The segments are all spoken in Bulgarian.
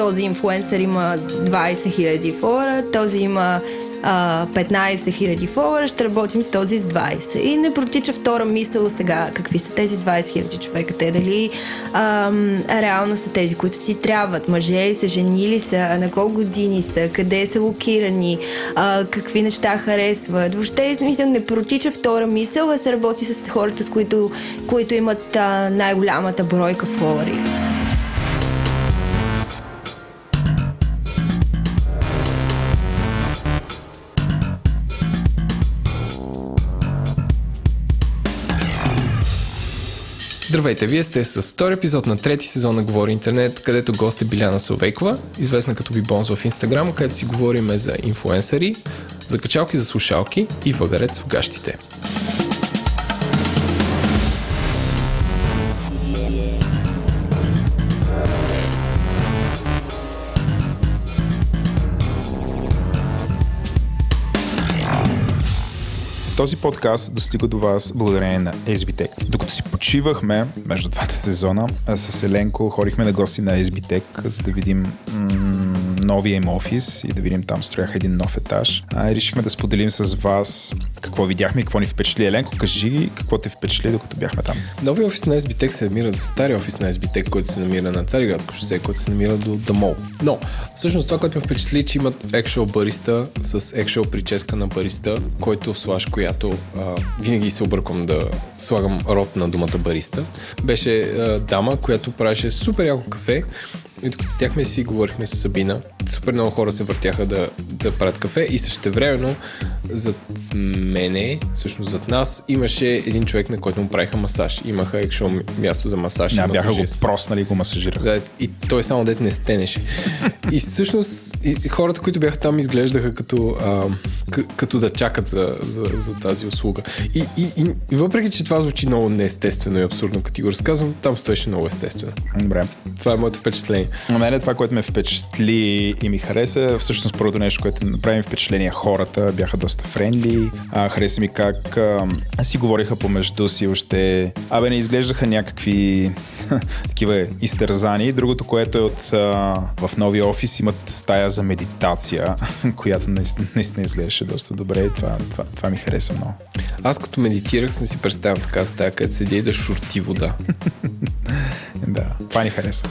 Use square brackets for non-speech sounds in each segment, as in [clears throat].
този инфлуенсър има 20 000 фолуара, този има а, 15 000 фолуара, ще работим с този с 20. И не протича втора мисъл сега какви са тези 20 000 човека. Те дали а, реално са тези, които си трябват. Мъже ли са, жени ли са, на колко години са, къде са локирани, а, какви неща харесват. Въобще, смисъл, не протича втора мисъл, а се работи с хората, с които, които имат а, най-голямата бройка фолуари. Здравейте, вие сте с втори епизод на трети сезон на Говори Интернет, където гост е Биляна Совейкова, известна като Бибонс в Инстаграм, където си говорим за инфуенсъри, за качалки за слушалки и въгарец в гащите. Този подкаст достига до вас благодарение на SBTech. Докато си почивахме между двата сезона, с Еленко ходихме на гости на SBTech, за да видим м- новия им офис и да видим там строях един нов етаж. А, решихме да споделим с вас какво видяхме и какво ни впечатли. Еленко, кажи какво те впечатли, докато бяхме там. Новия офис на SBTech се намира за стария офис на SBTech, който се намира на Цариградско шосе, който се намира до Дамол. Но, всъщност това, което ме впечатли, че имат actual бариста с actual прическа на бариста, който слаш, която а, винаги се обърквам да слагам род на думата бариста. Беше а, дама, която правеше супер яко кафе и докато седяхме си говорихме с Сабина, супер много хора се въртяха да, да правят кафе и същевременно зад мене, всъщност зад нас, имаше един човек, на който му правиха масаж. Имаха екшо място за масаж. И бяха го проснали и го масажираха. Да, и той само дете не стенеше. И всъщност и хората, които бяха там, изглеждаха като, а, к- като да чакат за, за, за тази услуга. И, и, и, и въпреки, че това звучи много неестествено и абсурдно, като ти го разказвам, там стоеше много естествено. Добре. Това е моето впечатление. На мен това, което ме впечатли и ми хареса, всъщност първото нещо, което направи ми впечатление, хората бяха доста френдли. А, хареса ми как а, си говориха помежду си още. Абе, не изглеждаха някакви такива изтързани. Другото, което е от а, в новия офис имат стая за медитация, [laughs] която наистина, наистина изглеждаше доста добре. и Това, това, това ми хареса много. Аз като медитирах съм си представям така стая, където седя и да шурти вода. [laughs] Да, това ни хареса.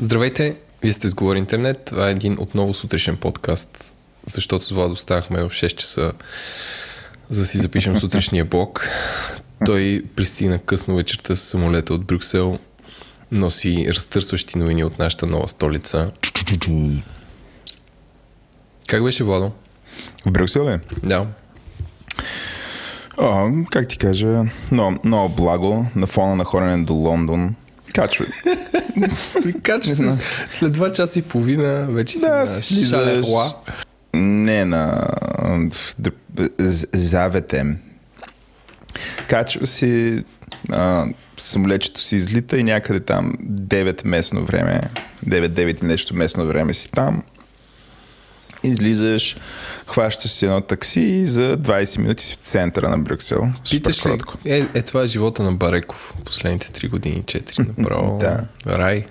Здравейте, вие сте с Говори Интернет. Това е един отново сутрешен подкаст, защото с Владо ставахме в 6 часа за да си запишем сутрешния блок. Той пристигна късно вечерта с самолета от Брюксел, носи разтърсващи новини от нашата нова столица. Как беше, Владо? В Брюксел ли? Да. О, как ти кажа, много, много благо на фона на хорене до Лондон. Кача се. След два часа и половина вече си Да, на слизаш. Шалеруа. Не на д- з- Заветем. Качва си а, самолечето си излита и някъде там 9 местно време, 9-9 и нещо местно време си там. Излизаш, хващаш си едно такси и за 20 минути си в центъра на Брюксел. Питаш ли? Е, е, това е живота на Бареков последните 3 години, 4 [laughs] направо. Да. Рай.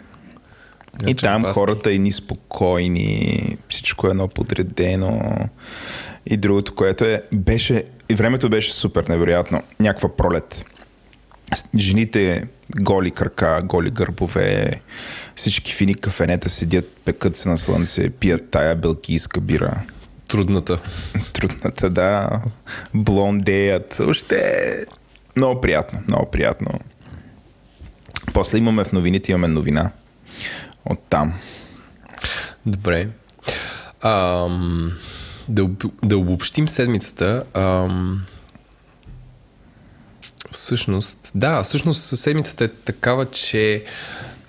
И там Черпаски. хората и ни спокойни, всичко е едно подредено. И другото, което е, беше, и времето беше супер невероятно. Някаква пролет. Жените голи крака, голи гърбове, всички фини кафенета седят, пекат се на слънце, пият тая белгийска бира. Трудната. [laughs] Трудната, да. Блондеят. Още много приятно, много приятно. После имаме в новините, имаме новина. От там. Добре. Ам, да, да обобщим седмицата. Ам, всъщност, да, всъщност седмицата е такава, че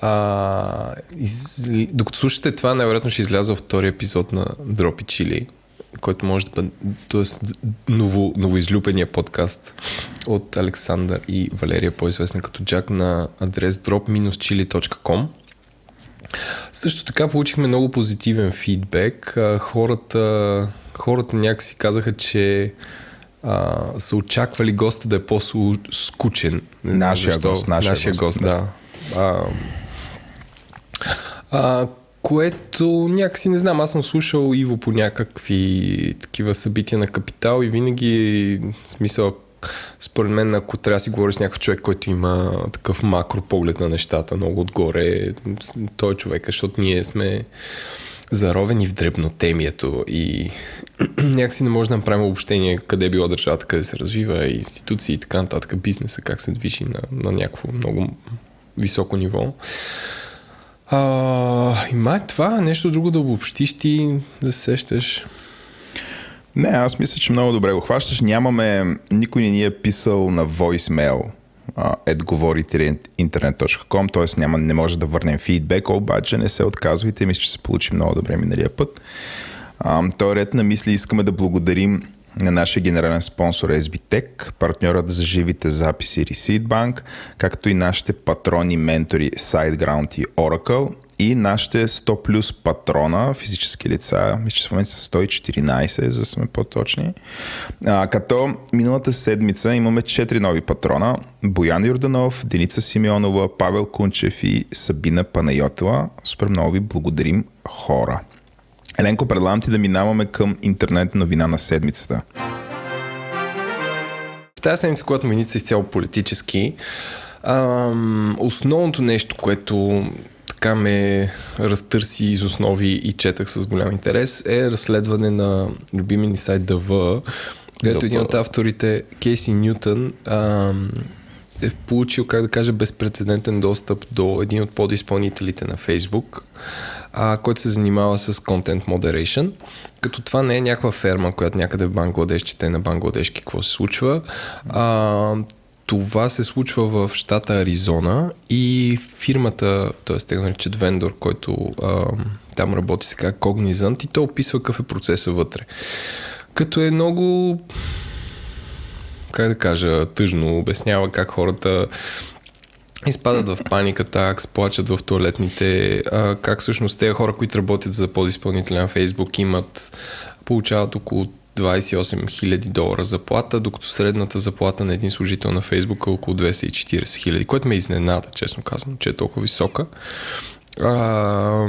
а, из, докато слушате това, най-вероятно ще изляза втори епизод на Дропи Чили, който може да бъде, т.е. ново, новоизлюбения подкаст от Александър и Валерия, по-известна като Джак на адрес drop-chili.com. Също така получихме много позитивен фидбек. Хората, хората някакси казаха, че а, са очаквали госта да е по-скучен. Нашия гост, нашия нашия гост, гост, да. А, А, което някакси не знам, аз съм слушал Иво по някакви такива събития на Капитал и винаги, в смисъл, според мен, ако трябва да си говори с някакъв човек, който има такъв макро поглед на нещата, много отгоре, той е човека, защото ние сме заровени в дребнотемието и [clears throat] някакси не може да направим обобщение къде е била държавата, къде се развива, институции и така нататък, бизнеса, как се движи на, на някакво много високо ниво. А, и май това, нещо друго да обобщиш ти, да се сещаш. Не, аз мисля, че много добре го хващаш. Нямаме, никой не ни е писал на voicemail edgovorите.internet.com, т.е. Няма, не може да върнем фидбек, обаче не се отказвайте, мисля, че се получи много добре миналия път. А, той ред на мисли искаме да благодарим на нашия генерален спонсор SBTech, партньорът за живите записи Receipt както и нашите патрони, ментори SiteGround и Oracle и нашите 100 плюс патрона, физически лица, мисля, че в момента са 114, за да сме по-точни. А, като миналата седмица имаме 4 нови патрона. Боян Юрданов, Деница Симеонова, Павел Кунчев и Сабина Панайотова. Супер много ви благодарим хора. Еленко, предлагам ти да минаваме към интернет новина на седмицата. В тази седмица, когато миница изцяло политически, ам, основното нещо, което така ме разтърси из основи и четах с голям интерес, е разследване на любими ни сайт ДВ, където един от авторите, Кейси Нютън, ам, е получил, как да кажа, безпредседентен достъп до един от подизпълнителите на Фейсбук, а, който се занимава с Content Moderation. Като това не е някаква ферма, която някъде в Бангладеш чете на бангладешки какво се случва. А, това се случва в щата Аризона и фирмата, т.е. те наричат вендор, който а, там работи сега Cognizant и той описва какъв е процеса вътре. Като е много как да кажа, тъжно обяснява как хората изпадат в паниката, как сплачат в туалетните, а, как всъщност тези хора, които работят за подизпълнителя на Фейсбук имат, получават около 28 000 долара заплата, докато средната заплата на един служител на Фейсбук е около 240 000, което ме изненада, честно казвам, че е толкова висока. А,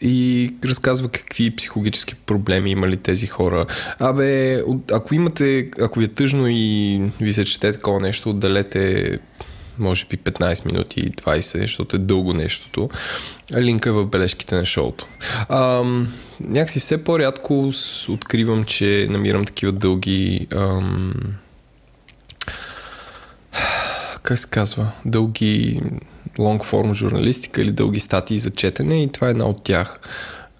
и разказва какви психологически проблеми имали тези хора. Абе, ако имате, ако ви е тъжно и ви се чете такова нещо, отделете може би 15 минути, 20, защото е дълго нещото. Линка е в бележките на шоуто. Ам, някакси все по-рядко откривам, че намирам такива дълги ам, как се казва, дълги лонг форм журналистика или дълги статии за четене и това е една от тях.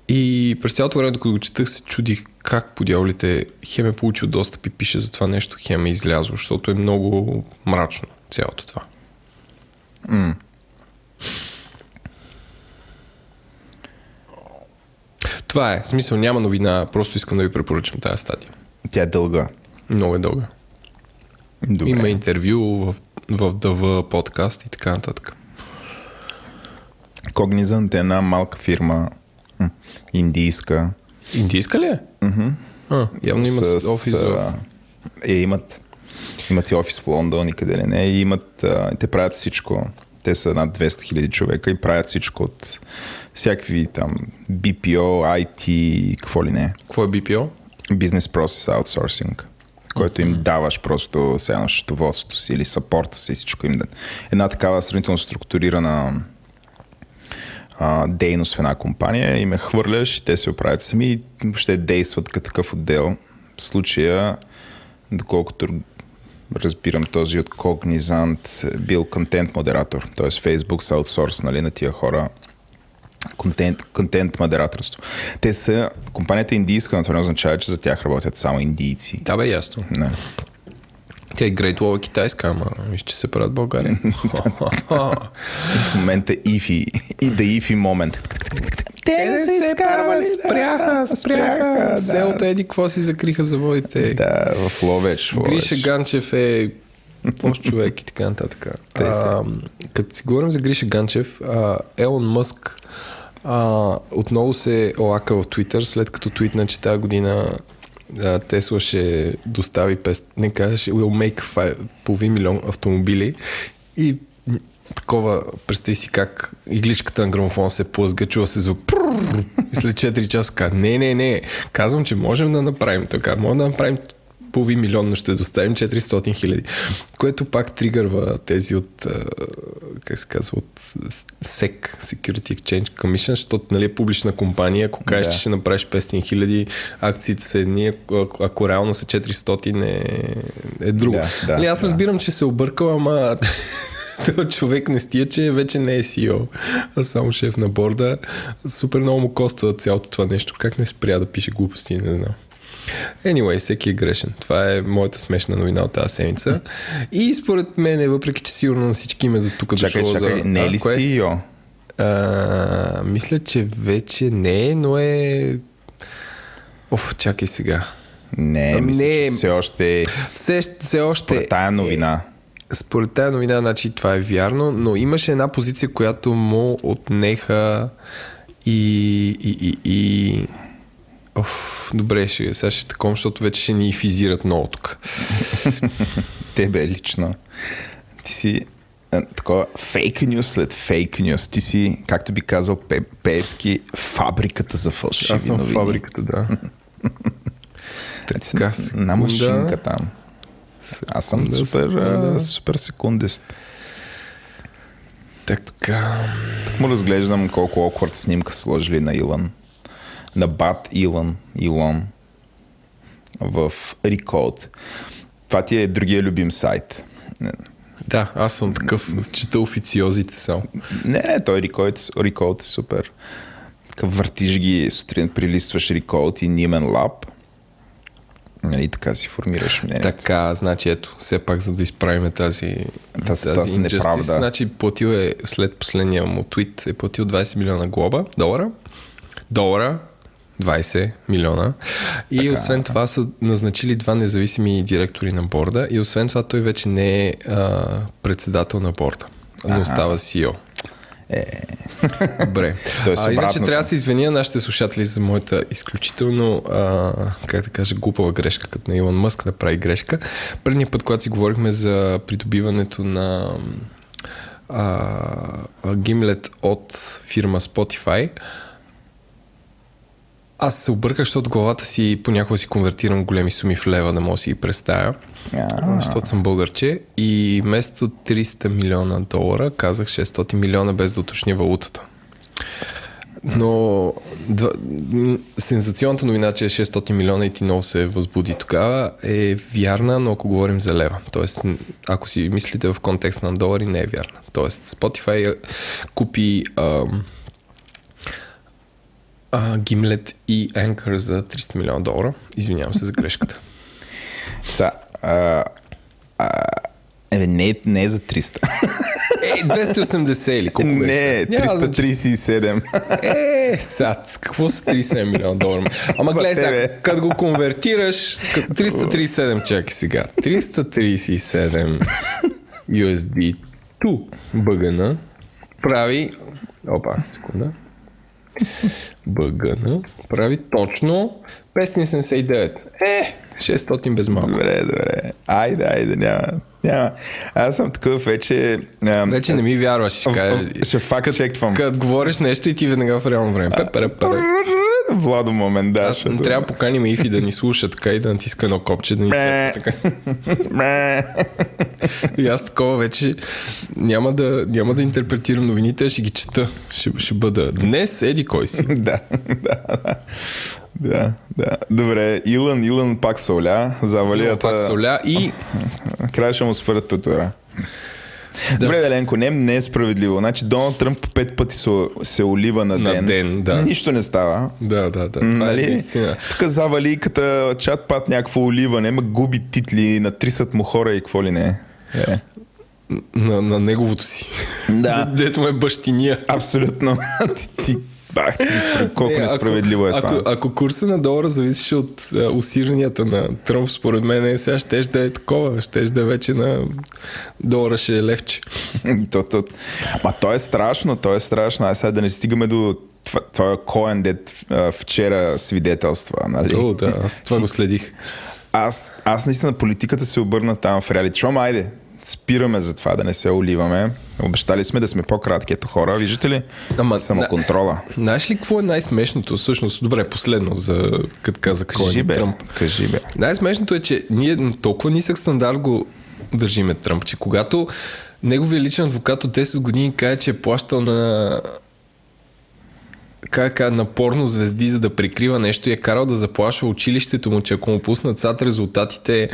И през цялото време, докато го четах, се чудих как по дяволите хем е получил достъп и пише за това нещо, хем е излязло, защото е много мрачно цялото това. Mm. Това е. Смисъл няма новина, просто искам да ви препоръчам тази статия. Тя е дълга. Много е дълга. Добре. Има интервю в, в ДВ подкаст и така нататък. Cognizant е една малка фирма, индийска. Индийска ли е? Mm-hmm. А, явно има с, офис в... Е, имат, имат и офис в Лондон и къде ли не. И имат, а, те правят всичко. Те са над 200 хиляди човека и правят всичко от всякакви там BPO, IT, какво ли не. Какво е BPO? Business Process Outsourcing който им даваш просто сега счетоводството си или сапорта си, всичко им да. Една такава сравнително структурирана а, дейност в една компания и ме хвърляш те се оправят сами и въобще действат като такъв отдел. В случая, доколкото разбирам, този от Cognizant бил контент модератор, т.е. Facebook са аутсорс нали, на тия хора контент, контент модераторство. Те са, компанията индийска, но това не означава, че за тях работят само индийци. Да, бе, ясно. Не. Тя е Great Wall е китайска, ама виж, че се правят България. [laughs] в момента ифи. И да ифи момент. Те не се изкарвали, спряха, спряха. Селото еди, какво си закриха заводите. Да, в Ловеч. Гриша Ганчев е лош човек и така нататък. Като си говорим за Гриша Ганчев, а, Елон Мъск а, отново се олака в Твитър, след като твитна, че тази година а, Тесла ще достави, 5, не кажеш, will make 5, половин милион автомобили и такова, представи си как игличката на грамофон се плъзга, чува се звук прррр, и след 4 часа казва, не, не, не, казвам, че можем да направим така, можем да направим половин милион, но ще доставим 400 хиляди, което пак тригърва тези от, как се казва, от SEC, Security Exchange Commission, защото нали, е публична компания, ако кажеш, Да. че ще направиш 500 хиляди, акциите са едни, ако, ако реално са 400 е, е друго. Да, да, нали, аз да. разбирам, че се объркал, ама [laughs] този човек не стия, че вече не е CEO, а само шеф на борда. Супер много му коства цялото това нещо. Как не спря да пише глупости, не знам. Anyway, всеки е грешен. Това е моята смешна новина от тази седмица. И според мен, въпреки че сигурно на всички има до тук Чакай, дошло чакай, за... не е ли кое? CEO? А, мисля, че вече не е, но е... Оф, чакай сега. Не, мисля, не. че все още Все, все още... според тая новина. Според тази новина, значи това е вярно, но имаше една позиция, която му отнеха и... и, и, и... Оф, добре, ще, сега ще таком, защото вече ще ни физират много тук. [laughs] Тебе лично. Ти си а, такова фейк нюс след фейк нюс. Ти си, както би казал Пе, Пеевски, фабриката за фалшиви Аз съм новини. фабриката, да. [laughs] Така, на секунда. машинка там. Аз съм супер, а, секунда. супер секундист. Така. Му разглеждам колко awkward снимка са сложили на Илон. На Бат Илон. Илон. В Recode. Това ти е другия любим сайт. Да, аз съм такъв, чета официозите само. Не, не, той Recode, Recode е супер. Така въртиш ги, сутрин прилистваш Recode и Nieman Lab. Нали, така си формираш мнението. Така, значи ето, все пак за да изправим тази, Тази- тази, неправда. Значи платил е, след последния му твит, е платил 20 милиона глоба, долара. Долара, 20 милиона. И така. освен това са назначили два независими директори на борда и освен това той вече не е а, председател на борда, но Аха. остава CEO. Е, Добре. Тоест а, иначе трябва да се извиня на нашите слушатели за моята изключително, а, как да кажа, глупава грешка, като на Илон Мъск направи грешка. Предния път, когато си говорихме за придобиването на а, а, Gimlet от фирма Spotify, аз се обърках, защото главата си понякога си конвертирам големи суми в лева, да мога си ги представя. А. Защото съм българче и вместо 300 милиона долара казах 600 милиона без да уточня валутата. Но два, сензационната новина, че е 600 милиона и ти много се възбуди тогава е вярна, но ако говорим за лева. Тоест, ако си мислите в контекст на долари, не е вярна. Тоест, Spotify а, купи ам, а, Gimlet и Anchor за 300 милиона долара. Извинявам се за грешката. са, а, а, е, не, не е за 300. Е, 280 или колко беше? не, Няма значение. 337. Е, сад, какво са 37 милиона долара? Ама гледай сега, като го конвертираш, като 337, чакай сега, 337 USD to бъгана прави, опа, секунда, бъгана прави точно 579. Е, 600 без малко. Добре, добре. Айде, айде, няма. Няма. Аз съм такъв вече... А, Вече не ми вярваш, ще кажа. Ще факт чеквам. Като говориш нещо и ти веднага в реално време. Пепере, пепере. Владо момент, да. Аз не трябва да поканим Ифи да ни слуша така и да натиска едно копче, да ни светва така. И аз такова вече няма да, няма да интерпретирам новините, ще ги чета. Ще, ще бъда днес, еди кой си. [laughs] да, да, да. Да, да. Добре, Илън, Илън пак соля. Завалията. Пак соля и Край ще му спрат тутора. Да. Добре, Деленко, не, не е справедливо. Значи Доналд Тръмп по пет пъти се, се олива на, На ден. ден, да. Нищо не става. Да, да, да. Това Нали? е. Тук завалийката, чат-пат някакво оливане, ма губи титли, натрисат му хора и какво ли не. Е. На, на неговото си. Да. [laughs] Дето му е бащиния. Абсолютно. [laughs] ти, ти, бах, ти, колко Не, несправедливо е ако, това. Ако, ако курса на долара зависеше от а, усиранията на Тръмп, според мен е, сега щеш да е такова, щеш да е вече на долара ще е левче. [laughs] то, то, ма то е страшно, то е страшно. Ай сега да не стигаме до това, това Коен, дет а, вчера свидетелства. Нали? О, да, аз това го [laughs] следих. Аз, аз наистина политиката се обърна там в реалити. Шо, айде, спираме за това, да не се оливаме. Обещали сме да сме по-кратки ето хора. Виждате ли? Ама, Самоконтрола. Знаеш ли какво е най-смешното? Всъщност, добре, последно, за като каза кой Кажи е бе, Тръмп. кажи бе. Най-смешното е, че ние на толкова нисък стандарт го държиме Тръмп, че когато неговия личен адвокат от 10 години каже, че е плащал на как кажа, на порно звезди, за да прикрива нещо и е карал да заплашва училището му, че ако му пуснат сад резултатите,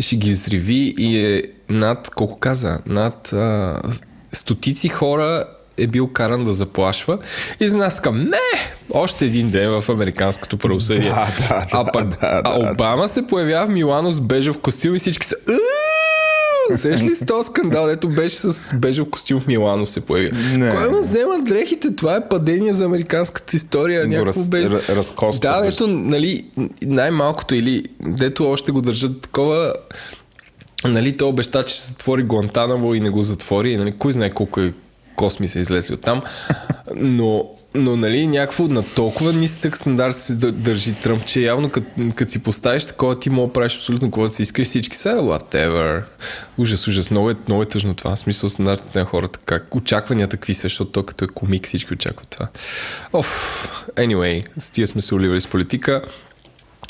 ще ги взриви и е над, колко каза, над а, стотици хора е бил каран да заплашва. И за нас така, не, още един ден в американското правосъдие. Да, да, а да, пък да, а да. Обама се появява в Милано с бежев костюм и всички са Сеш ли с този скандал, дето беше с бежев костюм в Милано се появи? Не. Кой му взема дрехите? Това е падение за американската история. Някакво раз- бе... ра- разкоства Да, беше. ето, нали, най-малкото или дето още го държат такова нали, той обеща, че ще затвори Гуантанамо и не го затвори. И, Нали, кой знае колко е косми са излезли от там. [laughs] Но, но нали, някакво на толкова нисък стандарт се дъ- държи Тръмп, че явно като си поставиш такова, ти мога да правиш абсолютно какво си искаш, всички са whatever. Ужас, ужас. Много е, много е тъжно това. В смисъл стандартите на хората. Как очакванията какви са, защото то като е комик всички очакват това. Оф, anyway, с тия сме се оливали с политика.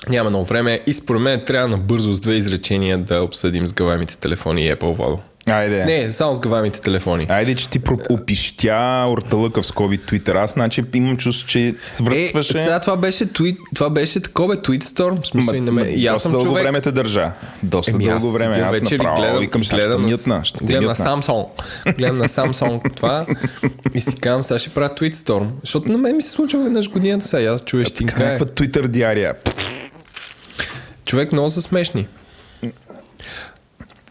Няма много време и според мен трябва набързо с две изречения да обсъдим сгъваемите телефони и Apple Водо. Айде. Не, само сгъваемите телефони. Айде, че ти про- опищя орталъка в скоби Twitter. Аз, значи, имам чувство, че Е, свъртваше. сега това беше твит, това беше такова Tweetstorm, в смисъл и на мен. И аз съм дълго човек. време те държа. Доста Еми, дълго време. Аз вечер направо гледам, викам, сега ще гледам, мютна. на, Ще гледам на. Samsung. Гледам на Samsung [laughs] това и си казвам, сега ще правя Tweetstorm. Защото на мен ми се случва веднъж годината сега. Аз чуеш ти Някаква Twitter диария. Човек много са смешни.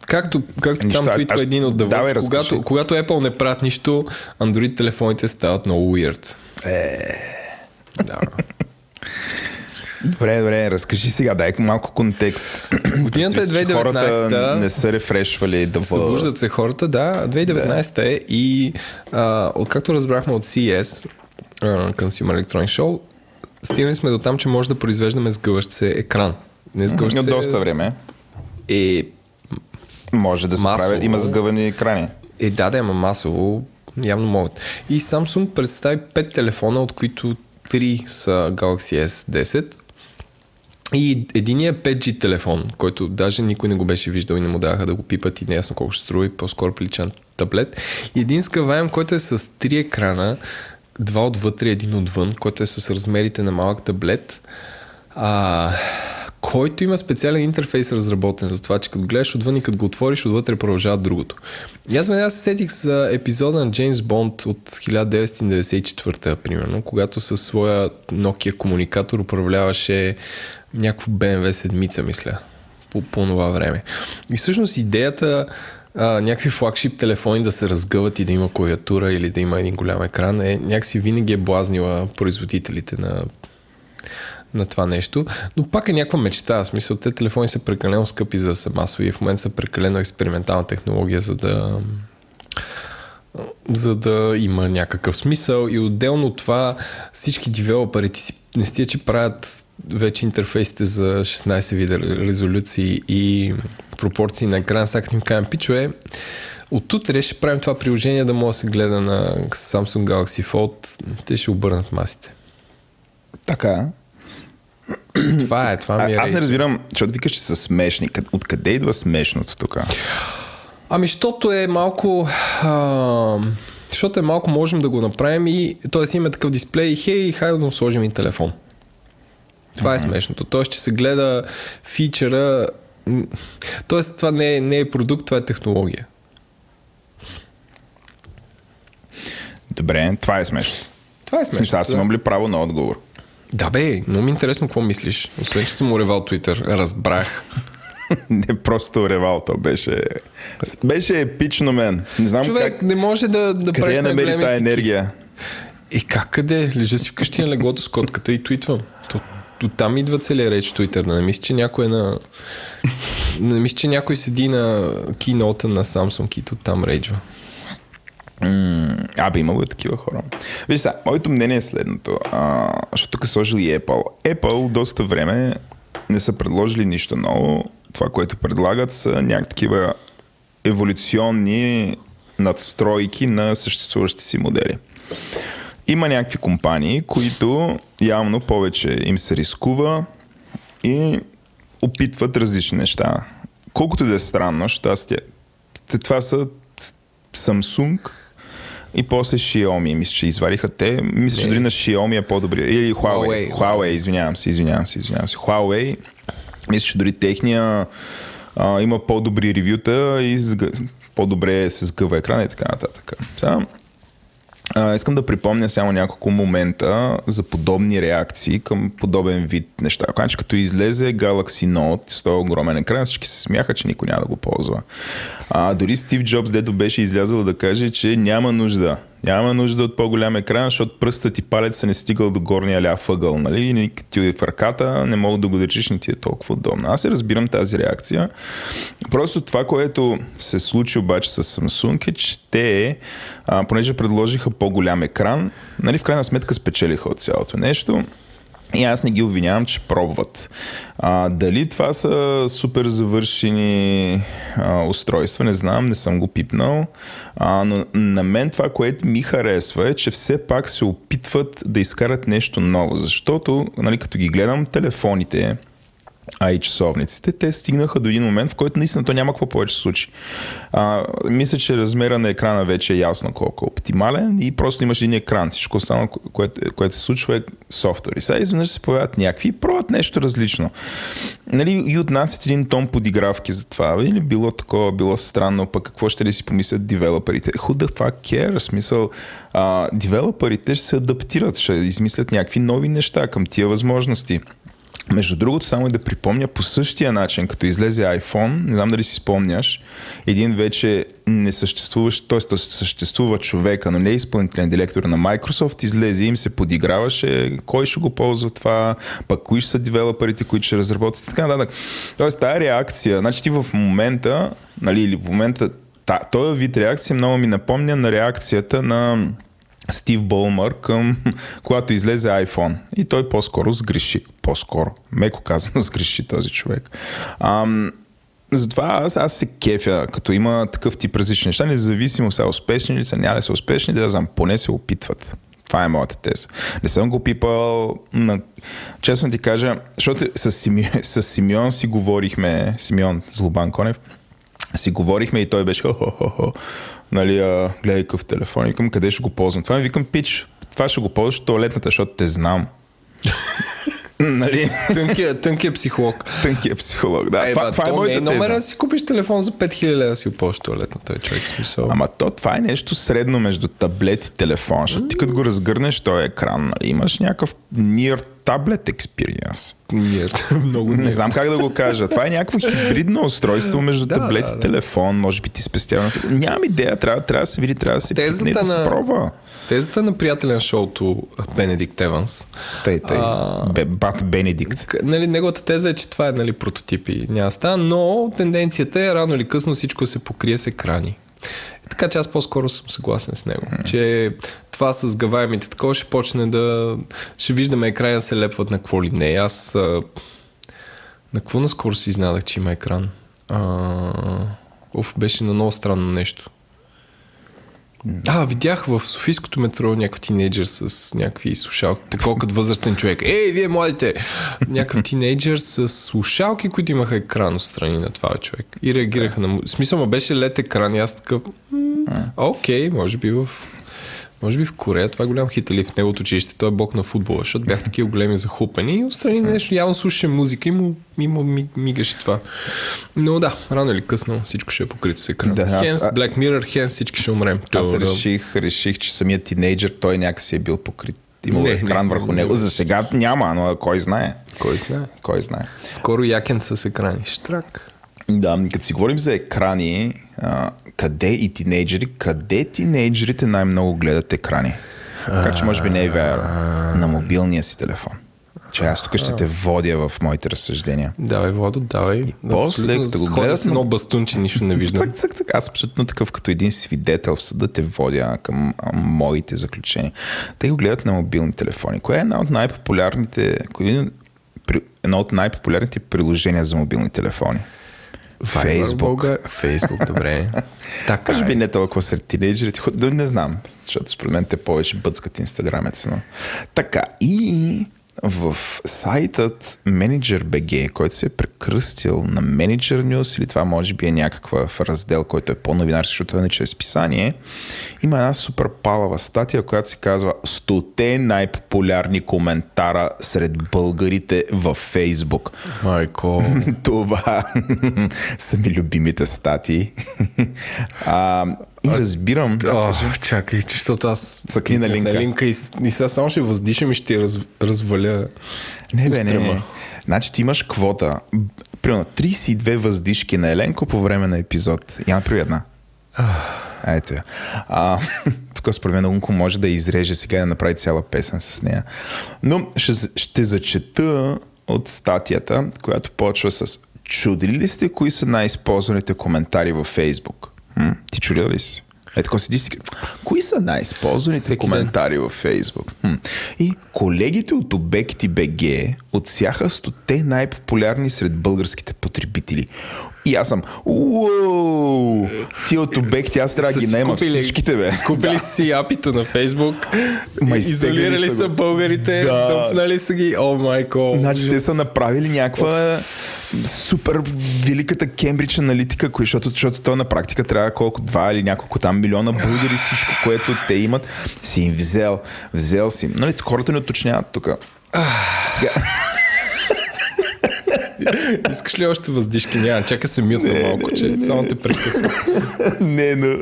Както, както Нищо, там а- твитва аз- един от Давид, когато, когато Apple не правят нищо, Android телефоните стават много weird. Е. Да. Добре, добре, разкажи сега, дай малко контекст. Годината е Представи си, че Хората 2019-та. не са рефрешвали да. Събуждат се хората, да. 2019 е и а, откакто разбрахме от CES, а, Consumer Electronics Show, стигнали сме до там, че може да произвеждаме сгъващ се екран. От се доста време. е, Може да се Масово. правят. Има сгъвани екрани. е да, да, ама масово явно могат. И Samsung представи 5 телефона, от които 3 са Galaxy S10 и единият 5G телефон, който даже никой не го беше виждал и не му даваха да го пипат и не е колко ще струва и по-скоро прилича на таблет. И един скаваем, който е с три екрана, два отвътре, един отвън, който е с размерите на малък таблет, а, който има специален интерфейс разработен за това, че като гледаш отвън и като го отвориш, отвътре продължава другото. И аз веднага се сетих за епизода на Джеймс Бонд от 1994, примерно, когато със своя Nokia комуникатор управляваше някакво BMW седмица, мисля, по, по това време. И всъщност идеята а, някакви флагшип телефони да се разгъват и да има клавиатура или да има един голям екран е някакси винаги е блазнила производителите на на това нещо, но пак е някаква мечта. В смисъл, те телефони са прекалено скъпи за да са масови и в момента са прекалено експериментална технология, за да за да има някакъв смисъл и отделно от това всички девелопери ти си не стига, че правят вече интерфейсите за 16 вида резолюции и пропорции на екран, сега им кажем, пичове, от утре ще правим това приложение да може да се гледа на Samsung Galaxy Fold. Те ще обърнат масите. Така. Това е, това ми е А, аз не разбирам, защото викаш, че са смешни. Къд- Откъде идва смешното тук? Ами, защото е малко... А, защото е малко можем да го направим и т.е. има такъв дисплей и хей, хайде да му сложим и телефон. Това е смешното. Тоест, че се гледа фичъра... м, Тоест, това не е, не е продукт, това е технология. Добре, това е смешно. Това е В смисъл, смешно. аз имам ли право на отговор? Да бе, но ми е интересно какво мислиш. Освен, че съм уревал Twitter. Разбрах. [laughs] Не просто ревал, то беше... Беше епично, мен. Не знам Човек как... не може да, да Къде я намери тази енергия? И как къде? Лежа си вкъщи на леглото с котката и твитвам. То, то там идва целият реч Twitter. Не мисля, че някой е на... Не мисля, че някой седи на кинота на Samsung и то там рейджва. М, Абе, имало и такива хора. Виж сега, моето мнение е следното. А, защото тук е сложили и Apple. Apple доста време не са предложили нищо ново. Това, което предлагат са някакви такива еволюционни надстройки на съществуващи си модели. Има някакви компании, които явно повече им се рискува и опитват различни неща. Колкото да е странно, защото аз тя... това са Samsung и после Xiaomi, мисля, че извадиха те. Мисля, че дори на Xiaomi е по-добри. Или Huawei. Huawei. Huawei, извинявам се, извинявам се, извинявам се. Huawei, мисля, че дори техния а, има по-добри ревюта и сг... по-добре се сгъва екрана и така нататък. Сега, а, искам да припомня само няколко момента за подобни реакции към подобен вид неща. Значи, като излезе Galaxy Note с този огромен екран, всички се смяха, че никой няма да го ползва. А, дори Стив Джобс, дето беше излязъл да каже, че няма нужда. Няма нужда от по-голям екран, защото пръстът и палеца не стигал до горния ляв ъгъл, нали? И като е в ръката, не мога да го държиш, не ти е толкова удобно. Аз разбирам тази реакция. Просто това, което се случи обаче с Samsung е, че те, а, понеже предложиха по-голям екран, нали, в крайна сметка спечелиха от цялото нещо. И аз не ги обвинявам, че пробват. А, дали това са супер завършени а, устройства, не знам, не съм го пипнал. А, но на мен това, което ми харесва е, че все пак се опитват да изкарат нещо ново. Защото, нали, като ги гледам телефоните, а и часовниците, те стигнаха до един момент, в който наистина то няма какво повече случи. А, мисля, че размера на екрана вече е ясно колко е оптимален и просто имаш един екран. Всичко останало, което, което се случва е софтуер. И сега изведнъж се появяват някакви и пробват нещо различно. Нали, и отнасят един тон подигравки за това. Или било такова, било странно, пък какво ще ли си помислят девелоперите? Who the fuck care? Смисъл, а, девелоперите ще се адаптират, ще измислят някакви нови неща към тия възможности. Между другото, само и да припомня, по същия начин, като излезе iPhone, не знам дали си спомняш, един вече не съществуващ, т.е. съществува човека, но не е изпълнителен директор на Microsoft, излезе и им се подиграваше, кой ще го ползва това, пък кои ще са девелоперите, които ще разработят и така нататък. Тоест, тази реакция, значи ти в момента, нали, или в момента, та, този вид реакция много ми напомня на реакцията на Стив Болмър към когато излезе iPhone. И той по-скоро сгреши. По-скоро. Меко казано [laughs] сгреши този човек. Ам, затова аз, аз се кефя, като има такъв тип различни неща, независимо са успешни или са няма да са успешни, да знам, поне се опитват. Това е моята теза. Не съм го пипал, на... честно ти кажа, защото с, Сими... [laughs] с Симеон си говорихме, Симеон Злобан Конев, си говорихме и той беше хо-хо-хо нали, а, гледай какъв телефон. Викам, къде ще го ползвам? Това ми викам, пич, това ще го ползваш туалетната, защото те знам. [laughs] нали? Тънкият тънкия психолог. Тънкият психолог, да. Е, това, ба, това е то не моята е номера да си купиш телефон за 5000 лева си го ползваш туалетната, е човек смисъл. Ама то това е нещо средно между таблет и телефон, защото ти като го разгърнеш този екран, нали, имаш някакъв near таблет. Нирд. [laughs] Много Не знам как да го кажа. Това е някакво хибридно устройство между [laughs] Да, таблет да, и телефон. Може би ти спестява. Нямам идея. Трябва, трябва да се види, трябва да се Тезата пипне, да се на- пробва. Тезата на приятеля на шоуто Бенедикт Еванс. Тъй, тъй. А, Бе, Бат Бенедикт. Нали, неговата теза е, че това е нали, прототип и няма става, но тенденцията е рано или късно всичко се покрие с екрани. Така че аз по-скоро съм съгласен с него, че това с гаваемите такова ще почне да... Ще виждаме екрани да се лепват на какво ли не. Аз... А... На какво наскоро си изнадах, че има екран? А... Оф, беше на много странно нещо. А, видях в Софийското метро някакъв тинейджър с някакви слушалки, такова като възрастен човек. Ей, вие младите! Някакъв тинейджър с слушалки, които имаха екран отстрани на това човек. И реагираха на... В смисъл, беше лед екран и аз такъв... Окей, може би в... Може би в Корея това е голям хит или в неговото училище. Той е бог на футбола, защото бях такива големи захупани и отстрани нещо, явно слушаше музика и му, и му ми- мигаше това. Но да, рано или късно всичко ще е покрито с екран. Да, аз- Хенс, а- Black Mirror, Хенс, всички ще умрем. Аз реших, реших, че самият тинейджър, той някакси е бил покрит. Имал Не, екран не, върху не, него. не. За сега няма, но кой знае. Кой знае? Кой знае. Скоро якен с екрани. Штрак. Да, като си говорим за екрани, а, къде и тинейджери, къде тинейджерите най-много гледат екрани? Така че може би не е вярно. На мобилния си телефон. Че аз тук ще те водя в моите разсъждения. Давай, Владо, давай. после, Абсолютно като го гледат с едно бастунче, нищо не [laughs] виждам. Цък, цък, цък. Аз абсолютно такъв като един свидетел в съда те водя към а, моите заключения. Те го гледат на мобилни телефони. Кое е една от най-популярните, кое е едно от най-популярните приложения за мобилни телефони? Фейсбук. Фейсбук, добре. [laughs] така Може би е. не толкова сред тинейджерите, не знам, защото според мен те повече бъцкат инстаграмец. Но... Така, и в сайтът Manager BG, който се е прекръстил на Manager News, или това може би е някакъв раздел, който е по-новинарски, защото е не чрез писание, има една супер палава статия, която се казва 100 най-популярни коментара сред българите във Фейсбук. Майко. [laughs] Това [laughs] са ми любимите статии. А, и разбирам. Да, О, кажи. чакай, защото аз Цъкни на линка. на линка и, и сега само ще въздишам и ще я раз, разваля. не, бе, не, не. Значи ти имаш квота. Примерно 32 въздишки на Еленко по време на епизод. Я направи една. Ето я. А, [laughs] тук според мен Унко може да изреже сега и да направи цяла песен с нея. Но ще, ще зачета от статията, която почва с Чудили ли сте кои са най-използваните коментари във Фейсбук? М? Ти чудил ли си? Е, така си си Кои са най-използваните Всеки ден. коментари във Фейсбук? Хм. И колегите от Обекти БГ отсяха стоте най-популярни сред българските потребители. И аз съм, уоу, ти от Обекти, аз трябва да ги наема купили- всичките, бе. Купили [laughs] си апито на Фейсбук, Ма изолирали са са българите, Да. дъпнали са ги. О, майко. Значи те са направили някаква супер великата Кембридж аналитика, кои- защото, защото то на практика трябва колко два или няколко там милиона българи, всичко, което те имат, си им взел. Взел си. Нали, хората не уточняват тук. Сега, [laughs] Искаш ли още въздишки? Няма, чакай се мютна малко, че само те прекъсвам. [laughs] не, но...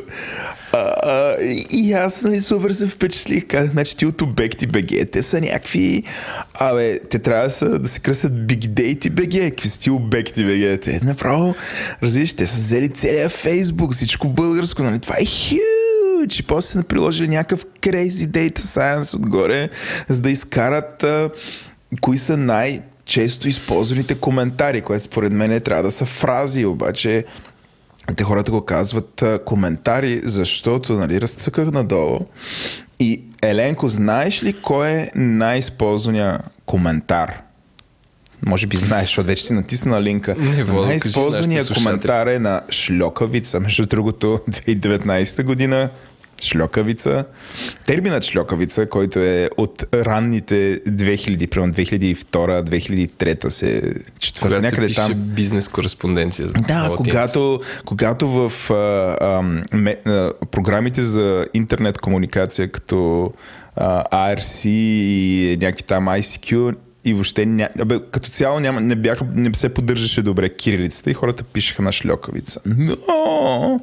А, а, и- аз, нали, супер се впечатлих. Казах, значи ти от Обекти БГ, те са някакви... Абе, те трябва да, са, да се Big Date БГ. Какви са ти Обекти БГ? Те направо, разбираш, те са взели целия Фейсбук, всичко българско, нали? Това е huge. И после са приложили някакъв crazy data science отгоре, за да изкарат а, кои са най- често използваните коментари, което според мен трябва да са фрази, обаче те хората го казват а, коментари, защото нали, разцъках надолу. И Еленко, знаеш ли кой е най-използвания коментар? Може би знаеш, защото вече си натисна линка. Най-използвания коментар е на Шльокавица. Между другото, 2019 година Шльокавица. Терминът шльокавица, който е от ранните 2000, примерно 2002-2003 се четвърта Когато се някъде пише там. бизнес кореспонденция. Да, на латиница. когато, когато в а, а, ме, а, програмите за интернет комуникация като а, ARC и някакви там ICQ и въобще ня... Абе, като цяло няма, не, бяха, не се поддържаше добре кирилицата и хората пишеха на шльокавица. Но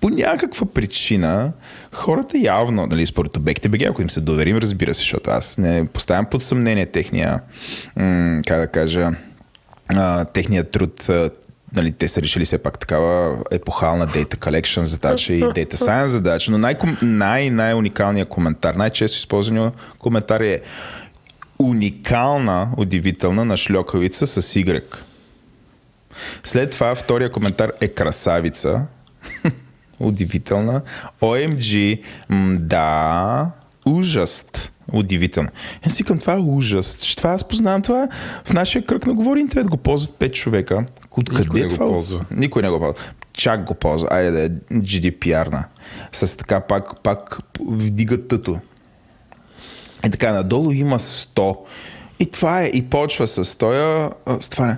по някаква причина хората явно, нали, според обекти БГ, ако им се доверим, разбира се, защото аз не поставям под съмнение техния, м- как да кажа, а, техният труд, нали, те са решили все пак такава епохална data collection задача и data science задача, но най- най- най-уникалният коментар, най-често използвания коментар е уникална, удивителна на шльокавица с Y. След това втория коментар е красавица. Удивителна. OMG. М, да. Ужаст. Удивително. Е, си към това е ужас. Това аз познавам това. В нашия кръг на говори интернет го ползват 5 човека. Откъде Никой е го това? ползва. Никой не го ползва. Чак го ползва. Айде да е GDPR-на. С така пак, пак вдига тъто. И така, надолу има 100. И това е. И почва с тоя, с това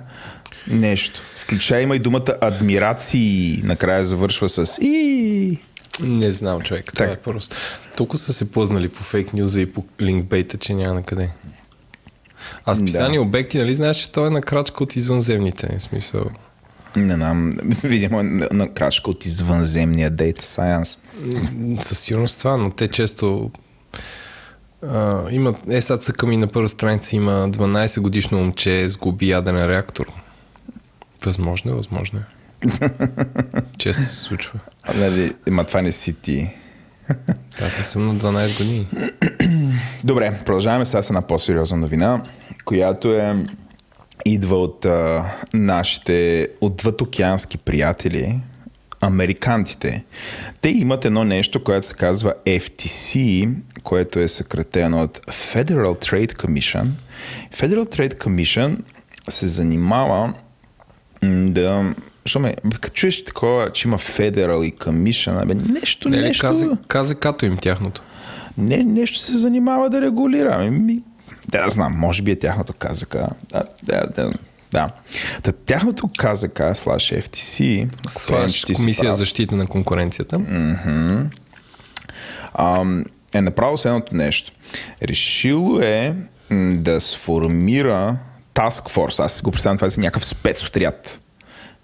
нещо. Включая има и думата адмирации. Накрая завършва с и. Не знам, човек. Това Так. е просто. Толкова са се плъзнали по фейк нюза и по линкбейта, че няма на къде. А списание обекти, нали знаеш, че той е на крачка от извънземните. В смисъл. Не знам, [laughs] видимо на, крачка от извънземния Data Science. Със сигурност това, но те често а, имат, е сега цъка ми на първа страница има 12 годишно момче сгуби яден реактор. Възможно е, възможно е. [laughs] Често се случва. А, нали, ма това не си ти. Аз не съм на 12 години. [clears throat] Добре, продължаваме сега с една по-сериозна новина, която е идва от а, нашите отвъдокеански приятели, американтите. Те имат едно нещо, което се казва FTC, което е съкратено от Federal Trade Commission. Federal Trade Commission се занимава да Що ме, като чуеш такова, че има Federal и Commission, бе, нещо, Не ли нещо, каза, каза като им тяхното? не, нещо се занимава да регулира. Ми, да, знам, може би е тяхното КЗК. Да, да, да. да. Та, тяхното КЗК слаш FTC, Слаш Комисия за защита на конкуренцията. ам, е направило следното нещо. Решило е да сформира Task Force. Аз го представям това е някакъв спецотряд.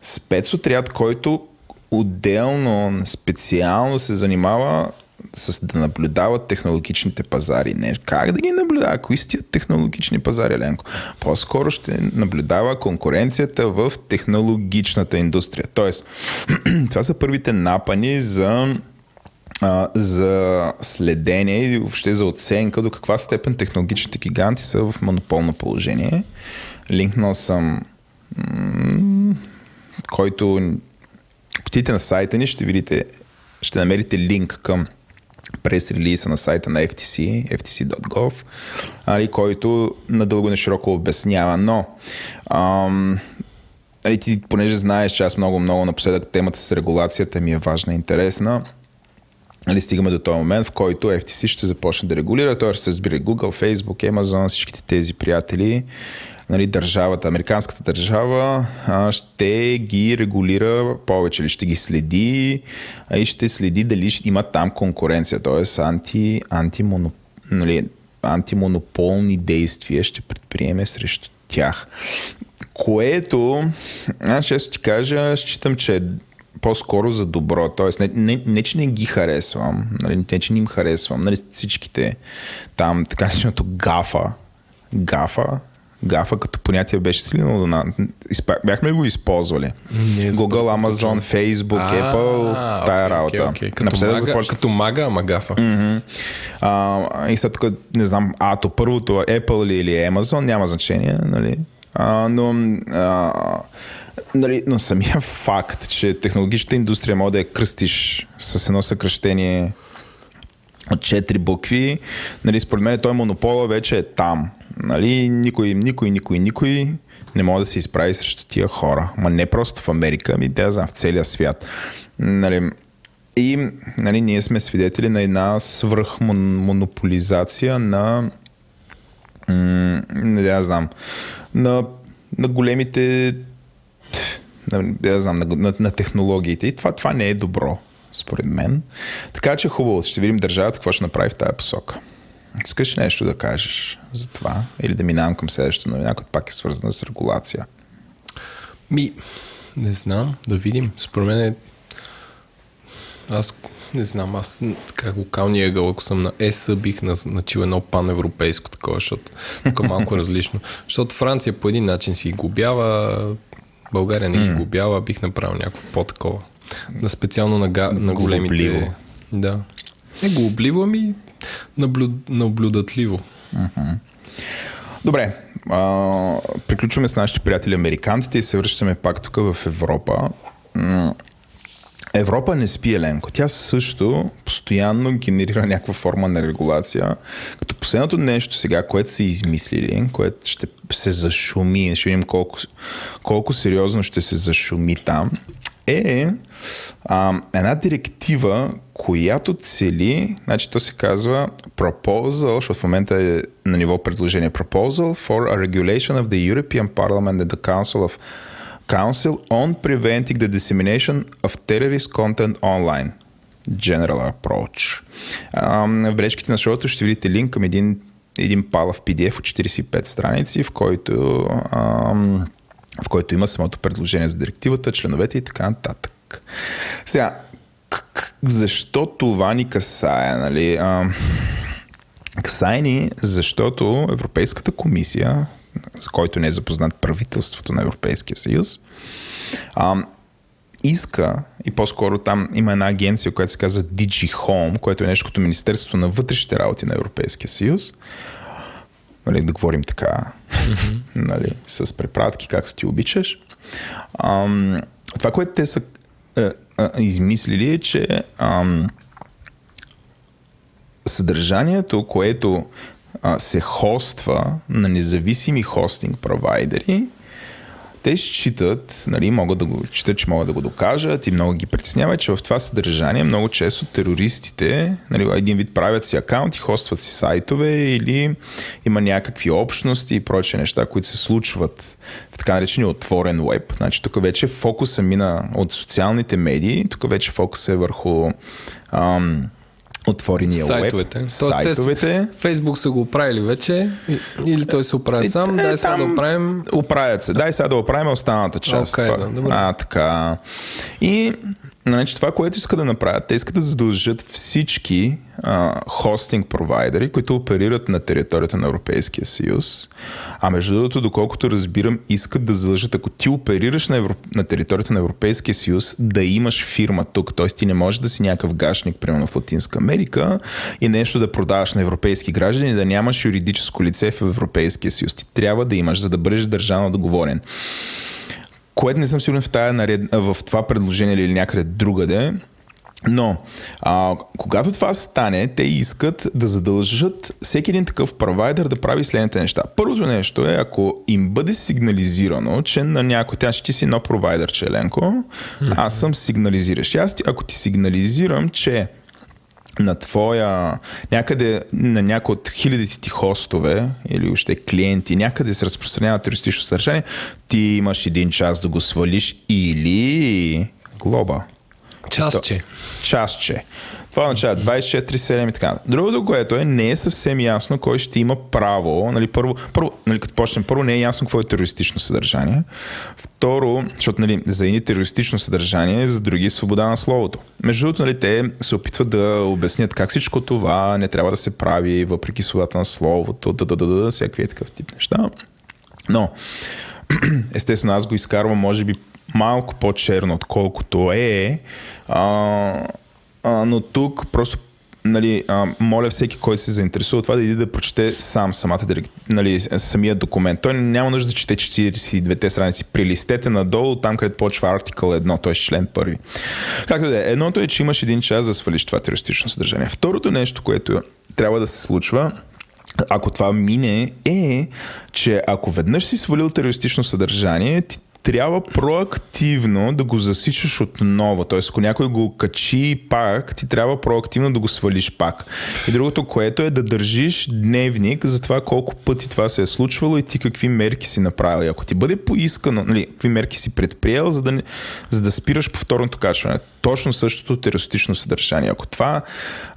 Спецотряд, който отделно, специално се занимава с да наблюдава технологичните пазари. Не, как да ги наблюдава? Кои са тия технологични пазари, Ленко? По-скоро ще наблюдава конкуренцията в технологичната индустрия. Тоест, [clears throat] това са първите напани за за следение и въобще за оценка до каква степен технологичните гиганти са в монополно положение. Линкнал съм който отидете на сайта ни, ще видите, ще намерите линк към прес релиза на сайта на FTC, ftc.gov, али, който надълго на широко обяснява. Но, ам, али, ти, понеже знаеш, че аз много-много напоследък темата с регулацията ми е важна и интересна, нали, стигаме до този момент, в който FTC ще започне да регулира. Той ще се разбира Google, Facebook, Amazon, всичките тези приятели. Нали, държавата, американската държава а, ще ги регулира повече, или ще ги следи а, и ще следи дали ще има там конкуренция, т.е. Анти, антимоноп, нали, антимонополни действия ще предприеме срещу тях. Което, аз често ти кажа, считам, че е по-скоро за добро. Тоест, не, не, не че не ги харесвам, нали, не че не им харесвам, нали, всичките там, така нареченото гафа, гафа, гафа като понятие беше силно, на, изпа- бяхме го използвали? Не Google, Amazon, чувам. Facebook, Apple, А, тая работа. окей, окей. Като, Напоследък мага, започна- като мага, ама гафа. Мгм. А, и след тук, не знам, а то първото Apple ли или Amazon, няма значение, нали? А, но, а, нали, но самия факт, че технологичната индустрия може да я кръстиш с едно съкръщение от четири букви, нали, според мен той монопола вече е там. Нали, никой, никой, никой, никой не може да се изправи срещу тия хора. Ма не просто в Америка, ами да знам, в целия свят. Нали, и нали, ние сме свидетели на една свръхмонополизация на не да знам, на, на големите да знам, на, на, на технологиите. И това, това не е добро, според мен. Така че хубаво, ще видим държавата какво ще направи в тази посока. Искаш нещо да кажеш за това? Или да минавам към следващата новина, която пак е свързана с регулация? Ми, не знам, да видим. Според мен е... Аз не знам, аз така локалния ъгъл, ако съм на ЕС, бих назначил едно паневропейско такова, защото тук е малко [laughs] различно. Защото Франция по един начин си губява, България не ги губява, бих направил някакво по-такова. На специално на, га, на големите... Глобливо. Да. Не глобливо, ами наблю, наблюдатливо. Добре, а, приключваме с нашите приятели американците и се връщаме пак тук в Европа. Европа не спи Еленко. Тя също постоянно генерира някаква форма на регулация. Като последното нещо сега, което са измислили, което ще се зашуми, ще видим колко, колко сериозно ще се зашуми там, е а, една директива, която цели, значи то се казва Proposal, защото в момента е на ниво предложение, Proposal for a Regulation of the European Parliament and the Council of Council on Preventing the Dissemination of Terrorist Content Online. General Approach. А, в бележките на шоуто ще видите линк към един, един палав PDF от 45 страници, в който ам, в който има самото предложение за директивата, членовете и така нататък. Сега, защо това ни касае? Нали? А, касае ни, защото Европейската комисия, с който не е запознат правителството на Европейския съюз, а, иска, и по-скоро там има една агенция, която се казва DG Home, което е нещо като Министерството на вътрешните работи на Европейския съюз, нали, да говорим така, mm-hmm. нали, с препратки, както ти обичаш. Ам, това, което те са е, е, измислили е, че ам, съдържанието, което се хоства на независими хостинг провайдери, те считат, нали, могат да го считат, че могат да го докажат и много ги притеснява, че в това съдържание много често терористите, нали, един вид правят си акаунти, хостват си сайтове или има някакви общности и прочие неща, които се случват в така наречения отворен веб. Значи тук вече фокуса мина от социалните медии, тук вече фокуса е върху ам, отворения Сайтовете. веб. Тоест, Сайтовете. Фейсбук са го оправили вече или той се оправя сам. Е, Дай сега да оправим. Оправят се. Дай сега да оправим останалата част. Това. да, добре. А, така. И значи, това, което искат да направят, те искат да задължат всички а, хостинг провайдери, които оперират на територията на Европейския съюз. А между другото, доколкото разбирам, искат да задължат, ако ти оперираш на, Евро... на територията на Европейския съюз, да имаш фирма тук. Тоест ти не можеш да си някакъв гашник, примерно в Латинска Америка и нещо да продаваш на европейски граждани, да нямаш юридическо лице в Европейския съюз. Ти трябва да имаш, за да бъдеш държавно договорен. Което не съм сигурен в, тая наред... в това предложение или някъде другаде, но, а, когато това стане, те искат да задължат всеки един такъв провайдер да прави следните неща. Първото нещо е, ако им бъде сигнализирано, че на някой, тя ще ти си едно провайдер, че Еленко, аз съм сигнализиращ. Аз, ако ти сигнализирам, че на твоя, някъде на някой от хилядите ти хостове или още клиенти, някъде се разпространява терористично съдържание, ти имаш един час да го свалиш или глоба. Частче. Частче. Това означава 24-7 и така. Другото, което е, не е съвсем ясно кой ще има право. Нали, първо, първо нали, като почнем, първо не е ясно какво е терористично съдържание. Второ, защото нали, за едни терористично съдържание, за други е свобода на словото. Между другото, нали, те се опитват да обяснят как всичко това не трябва да се прави, въпреки свободата на словото, да, да, да, да, всякакви е такъв тип неща. Но, [clears throat] естествено, аз го изкарвам, може би, малко по-черно, отколкото е. А, а, но тук просто нали, а, моля всеки, който се заинтересува това, да иде да прочете сам самата, нали, самия документ. Той няма нужда да чете 42-те страници. Прилистете надолу, там където почва артикъл едно, т.е. член първи. Както да е, едното е, че имаш един час да свалиш това терористично съдържание. Второто нещо, което трябва да се случва, ако това мине, е, че ако веднъж си свалил терористично съдържание, ти трябва проактивно да го засичаш отново. Тоест, ако някой го качи пак, ти трябва проактивно да го свалиш пак. И другото, което е да държиш дневник за това колко пъти това се е случвало и ти какви мерки си направил. Ако ти бъде поискано, нали, какви мерки си предприел, за да, за да спираш повторното качване. Точно същото терористично съдържание. Ако това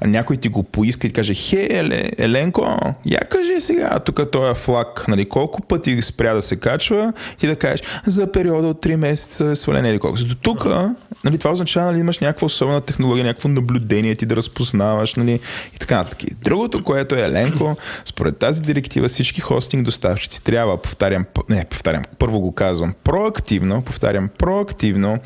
някой ти го поиска и ти каже, хе, Еле, Еленко, я кажи сега, тук този флаг, нали, колко пъти спря да се качва, ти да кажеш, за периода от 3 месеца е свален или колко. До тук, нали, това означава, нали, имаш някаква особена технология, някакво наблюдение, ти да разпознаваш, нали, и така нататък. Другото, което е Еленко, според тази директива всички хостинг доставчици трябва, повтарям, не, повтарям, първо го казвам, проактивно, повтарям, проактивно,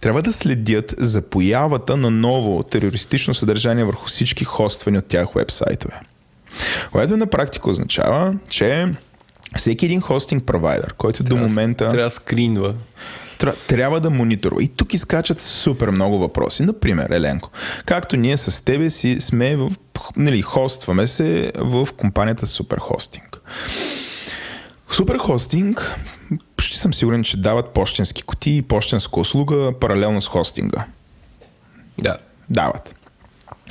трябва да следят за появата на ново терористично съдържание върху всички хоствани от тях вебсайтове. Което на практика означава, че всеки един хостинг провайдер, който до момента Трябва да скринва. Тря- трябва да мониторва. И тук изкачат супер много въпроси. Например, Еленко, както ние с тебе си сме в, нали, хостваме се в компанията Суперхостинг. Суперхостинг, почти съм сигурен, че дават почтенски кутии и почтенска услуга паралелно с хостинга. Да. Дават.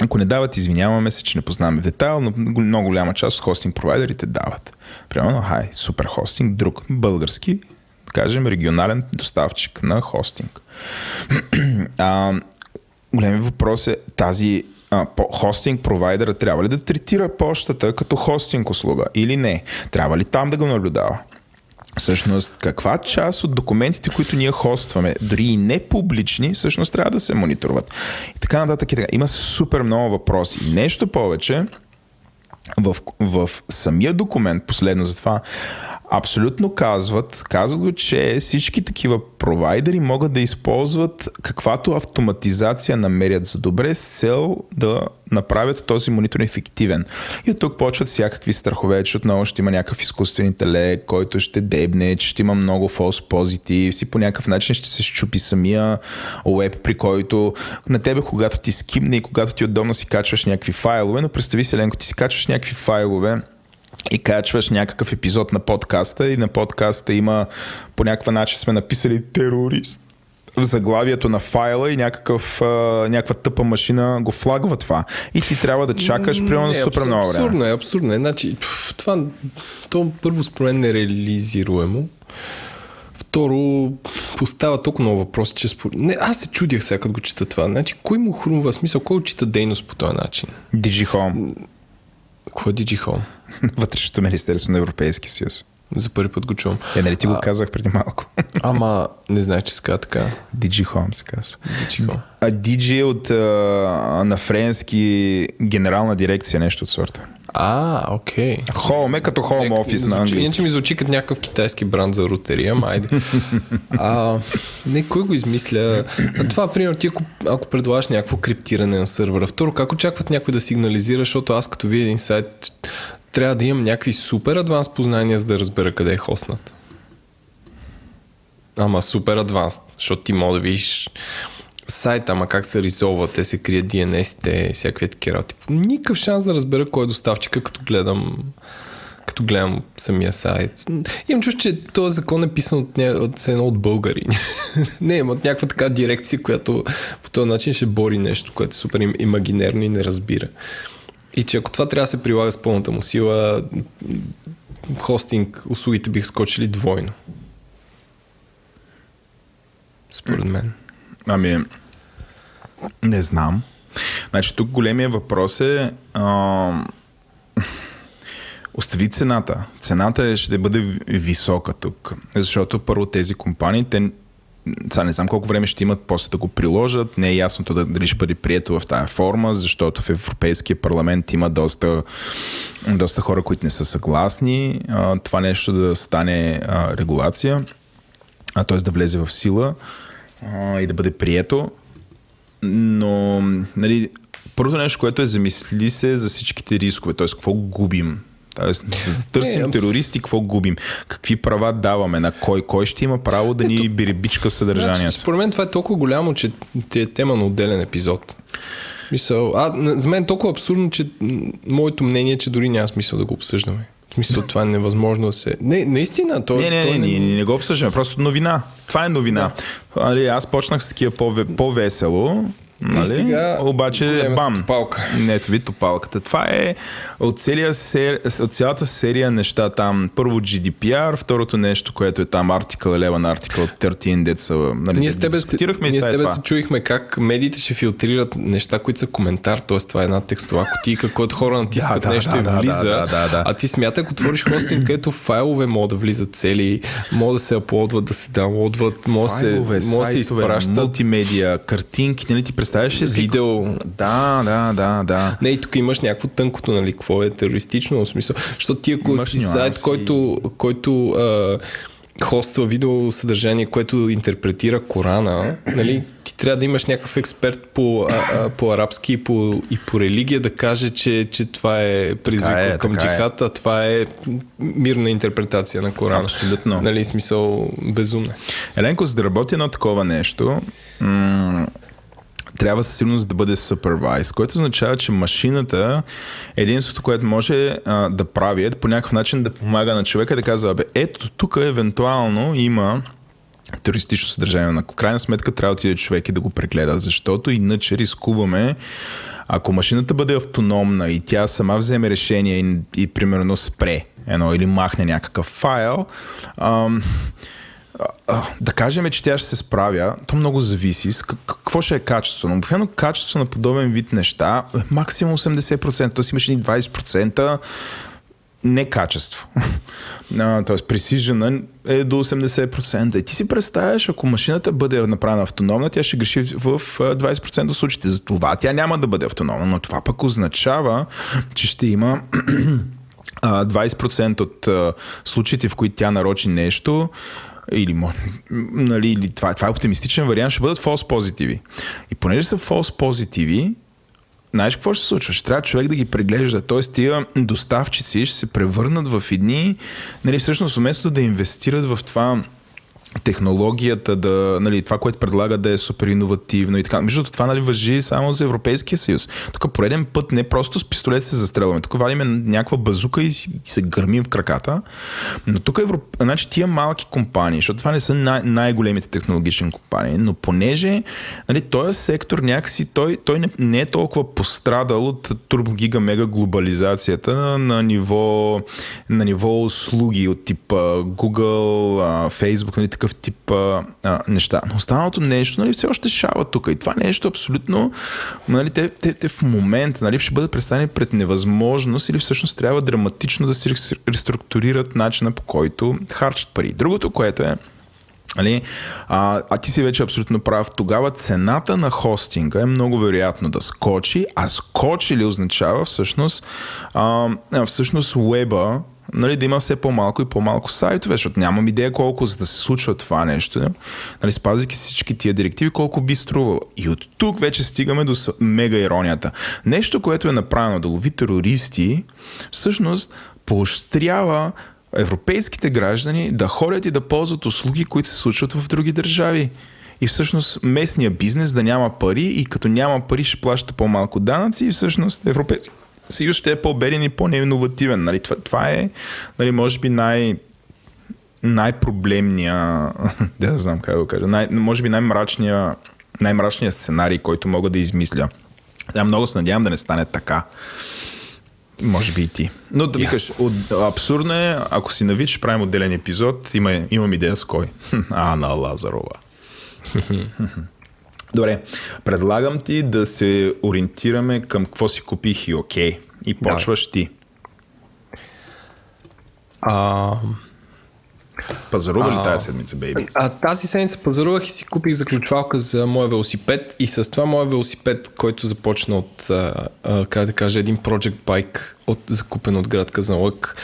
Ако не дават, извиняваме се, че не познаваме детайл, но много голяма част от хостинг провайдерите дават. Примерно, хай, супер хостинг, друг български, да кажем, регионален доставчик на хостинг. [clears throat] а, големият въпрос е тази а, хостинг провайдера трябва ли да третира почтата като хостинг услуга или не? Трябва ли там да го наблюдава? Всъщност, каква част от документите, които ние хостваме, дори и не публични, всъщност трябва да се мониторват. И така нататък. И така. Има супер много въпроси. Нещо повече, в, в самия документ, последно за това, абсолютно казват, казват го, че всички такива провайдери могат да използват каквато автоматизация намерят за добре с цел да направят този монитор ефективен. И от тук почват всякакви страхове, че отново ще има някакъв изкуствен интелект, който ще дебне, че ще има много false positives и по някакъв начин ще се щупи самия уеб, при който на тебе, когато ти скимне и когато ти отдолно си качваш някакви файлове, но представи се, Ленко, ти си качваш някакви файлове, и качваш някакъв епизод на подкаста и на подкаста има по някаква начин сме написали терорист в заглавието на файла и някакъв, а, някаква тъпа машина го флагва това. И ти трябва да чакаш примерно Не, супер много време. Абсурдно е, абсурдно е. Значи, пф, това, то първо според мен нереализируемо. Второ, поставя толкова много въпроси, че според... Не, аз се чудях сега, като го чета това. Значи, кой му хрумва смисъл, кой чита дейност по този начин? DigiHome, Какво е DigiHome? [laughs] вътрешното министерство на Европейския съюз. За първи път го чувам. Е, нали ти го А- казах преди малко? [laughs] Ама, не знаех, че казва така. DigiHome се казва. DigiHome. А DJ е от а, на френски генерална дирекция, нещо от сорта. А, окей. Home е като Home Нека- Office на английски. Иначе ми звучи като някакъв китайски бранд за рутери, ама айде. А, не, кой го измисля? А това, примерно, ти ако, ако предлагаш някакво криптиране на сървъра, второ, как очакват някой да сигнализира, защото аз като видя един сайт, трябва да имам някакви супер адванс познания, за да разбера къде е хоснат. Ама супер адванс, защото ти мога да видиш сайта, ама как се рисоват, те се крият DNS-те, всякакви такива работи. Никакъв шанс да разбера кой е доставчика, като гледам като гледам самия сайт. Имам чувство, че този закон е писан от, ня... от едно от българи. [laughs] не, има от някаква така дирекция, която по този начин ще бори нещо, което е супер им- имагинерно и не разбира. И че ако това трябва да се прилага с пълната му сила, хостинг услугите бих скочили двойно. Според мен. Ами, не знам. Значи тук големия въпрос е а, остави цената. Цената е, ще бъде ви- висока тук. Защото първо тези компании, те сега не знам колко време ще имат после да го приложат. Не е ясното да, дали ще бъде прието в тая форма, защото в Европейския парламент има доста, доста хора, които не са съгласни а, това нещо да стане а, регулация, а, т.е. да влезе в сила а, и да бъде прието. Но, нали, първото нещо, което е замисли се за всичките рискове, т.е. какво губим. Тоест, за да търсим Не, терористи, какво губим? Какви права даваме? На кой? Кой ще има право да ни биребичка в съдържанието? Значи, според мен това е толкова голямо, че ти е тема на отделен епизод. Мисъл, а, за мен е толкова абсурдно, че моето мнение е, че дори няма смисъл да го обсъждаме. В смисъл, това е невъзможно да се... Не, наистина, то, Не, не, то не, е ние не, не го обсъждаме, просто новина. Това е новина. Нали, аз почнах с такива по- по-весело, нали? сега обаче бам. топалка. Не, ето ви топалката. Това е от, целия сер... от цялата серия неща там. Първо GDPR, второто нещо, което е там Article 11, Article 13, деца. Нали, Ние с тебе, се, дискутирахме ние с е тебе това. се чуихме как медиите ще филтрират неща, които са коментар, т.е. това е една текстова кутийка, която хора натискат Да, да, нещо да, и да, влиза. да, да, да. А ти смята, ако отвориш хостинг, където файлове могат да влизат цели, могат да се аплодват, да се даунлодват, могат да се, Файлове, могат да се сайтове, изпращат. мултимедия, картинки, нали ти представяш ли си? Видео. Да, да, да, да. Не, и тук имаш някакво тънкото, нали, какво е терористично, в смисъл. Защото ти ако Имаш си сайт, нюанси. който, който а, хоства видео съдържание, което интерпретира Корана, нали, ти трябва да имаш някакъв експерт по, а, а, по арабски и по, и по религия да каже, че, че това е призвик е, към е. джихад, а това е мирна интерпретация на Корана. Абсолютно. Нали, смисъл безумно. Еленко, за да работи едно такова нещо, м- трябва със сигурност да бъде supervised, което означава, че машината единството, което може а, да прави е по някакъв начин да помага на човека да казва, бе, ето тук евентуално има туристично съдържание. На крайна сметка трябва да отиде човек и да го прегледа, защото иначе рискуваме ако машината бъде автономна и тя сама вземе решение и, и примерно спре едно или махне някакъв файл, ам, да кажем, че тя ще се справя, то много зависи. С как- какво ще е качество? Но обикновено качество на подобен вид неща е максимум 80%, т.е. имаш и 20% некачество. Т.е. precision е до 80%. И ти си представяш, ако машината бъде направена автономна, тя ще греши в а, 20% от случаите. За това тя няма да бъде автономна, но това пък означава, че ще има [clears throat] а, 20% от случаите, в които тя нарочи нещо, или, нали, или това, това е оптимистичен вариант, ще бъдат false позитиви. И понеже са false позитиви, знаеш какво ще се случва? Ще трябва човек да ги преглежда. Тоест, тия доставчици ще се превърнат в едни, нали, всъщност, вместо да инвестират в това технологията да, нали, това, което предлага да е супер иновативно и така. Между това, нали, въжи само за Европейския съюз. Тук пореден път не просто с пистолет се застрелваме. Тук валиме някаква базука и, се гърмим в краката. Но тук Европ... значи, тия малки компании, защото това не са най- най-големите технологични компании, но понеже нали, този сектор някакси, той, той не, не е толкова пострадал от турбогига мега глобализацията на, на, ниво, на ниво услуги от типа Google, Facebook, нали, такъв тип а, неща. Но останалото нещо нали, все още шава тук. И това нещо абсолютно, нали, те, те, те в момента нали, ще бъдат представени пред невъзможност или всъщност трябва драматично да се реструктурират начина по който харчат пари. Другото, което е, Али, а, а ти си вече абсолютно прав. Тогава цената на хостинга е много вероятно да скочи, а скочи ли означава всъщност, а, всъщност уеба нали, да има все по-малко и по-малко сайтове, защото нямам идея колко за да се случва това нещо, нали, спазвайки всички тия директиви, колко би струвало. И от тук вече стигаме до мега иронията. Нещо, което е направено да лови терористи, всъщност поощрява европейските граждани да ходят и да ползват услуги, които се случват в други държави. И всъщност местния бизнес да няма пари и като няма пари ще плаща по-малко данъци и всъщност европейски съюз ще е по-беден и по-неинновативен. Нали? Това, това е, нали, може би, най- най-проблемния, [laughs] да не знам как да го кажа, най- може би най-мрачния, най-мрачния сценарий, който мога да измисля. Я много се надявам да не стане така. Може би и ти. Но да викаш, yes. от, абсурдно е, ако си навич, правим отделен епизод, има, имам идея с кой. [laughs] Ана Лазарова. [laughs] Добре, предлагам ти да се ориентираме към какво си купих и окей. Okay. И почваш да. ти. А... Пазарува ли тази седмица, бейби? А, тази седмица пазарувах и си купих заключвалка за моя велосипед и с това моя велосипед, който започна от, а, а, как да кажа, един Project Bike, от, закупен от град Казанлък,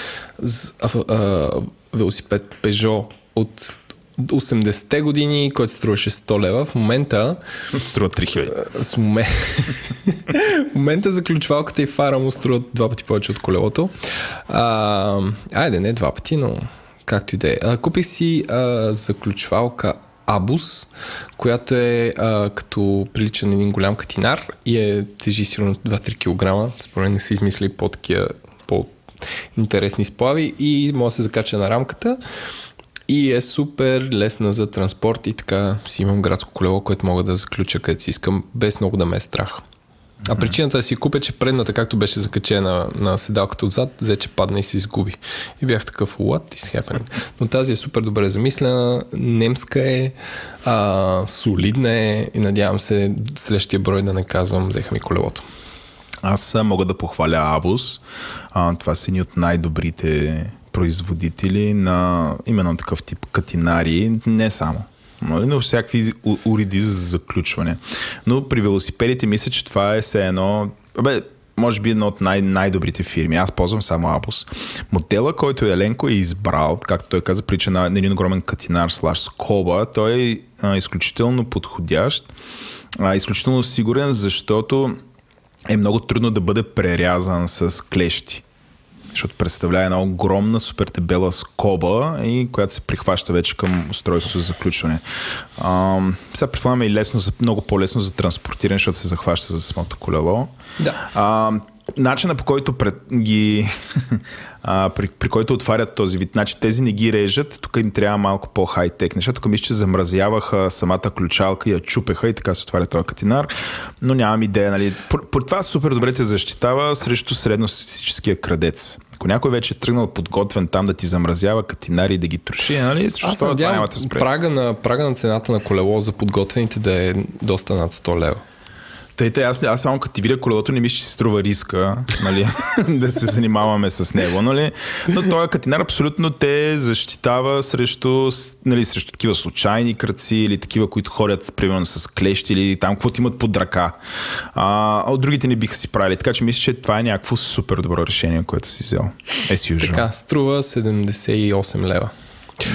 а, а, велосипед Peugeot от 80-те години, който струваше 100 лева. В момента... Струва 3000. С момен... [laughs] в момента заключвалката и фара му струват два пъти повече от колелото. А, айде, не два пъти, но както и да е. Купих си а, заключвалка Абус, която е а, като прилича на един голям катинар и е тежи сигурно 2-3 кг. Според мен са измислили по-такива по-интересни сплави и може да се закача на рамката и е супер лесна за транспорт и така си имам градско колело, което мога да заключа където си искам, без много да ме е страх. А причината да си купя, че предната, както беше закачена на седалката отзад, взе, че падна и се изгуби. И бях такъв, what is happening? Но тази е супер добре замислена, немска е, а, солидна е и надявам се следващия брой да не казвам, взеха ми колелото. Аз мога да похваля Абус. А, това са ни от най-добрите производители на именно такъв тип катинари, не само. Но всякакви уреди за заключване. Но при велосипедите мисля, че това е все едно... Бе, може би една от най- най-добрите фирми. Аз ползвам само Абус. Модела, който Еленко е избрал, както той каза, прича на един огромен катинар слаш скоба, той е а, изключително подходящ, а, изключително сигурен, защото е много трудно да бъде прерязан с клещи защото представлява една огромна супер дебела скоба, и която се прихваща вече към устройството за заключване. А, сега предполагаме и лесно, много по-лесно за транспортиране, защото се захваща за самото колело. Да. А, начина по който пред ги [laughs] а, при, при който отварят този вид. Значи тези не ги режат, тук им трябва малко по-хай-тек неща. Тук мисля, че замразяваха самата ключалка и я чупеха и така се отваря този катинар, но нямам идея. Нали. По, по това супер добре те защитава срещу средностатистическия крадец. Ако някой вече е тръгнал подготвен там да ти замразява катинари и да ги троши, нали? Също Аз надявам прага на, прага на цената на колело за подготвените да е доста над 100 лева. Тъй, тъй, аз, аз само като ти видя колелото, не мисля, че си струва риска нали, [laughs] да се занимаваме с него. Нали? Но този катинар абсолютно те защитава срещу, нали, срещу такива случайни кръци или такива, които ходят примерно с клещи или там, каквото имат под ръка. А от другите не биха си правили. Така че мисля, че това е някакво супер добро решение, което си взел. As Така, струва 78 лева.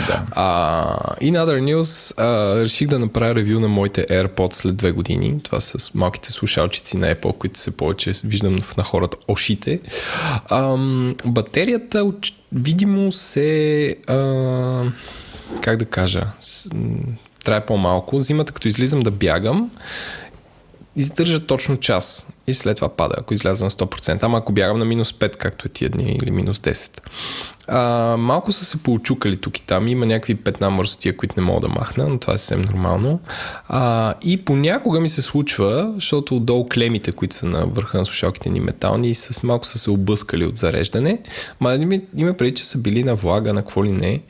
Да. Uh, in other news, uh, реших да направя ревю на моите AirPods след две години. Това са малките слушалчици на Apple, които се повече виждам на хората ошите. Um, батерията видимо се... Uh, как да кажа, трябва по-малко. Зимата, като излизам да бягам, издържа точно час и след това пада, ако изляза на 100%. Ама ако бягам на минус 5, както е тия дни, или минус 10. А, малко са се поучукали тук и там. Има някакви петна мърсотия, които не мога да махна, но това е съвсем нормално. А, и понякога ми се случва, защото отдолу клемите, които са на върха на слушалките ни метални, с малко са се объскали от зареждане. Ма има преди, че са били на влага, на какво ли не.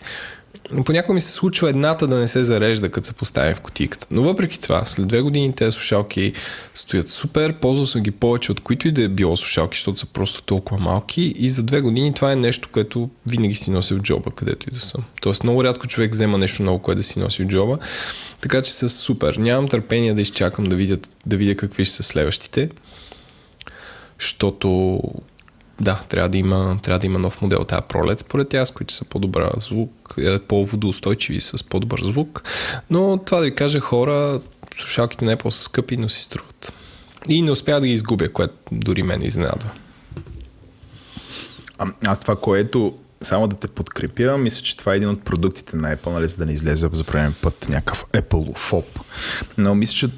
Понякога ми се случва едната да не се зарежда, като се поставя в кутийката. Но въпреки това, след две години тези слушалки стоят супер, ползвал съм ги повече от които и да е било слушалки, защото са просто толкова малки и за две години това е нещо, което винаги си нося в джоба, където и да съм. Тоест много рядко човек взема нещо много, което да си носи в джоба, така че са супер. Нямам търпение да изчакам да видя, да видя какви ще са следващите, защото да, трябва да има, трябва да има нов модел тази пролет, според тях, които са по-добра звук, е, по-водоустойчиви с по-добър звук. Но това да ви кажа, хора, слушалките не е по-са скъпи, но си струват. И не успя да ги изгубя, което дори мен изненадва. А, аз това, което само да те подкрепя, мисля, че това е един от продуктите на Apple, нали, за да не излезе за правен път някакъв Apple фоп. Но мисля, че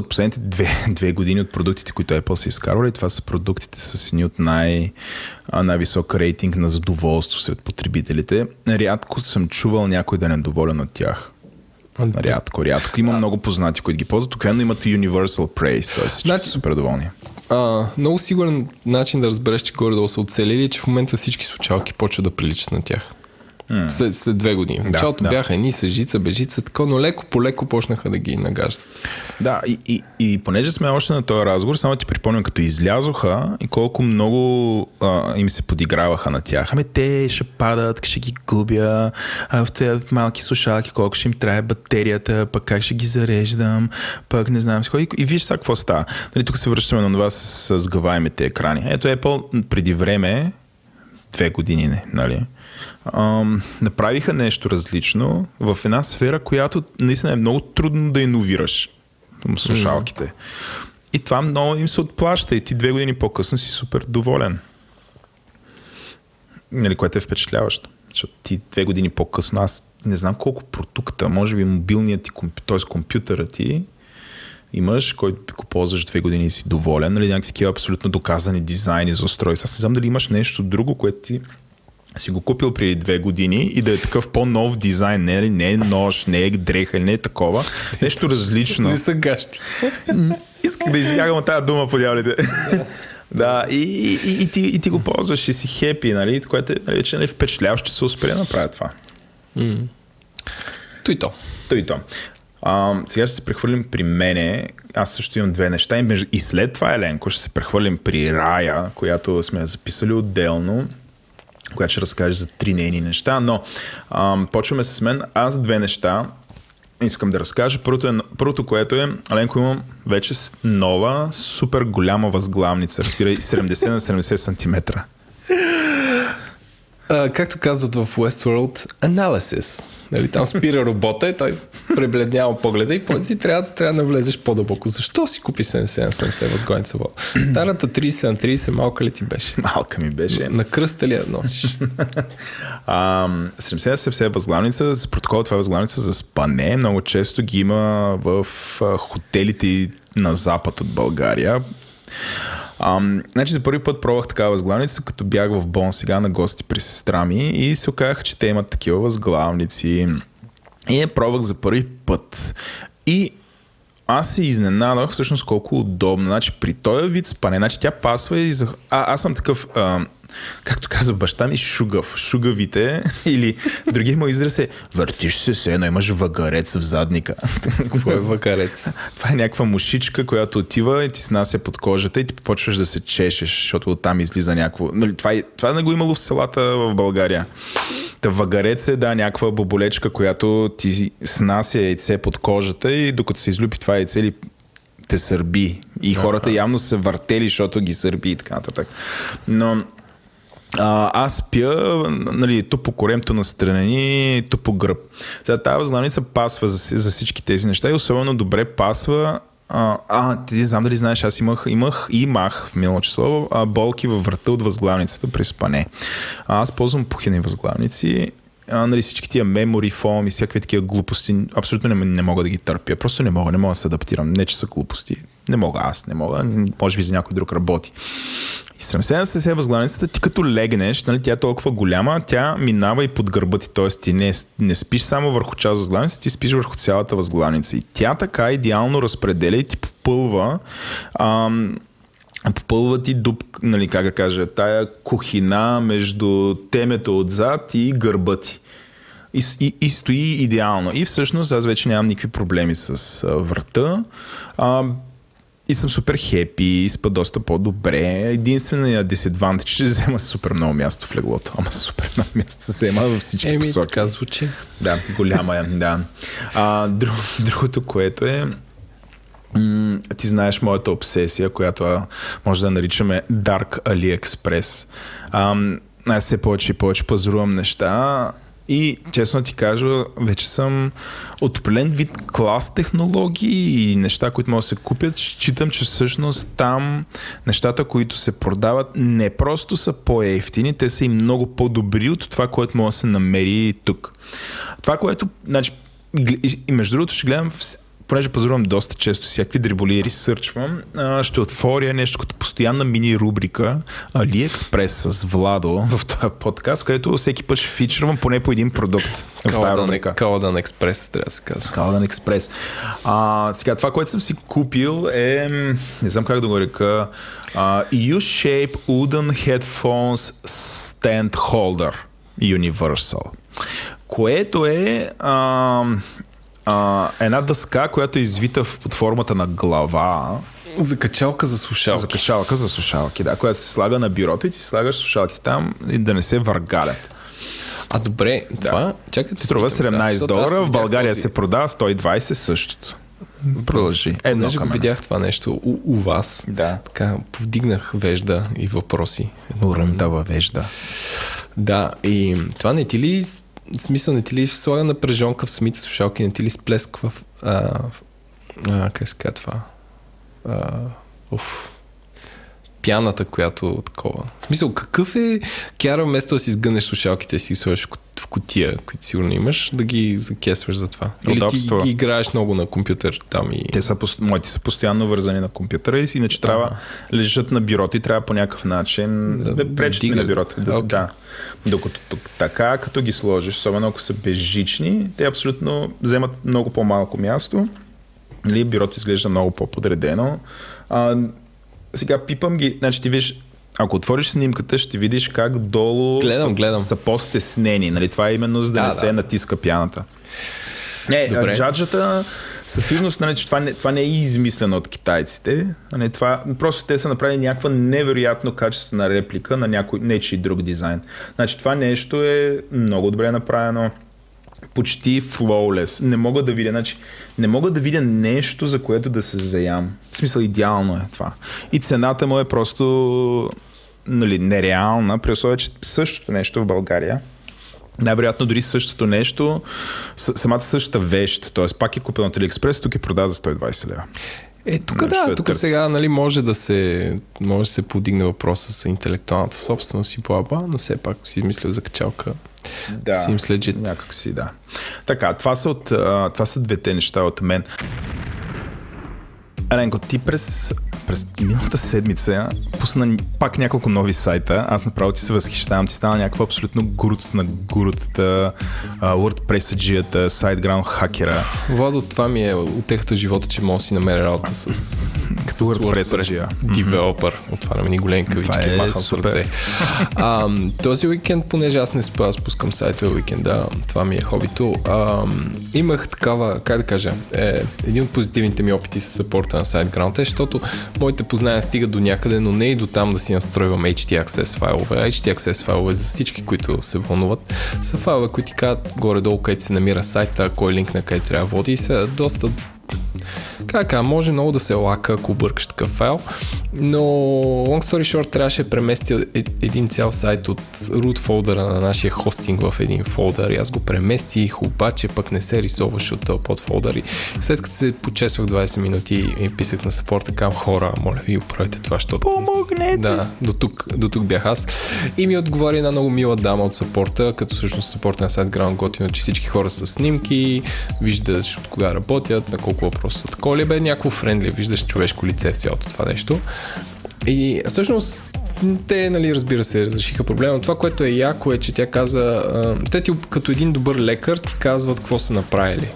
от последните две, две години от продуктите, които Apple са изкарвали, това са продуктите с едни от най, най-висок рейтинг на задоволство сред потребителите. Рядко съм чувал някой да е доволен от тях. Рядко, рядко. Има а... много познати, които ги ползват. Тук имат Universal Praise, т.е. значи, са супер доволни. А, много сигурен начин да разбереш, че горе-долу са оцелили, че в момента всички случалки почват да приличат на тях. Mm. След, след две години. В началото да, бяха да. едни съжица, бежица, така, но леко по леко почнаха да ги нагаждат. Да, и, и, и понеже сме още на този разговор, само ти припомням, като излязоха и колко много а, им се подиграваха на тях. Ами те ще падат, ще ги губя, а, в тези малки слушалки, колко ще им трае батерията, пък как ще ги зареждам, пък не знам. И, и виж сега какво става. Нали, тук се връщаме на това с, с гаваемите екрани. Ето Apple преди време, две години, не, нали? Ам, направиха нещо различно в една сфера, която наистина е много трудно да иновираш. Слушалките. И това много им се отплаща и ти две години по-късно си супер доволен. Нали, което е впечатляващо. Защото ти две години по-късно, аз не знам колко продукта, може би мобилният ти, т.е. компютъра ти, имаш, който го ползваш две години и си доволен, нали, някакви такива абсолютно доказани дизайни за устройства. Аз не знам дали имаш нещо друго, което ти си го купил преди две години и да е такъв по-нов дизайн, не, не е нож, не е дреха, не е такова, нещо различно. Не са гащи. Исках да избягам от тази дума по дяволите. Да, и, и, и, и, ти, и ти го ползваш и си хепи, нали, което е нали, че, нали, впечатляващо, че се успели да направят това. Mm. То и то. То и то. А, сега ще се прехвърлим при мене. Аз също имам две неща. И след това, Еленко, ще се прехвърлим при Рая, която сме записали отделно която ще разкаже за три нейни неща, но ам, почваме с мен. Аз две неща искам да разкажа. Първото, е, първото което е, Аленко имам вече нова, супер голяма възглавница, разбирай, [laughs] 70 на 70 см. Uh, както казват в Westworld, analysis. Нали, там спира робота и той пребледнява погледа и ти трябва, трябва да влезеш по-дълбоко. Защо си купи 70 на 70 възглавница вода? Старата 30 на 30 малка ли ти беше? Малка ми беше. На кръста ли я носиш? а, 70 на 70 възглавница, за протокол това е възглавница за спане. Много често ги има в хотелите на запад от България. Ам, значи за първи път пробвах такава възглавница, като бях в Бон сега на гости при сестра ми и се оказаха, че те имат такива възглавници. И я пробвах за първи път. И аз се изненадах всъщност колко удобно. Значи при този вид спане, значи тя пасва и... За... А, аз съм такъв... А, както казва баща ми, шугав. Шугавите [laughs] или другия му израз е въртиш се се, но имаш въгарец в задника. [laughs] Какво е въгарец? Това е някаква мушичка, която отива и ти снася под кожата и ти почваш да се чешеш, защото оттам излиза някакво... Нали, това, е, това не го имало в селата в България. Та въгарец е, да, някаква боболечка, която ти снася яйце под кожата и докато се излюпи това яйце или те сърби. И хората явно се въртели, защото ги сърби и така нататък. Но а, аз пия, нали, то по коремто настрани, то по гръб. Сега тази възглавница пасва за, за всички тези неща и особено добре пасва а, а, ти знам дали знаеш, аз имах, имах и имах в минало число а, болки във врата от възглавницата при спане. А, аз ползвам пухени възглавници а, нали, всички тия memory foam и всякакви такива глупости, абсолютно не, не мога да ги търпя. Просто не мога, не мога да се адаптирам. Не, че са глупости. Не мога, аз не мога. Може би за някой друг работи. И 70 възглавницата, ти като легнеш, нали, тя е толкова голяма, тя минава и под гърба ти, т.е. ти не, не спиш само върху част възглавница, ти спиш върху цялата възглавница. И тя така идеално разпределя и ти попълва ам, попълва ти дуб, нали, как да кажа, тая кухина между темето отзад и гърба ти. И, и, и стои идеално. И всъщност аз вече нямам никакви проблеми с врата. А, и съм супер хепи, изпа доста по-добре. Единственият disadvantage, че взема супер много място в леглото. Ама супер много място се взема във всички Еми, посоки. така звучи. Да, голяма е, да. А, друг, другото, което е, м- ти знаеш моята обсесия, която може да наричаме Dark AliExpress. А, аз все повече и повече пазарувам неща и честно ти кажа, вече съм от определен вид клас технологии и неща, които могат да се купят. Считам, че всъщност там нещата, които се продават, не просто са по-ефтини, те са и много по-добри от това, което може да се намери тук. Това, което, значи, и, между другото ще гледам понеже пазарувам доста често всякакви дреболиери, сърчвам, а, ще отворя нещо като постоянна мини рубрика AliExpress с Владо в този подкаст, където всеки път ще фичервам поне по един продукт в тази рубрика. Каладан Експрес, трябва да се казва. Калдан Експрес. А, сега, това, което съм си купил е, не знам как да го река, а, U-Shape Wooden Headphones Stand Holder Universal, което е а, а, една дъска, която е извита в, под формата на глава, За качалка за слушалки. за качалка за слушалки, да, която се слага на бюрото и ти слагаш слушалките там и да не се въргалят. А добре, това... Чакай, да Струва питам сега, 17 защото аз долара, в България този- се продава 120 същото. Продължи. Едно Понеже го видях това нещо у, у вас, Да. така повдигнах вежда и въпроси. Уръмта въвежда. Да, и това не ти ли, смисъл не ти ли слага напрежонка в самите слушалки, не ти ли сплесква в, а, а, как се казва това? А, уф, пяната, която такова. В смисъл, какъв е кяра вместо да си сгънеш слушалките, си ги сложиш в кутия, които сигурно имаш, да ги закесваш за това? Или Удобство. ти ги играеш много на компютър там и... Те са, моите са постоянно вързани на компютъра и иначе трябва лежат на бюрото и трябва по някакъв начин Да да, пречат ми дигат. на бюрото. Да, okay. да. Докато тук така, като ги сложиш, особено ако са безжични, те абсолютно вземат много по-малко място. Нали, бюрото изглежда много по-подредено. А, сега пипам ги, значи ти виж, ако отвориш снимката, ще видиш как долу Гледам, са, гледам. са по-стеснени. Нали? Това е именно за да, Да, не се натиска пяната. Не, Добре. джаджата със сигурност, нали, че това не, това не е измислено от китайците. Нали, това, просто те са направили някаква невероятно качествена реплика на някой нечи друг дизайн. Значи това нещо е много добре направено почти flawless. Не мога да видя, значи, не мога да видя нещо, за което да се заям. В смисъл, идеално е това. И цената му е просто нали, нереална, при условие, че същото нещо в България най-вероятно дори същото нещо, самата същата вещ, т.е. пак е купен от AliExpress, тук е продава за 120 лева. Е, тук Нещо да, е тук търси. сега нали, може да се може да се подигне въпроса с интелектуалната собственост и бла но все пак си измисля за качалка. Да, Seems legit. някак си, да. Така, това са, от, това са двете неща от мен. Еленко, ти през, през миналата седмица пусна пак няколко нови сайта. Аз направо ти се възхищавам. Ти стана някаква абсолютно гурут на гурутата, WordPress-аджията, SiteGround хакера. Владо, това ми е отехата в живота, че мога да си намеря работа с, с WordPress-аджия. [laughs] девелопър. Отваряме ни големи кавички, е махам супер. ръце. А, този уикенд, понеже аз не спа, аз пускам сайта уикенда, това ми е хобито. А, имах такава, как да кажа, е, един от позитивните ми опити с сапорта на SiteGround е, защото моите познания стигат до някъде, но не и до там да си настройвам HTXS файлове. HTXS файлове за всички, които се вълнуват, са файлове, които ти казват горе-долу където се намира сайта, кой линк на къде трябва да води и са доста Така, може много да се лака, ако бъркаш такъв файл, но long story short трябваше да преместя е- един цял сайт от root фолдъра на нашия хостинг в един фолдър и аз го преместих, обаче пък не се рисуваше от подфолдър и след като се почесвах 20 минути и писах на сапорта към хора, моля ви, оправете това, защото... Помогнете! Да, до тук, до тук бях аз. И ми отговори една много мила дама от сапорта, като всъщност сапорта на SiteGround готино, че всички хора са снимки, виждаш от кога работят, на колко въпроса са такова ли бе, някакво френдли, виждаш човешко лице в цялото това нещо. И всъщност те, нали, разбира се, разрешиха проблема. Това, което е яко е, че тя каза, те ти като един добър лекар ти казват какво са направили.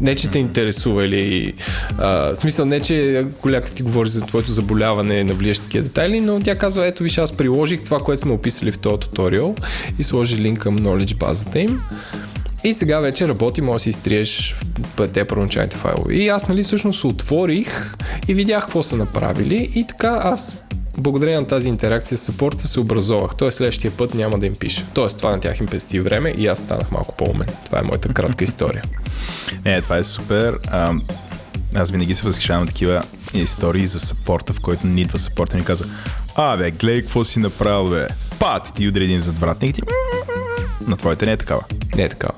Не, че те интересува или... А, в смисъл, не, че коляка ти говори за твоето заболяване, навлияш такива детайли, но тя казва, ето виж, аз приложих това, което сме описали в този туториал и сложи линк към knowledge базата им. И сега вече работи, може да си изтриеш те първоначалните файлове. И аз, нали, всъщност отворих и видях какво са направили и така аз благодарение на тази интеракция с саппорта се образовах. Тоест следващия път няма да им пиша. Тоест това на тях им пести време и аз станах малко по-умен. Това е моята кратка [laughs] история. Не, това е супер. А, аз винаги се възхищавам на такива истории за саппорта, в който ни идва саппорта и ни каза А, бе, гледай какво си направил, бе. Пат, ти удари един задвратник. Ти... На твоите не е такава. Не е така.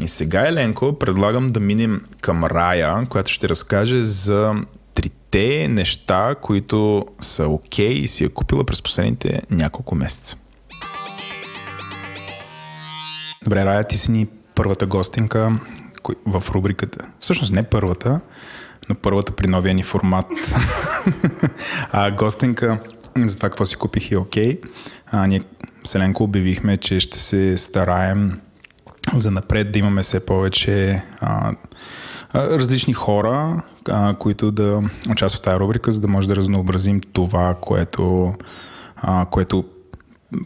И сега, Еленко, предлагам да минем към Рая, която ще разкаже за трите неща, които са окей okay и си е купила през последните няколко месеца. Добре, Рая, ти си ни първата гостинка в рубриката. Всъщност не първата, но първата при новия ни формат. [laughs] а гостинка за това какво си купих и окей. Okay. А, ние Селенко обявихме, че ще се стараем за напред да имаме все повече а, различни хора, а, които да участват в тази рубрика, за да може да разнообразим това, което, а, което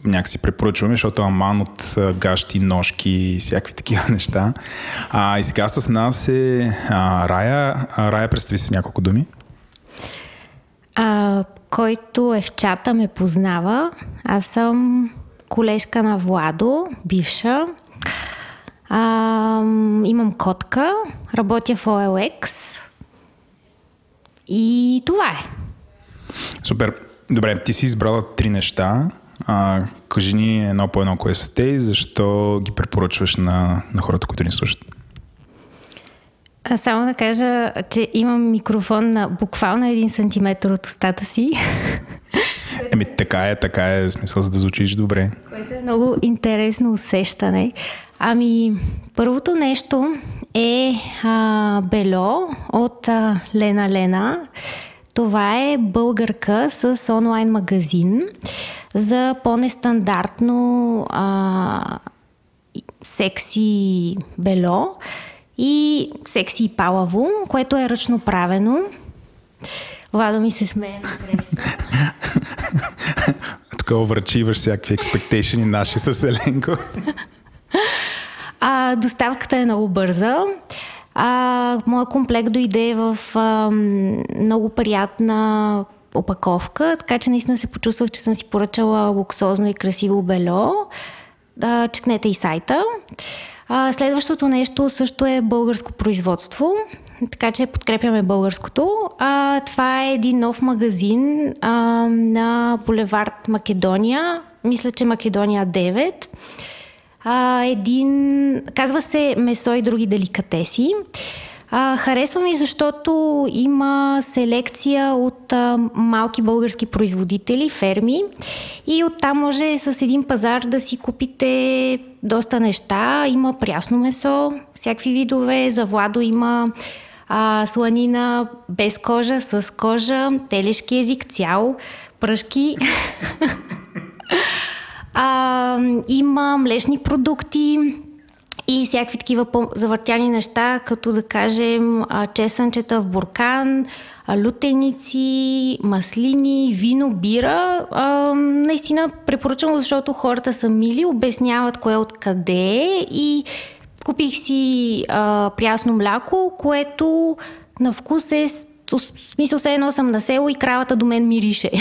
някакси препоръчваме, защото аман от гащи, ножки и всякакви такива [laughs] неща. А, и сега с нас е а, Рая. А, Рая, представи се няколко думи. А, който е в чата ме познава. Аз съм колежка на Владо, бивша. А, имам котка, работя в OLX и това е. Супер. Добре, ти си избрала три неща. А, кажи ни едно по едно кое са те и защо ги препоръчваш на, на хората, които ни слушат. А само да кажа, че имам микрофон на буквално един сантиметр от устата си. [laughs] Еми, така е, така е, смисъл за да звучиш добре. Което е много интересно усещане. Ами, първото нещо е а, Бело от а, Лена Лена. Това е българка с онлайн магазин за по-нестандартно а, секси бело и секси палаво, което е ръчно правено. Владо ми се смее на среща. [laughs] Тук оврачиваш всякакви експектейшени наши с Еленко. А, доставката е много бърза. А, моя комплект дойде в а, много приятна опаковка, така че наистина се почувствах, че съм си поръчала луксозно и красиво бело. А, чекнете и сайта. А, следващото нещо също е българско производство, така че подкрепяме българското. А, това е един нов магазин а, на Булевард Македония, мисля, че Македония 9 а, един, казва се месо и други деликатеси. А, харесва ми, защото има селекция от а, малки български производители, ферми и оттам може с един пазар да си купите доста неща. Има прясно месо, всякакви видове. За Владо има а, сланина без кожа, с кожа, телешки език цял, пръшки. [laughs] А, има млечни продукти и всякакви такива завъртяни неща, като да кажем чесънчета в буркан, лютеници, маслини, вино, бира. А, наистина препоръчвам, защото хората са мили, обясняват кое откъде е и купих си а, прясно мляко, което на вкус е в смисъл се едно съм на село и кравата до мен мирише.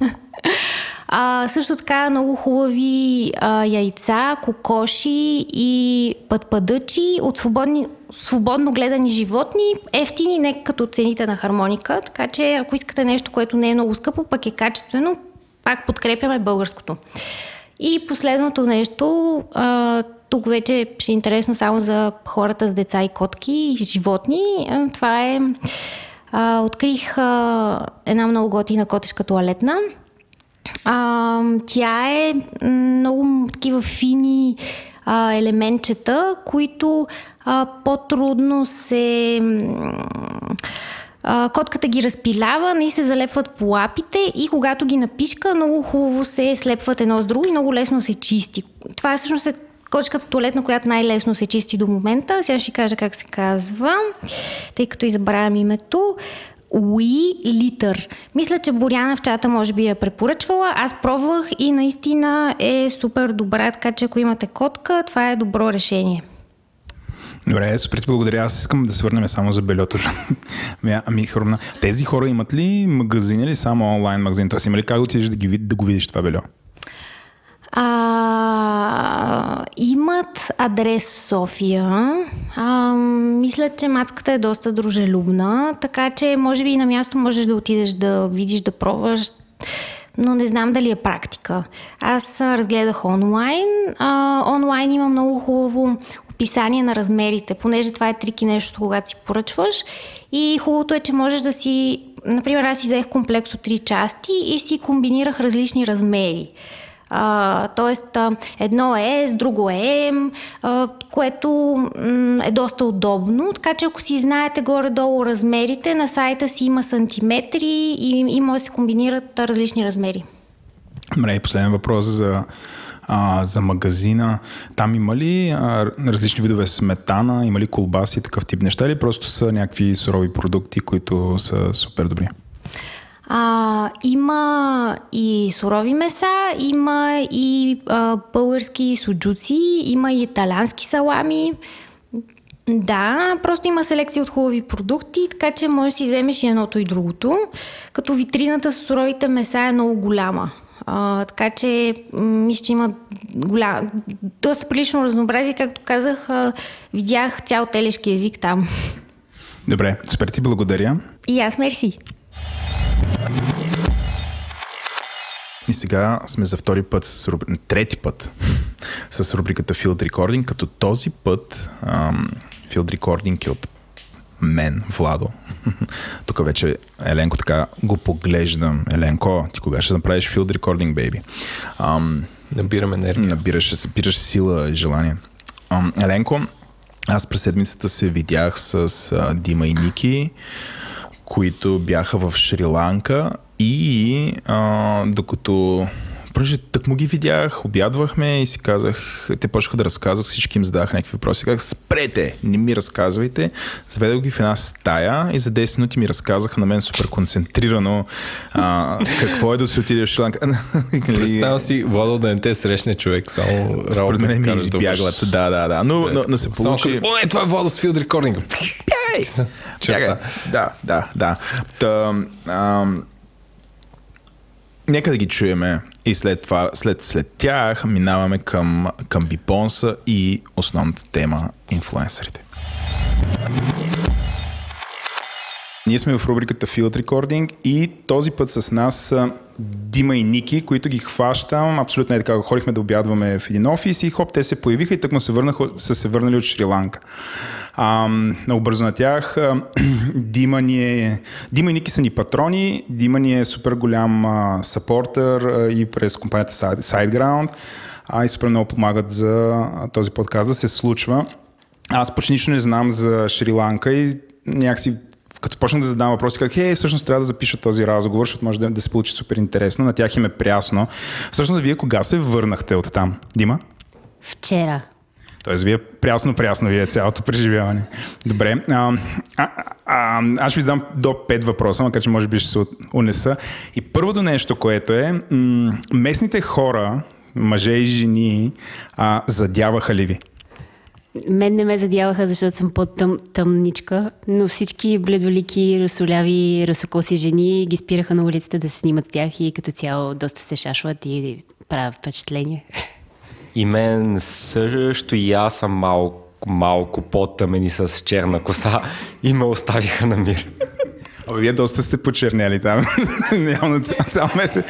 [laughs] А, също така много хубави а, яйца, кокоши и пътпадъчи от свободни, свободно гледани животни, ефтини, не като цените на хармоника, така че ако искате нещо, което не е много скъпо, пък е качествено, пак подкрепяме българското. И последното нещо, а, тук вече ще е интересно само за хората с деца и котки и животни. Това е... А, открих а, една много готина котешка туалетна. А, тя е много такива фини а, елементчета, които а, по-трудно се а, котката ги разпилява, не се залепват по лапите и когато ги напишка, много хубаво се слепват едно с друго и много лесно се чисти. Това е всъщност е кочката туалетна, която най-лесно се чисти до момента. Сега ще ви кажа как се казва, тъй като и забравям името. Уи литър. Мисля, че Боряна в чата може би я препоръчвала. Аз пробвах и наистина е супер добра, така че ако имате котка, това е добро решение. Добре, супер благодаря. Аз искам да се върнем само за бельото. ами, ами хрумна. Тези хора имат ли магазин или само онлайн магазин? Тоест има ли как да отидеш да, ги, да го видиш това бельо? А, имат адрес в София. А, мисля, че мацката е доста дружелюбна, така че може би и на място можеш да отидеш да видиш, да пробваш но не знам дали е практика. Аз разгледах онлайн. А, онлайн има много хубаво описание на размерите, понеже това е трики нещо, когато си поръчваш. И хубавото е, че можеш да си... Например, аз си взех комплекс от три части и си комбинирах различни размери. А, тоест, едно е, с друго е, а, което м- е доста удобно. Така че ако си знаете горе-долу размерите, на сайта си има сантиметри и, и може да се комбинират различни размери. Добре, и последен въпрос за а, за магазина. Там има ли а, различни видове сметана, има ли колбаси и такъв тип неща или просто са някакви сурови продукти, които са супер добри? А, има и сурови меса, има и а, български суджуци, има и италянски салами. Да, просто има селекция от хубави продукти, така че можеш да си вземеш и едното и другото. Като витрината с суровите меса е много голяма. А, така че мисля, че има голям, доста прилично разнообразие. Както казах, а, видях цял телешки език там. Добре, супер ти благодаря. И аз мерси. И сега сме за втори път, с руб... трети път [laughs] с рубриката Field Recording, като този път ам, Field Recording е от мен, Владо. [laughs] Тук вече Еленко така го поглеждам. Еленко, ти кога ще направиш Field Recording, baby? Ам, Набирам енергия. Набираш, събираш сила и желание. Ам, Еленко, аз през седмицата се видях с а, Дима и Ники, които бяха в Шри-Ланка и а, докато Понеже тък му ги видях, обядвахме и си казах, те почнаха да разказват, всички им задах някакви въпроси. Как спрете, не ми разказвайте. Заведох ги в една стая и за 10 минути ми разказаха на мен супер концентрирано а, какво е да се отиде в Шиланка. [laughs] Представя си, Владо да не те срещне човек, само Според мен ми избяглат. Да, да, да. Но, но, но се получи... О, е, това е Владо с Field [laughs] Recording. Да, да, да. Та, Нека да ги чуеме и след това, след, след тях, минаваме към, към Бипонса и основната тема инфлуенсърите. Ние сме в рубриката Field Recording и този път с нас са Дима и Ники, които ги хващам. Абсолютно е така. Ходихме да обядваме в един офис и хоп, те се появиха и тъкмо се върнаха, са се върнали от Шри-Ланка. А, много бързо на тях. [clears throat] Дима, ни е, Дима и Ники са ни патрони. Дима ни е супер голям а, и през компанията SideGround. А, и супер много помагат за този подкаст да се случва. Аз почти нищо не знам за Шри-Ланка и някакси като почнах да задавам въпроси, как, хей, всъщност трябва да запиша този разговор, защото може да, да се получи супер интересно, на тях им е прясно. Всъщност, вие кога се върнахте от там? Дима? Вчера. Тоест, вие прясно-прясно ви е цялото преживяване. Добре. А, а, а, аз ще ви задам до пет въпроса, макар че може би ще се унеса. И първото нещо, което е, м- местните хора, мъже и жени, а, задяваха ли ви? Мен не ме задяваха, защото съм по-тъмничка, но всички бледолики, русоляви, русокоси жени ги спираха на улицата да се снимат с тях и като цяло доста се шашват и правят впечатление. И мен също и аз съм малко малко по-тъмен и с черна коса и ме оставиха на мир. Абе, вие доста сте почерняли там. [laughs] Няма цял, цял месец.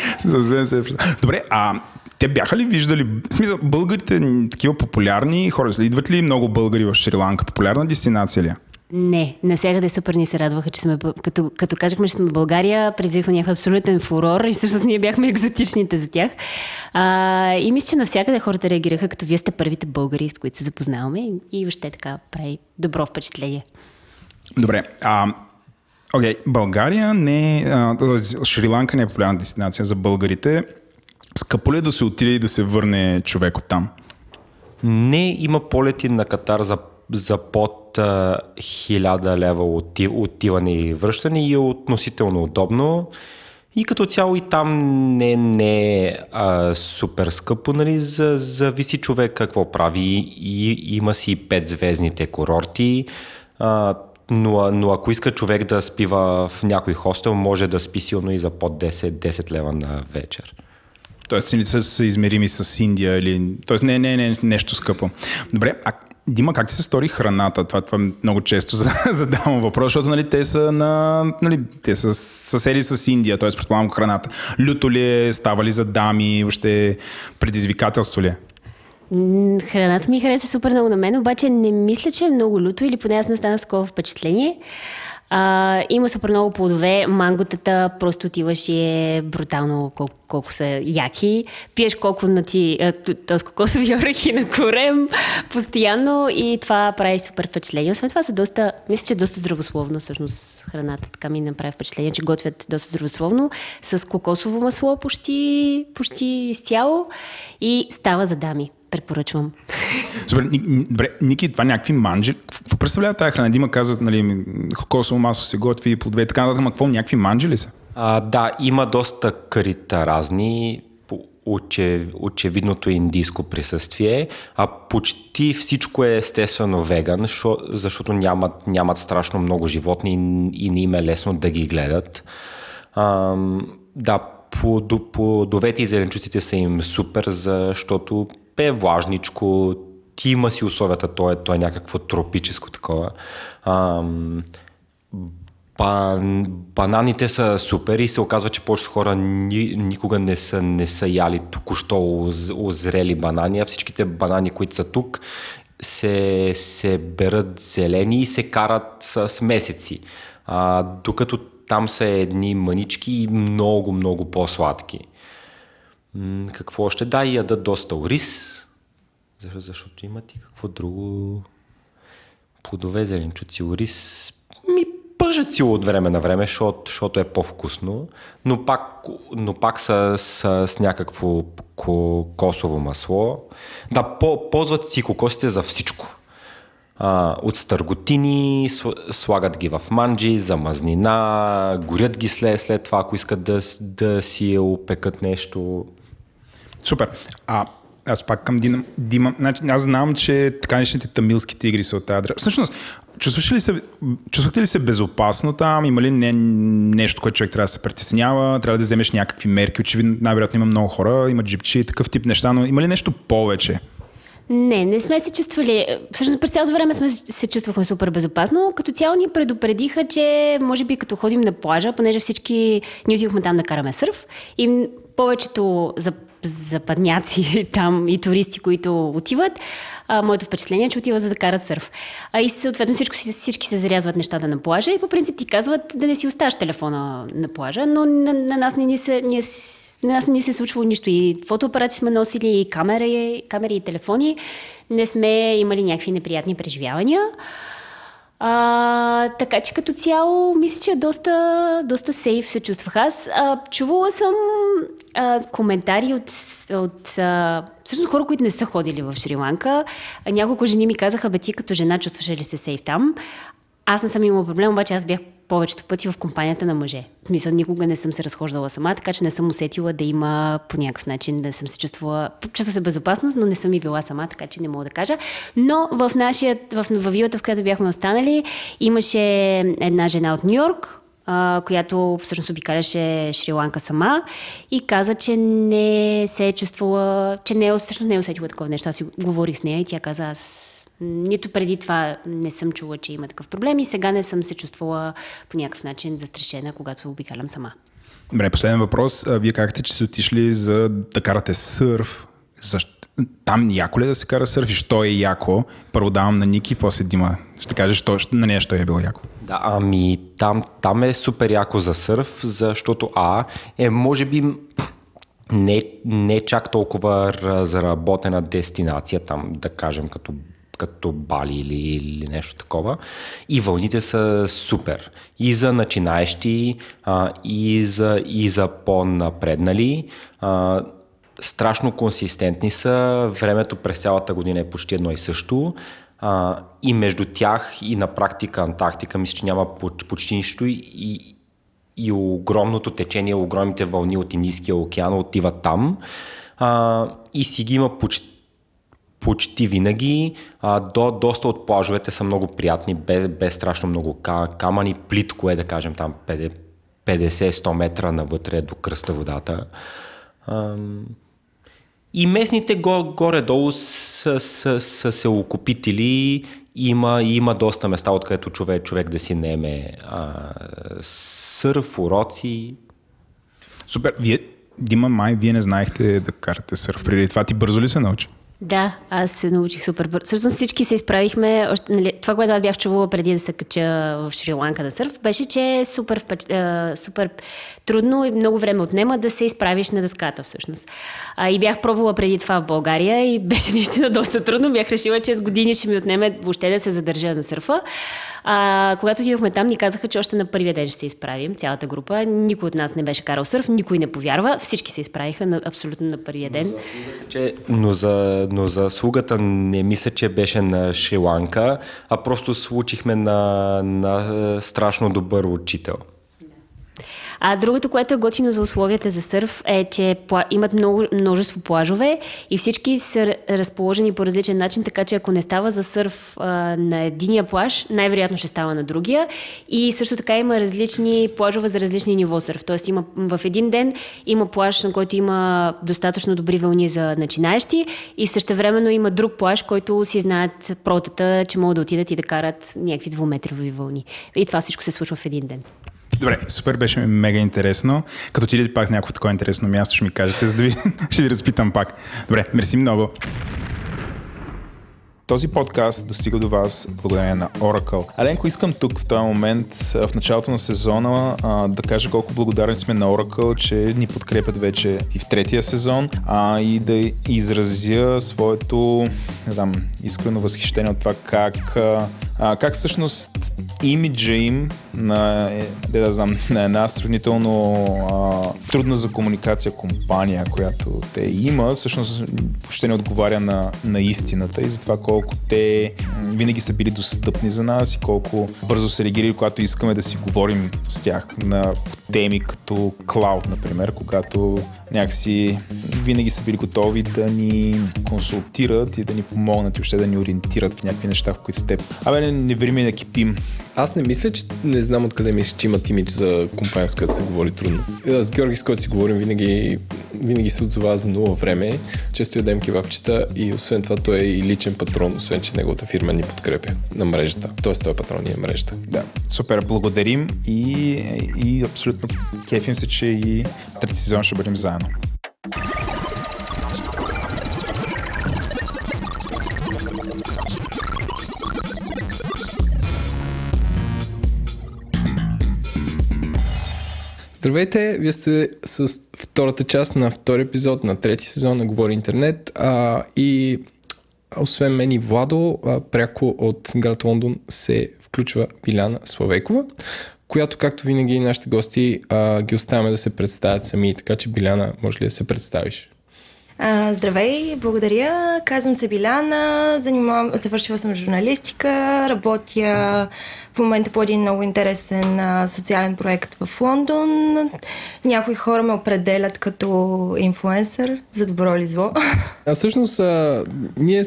се. Добре, а те бяха ли виждали, в смисъл, българите такива популярни хора, идват ли много българи в Шри-Ланка? Популярна дестинация ли? Е? Не, навсякъде супер ни се радваха, че сме, като, като казахме, че сме в България, предизвиква някакъв абсолютен фурор и всъщност ние бяхме [laughs] екзотичните за тях. А, и мисля, че навсякъде хората реагираха, като вие сте първите българи, с които се запознаваме и, и въобще така прави добро впечатление. Добре, а Окей, okay, България не е, Шри-Ланка не е популярна дестинация за българите. Скъпо ли е да се отиде и да се върне човек от там? Не, има полети на Катар за, за под хиляда лева отив, отиване и връщане и е относително удобно. И като цяло и там не, е супер скъпо, нали, за, зависи човек какво прави. И, има си петзвездните курорти, а, но, но ако иска човек да спива в някой хостел, може да спи силно и за под 10, 10 лева на вечер. Тоест цените са измерими с Индия или... Тоест не, не, не нещо скъпо. Добре, а Дима, как ти се стори храната? Това, това много често [laughs] задавам въпрос, защото нали, те са на... Нали, те са съседи с Индия, т.е. предполагам храната. Люто ли е, става ли за дами, въобще предизвикателство ли е? Храната ми хареса супер много на мен, обаче не мисля, че е много люто или поне аз не стана с такова впечатление. А, има супер много плодове. Манготата просто отиваш и е брутално колко, колко са яки. Пиеш колко на ти, т.е. кокосови орехи на корем постоянно и това прави супер впечатление. Освен това са доста, мисля, че е доста здравословно всъщност храната. Така ми направи впечатление, че готвят доста здравословно с кокосово масло почти, почти изцяло и става за дами препоръчвам. Супер, добре, Ники, това някакви манджи. Какво представлява тази храна? Дима каза, нали, кокосово масло се готви, плодове и така нататък, но какво, някакви манджи ли са? А, да, има доста карита разни, очев, очевидното индийско присъствие, а почти всичко е естествено веган, защото нямат, нямат страшно много животни и, и не им е лесно да ги гледат. А, да, плодовете и зеленчуците са им супер, защото е влажничко, ти има си условията, то е, то е някакво тропическо такова. Ам, бан, бананите са супер и се оказва, че повечето хора ни, никога не са, не са яли току-що озрели банани, а всичките банани, които са тук, се, се берат зелени и се карат с, месеци. А, докато там са едни мънички и много, много по-сладки. Какво още? Да, ядат доста ориз, защо, защото имат и какво друго. Плодове, зеленчуци, ориз. Ми пъжат си от време на време, защото, е по-вкусно, но пак, но пак са с, с някакво кокосово масло. Да, по, ползват си кокосите за всичко. А, от стърготини, слагат ги в манджи, за мазнина, горят ги след, след това, ако искат да, да си опекат нещо. Супер. А аз пак към Дима. Дима значи, аз знам, че така нещите тамилските игри са от тази Всъщност, чувстваш ли се, чувствахте ли се безопасно там? Има ли не, нещо, което човек трябва да се притеснява? Трябва да вземеш някакви мерки? Очевидно, най-вероятно има много хора, има джипчи, такъв тип неща, но има ли нещо повече? Не, не сме се чувствали. Всъщност през цялото време сме се чувствахме супер безопасно. Като цяло ни предупредиха, че може би като ходим на плажа, понеже всички ни отидохме там да караме сърф и повечето за западняци [laughs] там и туристи, които отиват, а, моето впечатление е, че отиват за да карат сърф. А, и съответно всички, всички се зарязват нещата на плажа и по принцип ти казват да не си оставаш телефона на плажа, но на, на нас не ни се, ние на нас не се е случвало нищо. И фотоапарати сме носили, и камери, камери и телефони. Не сме имали някакви неприятни преживявания. А, така че като цяло, мисля, че доста, доста сейф се чувствах аз. А, чувала съм а, коментари от, от а, всъщност хора, които не са ходили в Шри-Ланка. Няколко жени ми казаха, бе ти като жена чувстваш ли се сейф там? Аз не съм имала проблем, обаче аз бях повечето пъти в компанията на мъже. В смисъл, никога не съм се разхождала сама, така че не съм усетила да има по някакъв начин да съм се чувствала, чувства се безопасност, но не съм и била сама, така че не мога да кажа. Но в нашия, в, в вилата, в която бяхме останали, имаше една жена от Нью Йорк, която всъщност обикаляше Шри-Ланка сама и каза, че не се е чувствала, че не е, всъщност не е усетила такова нещо. Аз си говорих с нея и тя каза, аз нито преди това не съм чула, че има такъв проблем и сега не съм се чувствала по някакъв начин застрашена, когато обикалям сама. Добре, последен въпрос. Вие казахте, че сте отишли за да карате сърф. Защо? Там яко ли е да се кара сърф и що е яко? Първо давам на Ники, после Дима. Ще кажеш що, на нея що е било яко. Да, ами там, там е супер яко за сърф, защото А е може би не, не чак толкова разработена дестинация там, да кажем като като Бали или, или нещо такова. И вълните са супер. И за начинаещи, а, и, за, и за по-напреднали. А, страшно консистентни са. Времето през цялата година е почти едно и също. А, и между тях и на практика Антарктика мисля, че няма почти нищо и, и огромното течение, огромните вълни от Индийския океан отиват там. А, и си ги има почти почти винаги. А, до, доста от плажовете са много приятни, без, без страшно много камъни. Плитко е, да кажем, там 50-100 метра навътре до кръста водата. И местните го, горе-долу са, са, са се окупители. Има, има доста места, откъдето човек, човек да си неме а, сърф, уроци. Супер. Вие, Дима, май, вие не знаехте да карате сърф преди това. Ти бързо ли се научи? Да, аз се научих супер бързо. Всъщност всички се изправихме. Още, нали, това, което аз бях чувала преди да се кача в Шри-Ланка да сърф, беше, че е супер, супер трудно и много време отнема да се изправиш на дъската всъщност. А, и бях пробвала преди това в България и [laughs] беше наистина доста трудно. Бях решила, че с години ще ми отнеме въобще да се задържа на сърфа. А, когато отидохме там, ни казаха, че още на първия ден ще се изправим, цялата група. Никой от нас не беше карал сърф, никой не повярва. Всички се изправиха на, абсолютно на първия ден. Че, но, за, но за слугата не мисля, че беше на Шри-Ланка, а просто случихме на, на страшно добър учител. А другото, което е готино за условията за сърф е, че имат много, множество плажове и всички са разположени по различен начин, така че ако не става за сърф а, на единия плаж, най-вероятно ще става на другия. И също така има различни плажове за различни ниво сърф. Тоест има в един ден има плаж, на който има достатъчно добри вълни за начинаещи и същевременно има друг плаж, който си знаят протата, че могат да отидат и да карат някакви двуметрови вълни. И това всичко се случва в един ден. Добре, супер беше мега интересно. Като отидете пак някакво такова интересно място, ще ми кажете, за да ви, [laughs] ще ви разпитам пак. Добре, мерси много. Този подкаст достига до вас благодарение на Oracle. Аленко, искам тук в този момент, в началото на сезона, да кажа колко благодарни сме на Oracle, че ни подкрепят вече и в третия сезон, а и да изразя своето, не знам, искрено възхищение от това как а, как всъщност имиджа им на, де да знам, на една сравнително а, трудна за комуникация компания, която те има, всъщност въобще не отговаря на, на истината и за това колко те винаги са били достъпни за нас и колко бързо се реагирали, когато искаме да си говорим с тях на теми като клауд, например, когато някакси винаги са били готови да ни консултират и да ни помогнат и въобще да ни ориентират в някакви неща, в които сте. Абе, не, не време да кипим. Аз не мисля, че не знам откъде мисля, че имат имидж за компания, с която се говори трудно. С Георги, с който си говорим, винаги, винаги се отзова за нула време. Често ядем кебабчета и освен това той е и личен патрон, освен че неговата фирма ни подкрепя на мрежата. Тоест той е патрон и е мрежата. Да, супер, благодарим и, и абсолютно кефим се, че и трети сезон ще бъдем заедно. Здравейте, вие сте с втората част на втори епизод на трети сезон на Говори Интернет а, и освен мен и Владо, а, пряко от град Лондон се включва Биляна Славейкова, която, както винаги, нашите гости а, ги оставяме да се представят сами, така че Биляна, може ли да се представиш? Здравей, благодаря. Казвам се Биляна, занимавам, завършила съм журналистика, работя в момента по един много интересен а, социален проект в Лондон. Някои хора ме определят като инфлуенсър, за добро или зло. А всъщност, а, ние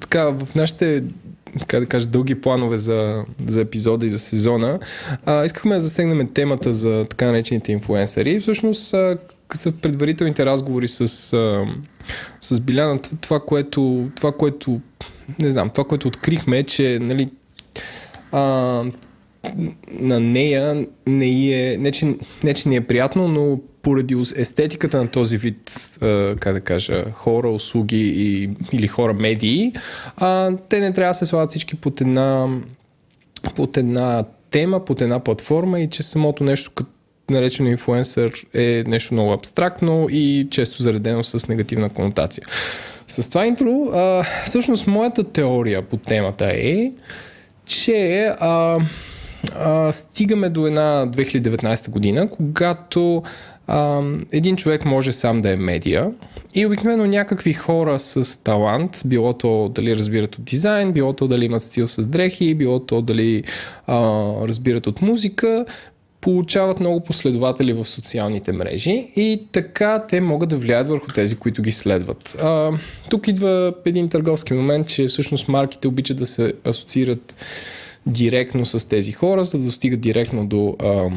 така в нашите така да кажа, дълги планове за, за епизода и за сезона, а, искахме да засегнем темата за така наречените инфлуенсъри. Всъщност, а, са предварителните разговори с, а, с Биляна, това което, това, което, не знам, това, което открихме, че, нали, а, на нея не е, не че, не че не е приятно, но поради естетиката на този вид, а, как да кажа, хора, услуги и, или хора медии, а, те не трябва да се слагат всички под една, под една тема, под една платформа и че самото нещо като наречено инфлуенсър е нещо много абстрактно и често заредено с негативна конотация. С това интро, а, всъщност моята теория по темата е, че а, а, стигаме до една 2019 година, когато а, един човек може сам да е медия и обикновено някакви хора с талант, било то дали разбират от дизайн, било то дали имат стил с дрехи, било то дали а, разбират от музика, получават много последователи в социалните мрежи и така те могат да влияят върху тези, които ги следват. А, тук идва един търговски момент, че всъщност марките обичат да се асоциират директно с тези хора, за да достигат директно до, а,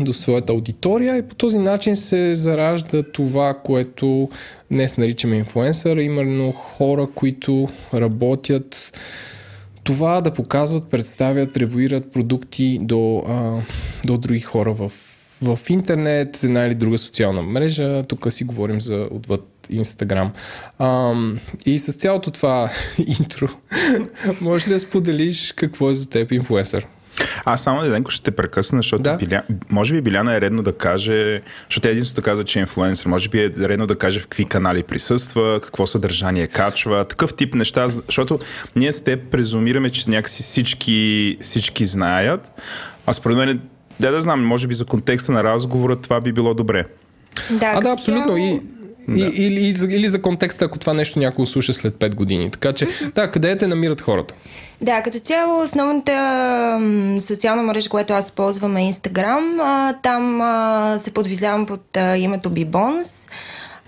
до своята аудитория и по този начин се заражда това, което днес наричаме инфуенсър, именно хора, които работят това да показват, представят, ревуират продукти до, а, до други хора в, в интернет, една или друга социална мрежа. Тук си говорим за отвъд Инстаграм. и с цялото това [laughs] интро, [laughs] може ли да споделиш какво е за теб инфлуенсър? Аз само Неденко ще те прекъсна, защото да. Биля... може би Биляна е редно да каже, защото единството каза, че е инфлуенсър, може би е редно да каже в какви канали присъства, какво съдържание качва, такъв тип неща, защото ние с теб презумираме, че някакси всички, всички знаят, а според мен, да да знам, може би за контекста на разговора това би било добре. Да, а, да, абсолютно. Цяло... И да. И, или, или, за контекста, ако това нещо някой слуша след 5 години. Така че, да, къде те намират хората? Да, като цяло основната социална мрежа, която аз ползвам е Instagram. Там се подвизавам под името Bibons.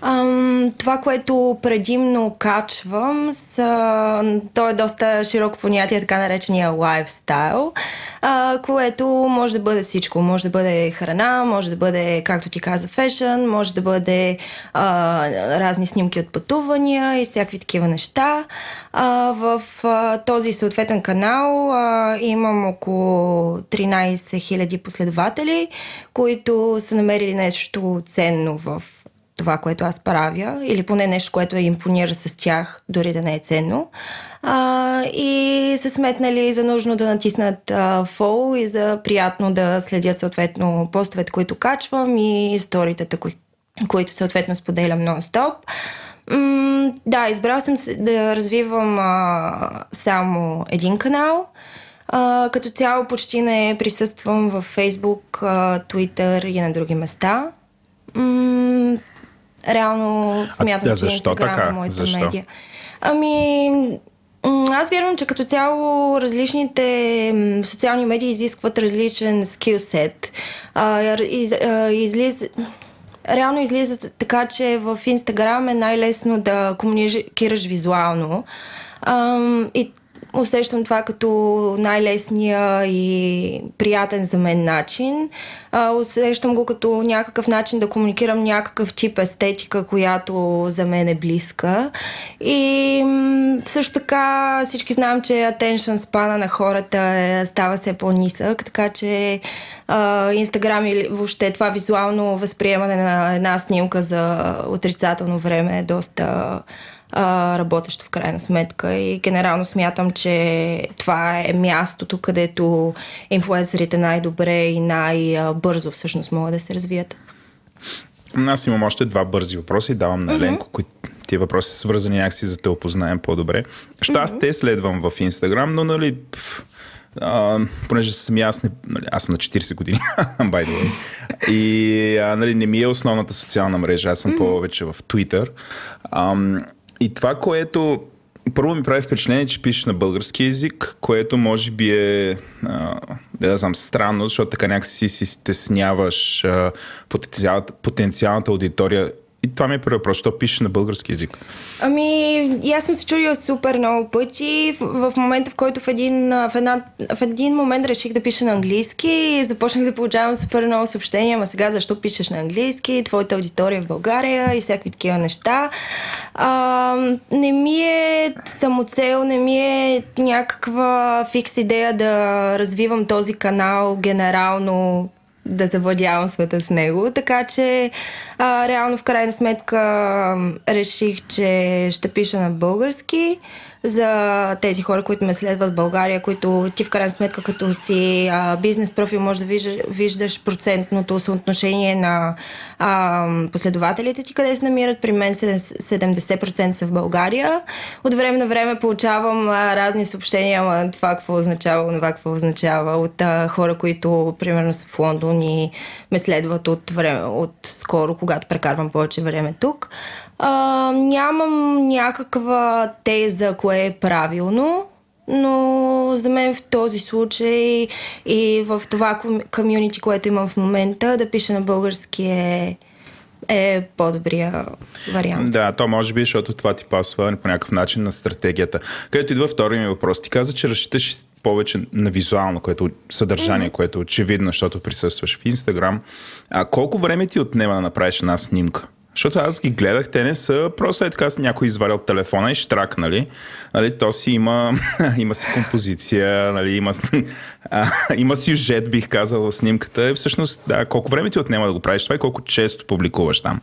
Ам, това, което предимно качвам, са, то е доста широко понятие, така наречения лайфстайл, а, което може да бъде всичко. Може да бъде храна, може да бъде, както ти каза, фешън, може да бъде а, разни снимки от пътувания и всякакви такива неща. А, в а, този съответен канал а, имам около 13 000 последователи, които са намерили нещо ценно в това, което аз правя, или поне нещо, което е импонира с тях, дори да не е ценно. А, и се сметнали за нужно да натиснат фол и за приятно да следят съответно постовете, които качвам и историята, кои, които съответно споделям нон-стоп. М- да, избрал съм да развивам а, само един канал. А, като цяло почти не присъствам в Facebook, Twitter и на други места. М- Реално смятам, а, да, че Инстаграм така? е моята защо? медия. Ами, аз вярвам, че като цяло различните социални медии изискват различен скилсет. Из, излиз... Реално излиза така, че в Инстаграм е най-лесно да комуникираш визуално. и усещам това като най-лесния и приятен за мен начин. А, усещам го като някакъв начин да комуникирам някакъв тип естетика, която за мен е близка. И също така всички знаем, че attention спана на хората е, става все по-нисък, така че Инстаграм или въобще това визуално възприемане на една снимка за отрицателно време е доста а, работещо в крайна сметка. И генерално смятам, че това е мястото, където инфлуенсърите най-добре и най-бързо всъщност могат да се развият. Аз имам още два бързи въпроса и давам на Ленко, mm-hmm. които тия въпроси са свързани някакси за да те опознаем по-добре. Що mm-hmm. аз те следвам в Инстаграм, но нали а, понеже съм аз, не, нали, аз съм на 40 години, [laughs] by the way, и а, нали, не ми е основната социална мрежа, аз съм mm-hmm. повече в Twitter. А, и това, което първо ми прави впечатление, че пишеш на български язик, което може би е, а, да знам, странно, защото така някакси си стесняваш а, потенциалната, потенциалната аудитория и това ми е първо въпрос, що пишеш на български язик? Ами, аз съм се чудила супер много пъти. В, в момента, в който в един, в, една, в един момент реших да пиша на английски и започнах да получавам супер много съобщения, ама сега защо пишеш на английски, твоята аудитория в България и всякакви такива неща. А, не ми е самоцел, не ми е някаква фикс идея да развивам този канал генерално да завладявам света с него. Така че а, реално в крайна сметка реших, че ще пиша на български за тези хора, които ме следват в България, които ти в крайна сметка като си а, бизнес профил може да виждаш, виждаш процентното съотношение на а, последователите ти, къде се намират. При мен 70% са в България. От време на време получавам а, разни съобщения, ама това какво означава, това какво означава от а, хора, които примерно са в Лондон и ме следват от, време, от скоро, когато прекарвам повече време тук. А, нямам някаква теза, кое е правилно, но за мен в този случай и в това комюнити, което имам в момента, да пиша на български е, е по-добрия вариант. Да, то може би, защото това ти пасва по някакъв начин на стратегията. Където идва втория ми въпрос. Ти каза, че разчиташ повече на визуално което, съдържание, mm-hmm. което е очевидно, защото присъстваш в Инстаграм. А колко време ти отнема да направиш една снимка? Защото аз ги гледах, те не са просто е така някой извадил телефона и штрак, нали? нали то си има, [laughs] има си композиция, нали? има, [laughs] а, има сюжет, бих казал, в снимката. Всъщност, да, колко време ти отнема да го правиш това и колко често публикуваш там?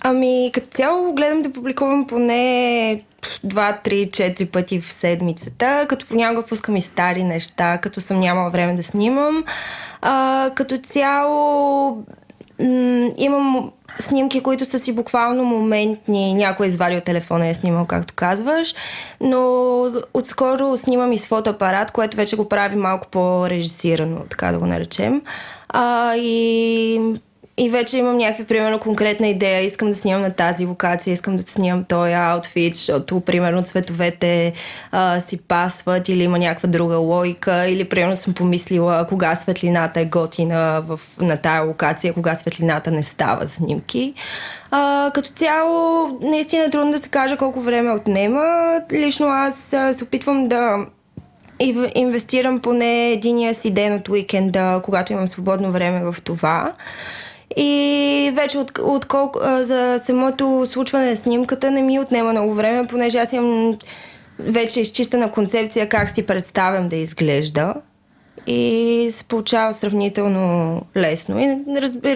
Ами, като цяло гледам да публикувам поне 2, 3, 4 пъти в седмицата, като понякога пускам и стари неща, като съм нямала време да снимам. А, като цяло м- имам снимки, които са си буквално моментни. Някой е извадил телефона и е снимал, както казваш. Но отскоро снимам и с фотоапарат, което вече го прави малко по-режисирано, така да го наречем. А, и и вече имам някакви, примерно, конкретна идея. Искам да снимам на тази локация, искам да снимам този аутфит, защото, примерно, цветовете а, си пасват или има някаква друга логика. Или, примерно, съм помислила кога светлината е готина в, на тая локация, кога светлината не става снимки. А, като цяло, наистина е трудно да се каже колко време отнема. Лично аз се опитвам да инвестирам поне единия си ден от уикенда, когато имам свободно време в това. И вече от, от колко, за самото случване на снимката не ми отнема много време, понеже аз имам вече изчистена концепция как си представям да изглежда и се получава сравнително лесно. И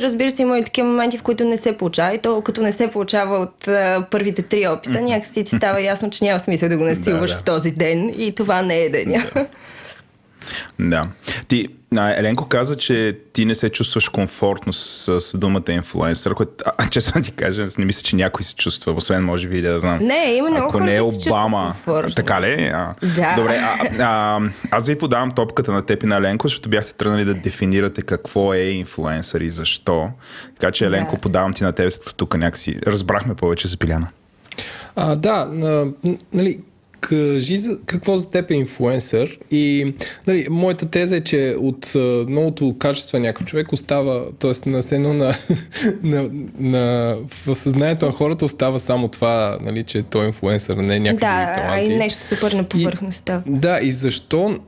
разбира, се, има и такива моменти, в които не се получава. И то като не се получава от а, първите три опита, някакси ти става ясно, че няма смисъл да го насилваш да, да. в този ден и това не е деня. Да. [laughs] Да. Ти, а, Еленко каза, че ти не се чувстваш комфортно с, с думата инфлуенсър, което, а, а, честно ти кажа, не мисля, че някой се чувства, освен може би да знам. Не, има много Ако не е Обама, така ли? А, да. Добре, а, а, аз ви подавам топката на теб и на Еленко, защото бяхте тръгнали да дефинирате какво е инфлуенсър и защо. Така че, Еленко, да. подавам ти на теб, тук някакси разбрахме повече за Пиляна. А, да, нали, кажи за, какво за теб е инфлуенсър и нали, моята теза е, че от новото качество някакъв човек остава, т.е. на сено на, [laughs] на, на, в съзнанието на хората остава само това, нали, че той е инфлуенсър, не е някакви да, таланти. Да, и нещо супер на повърхността. И, да, и защо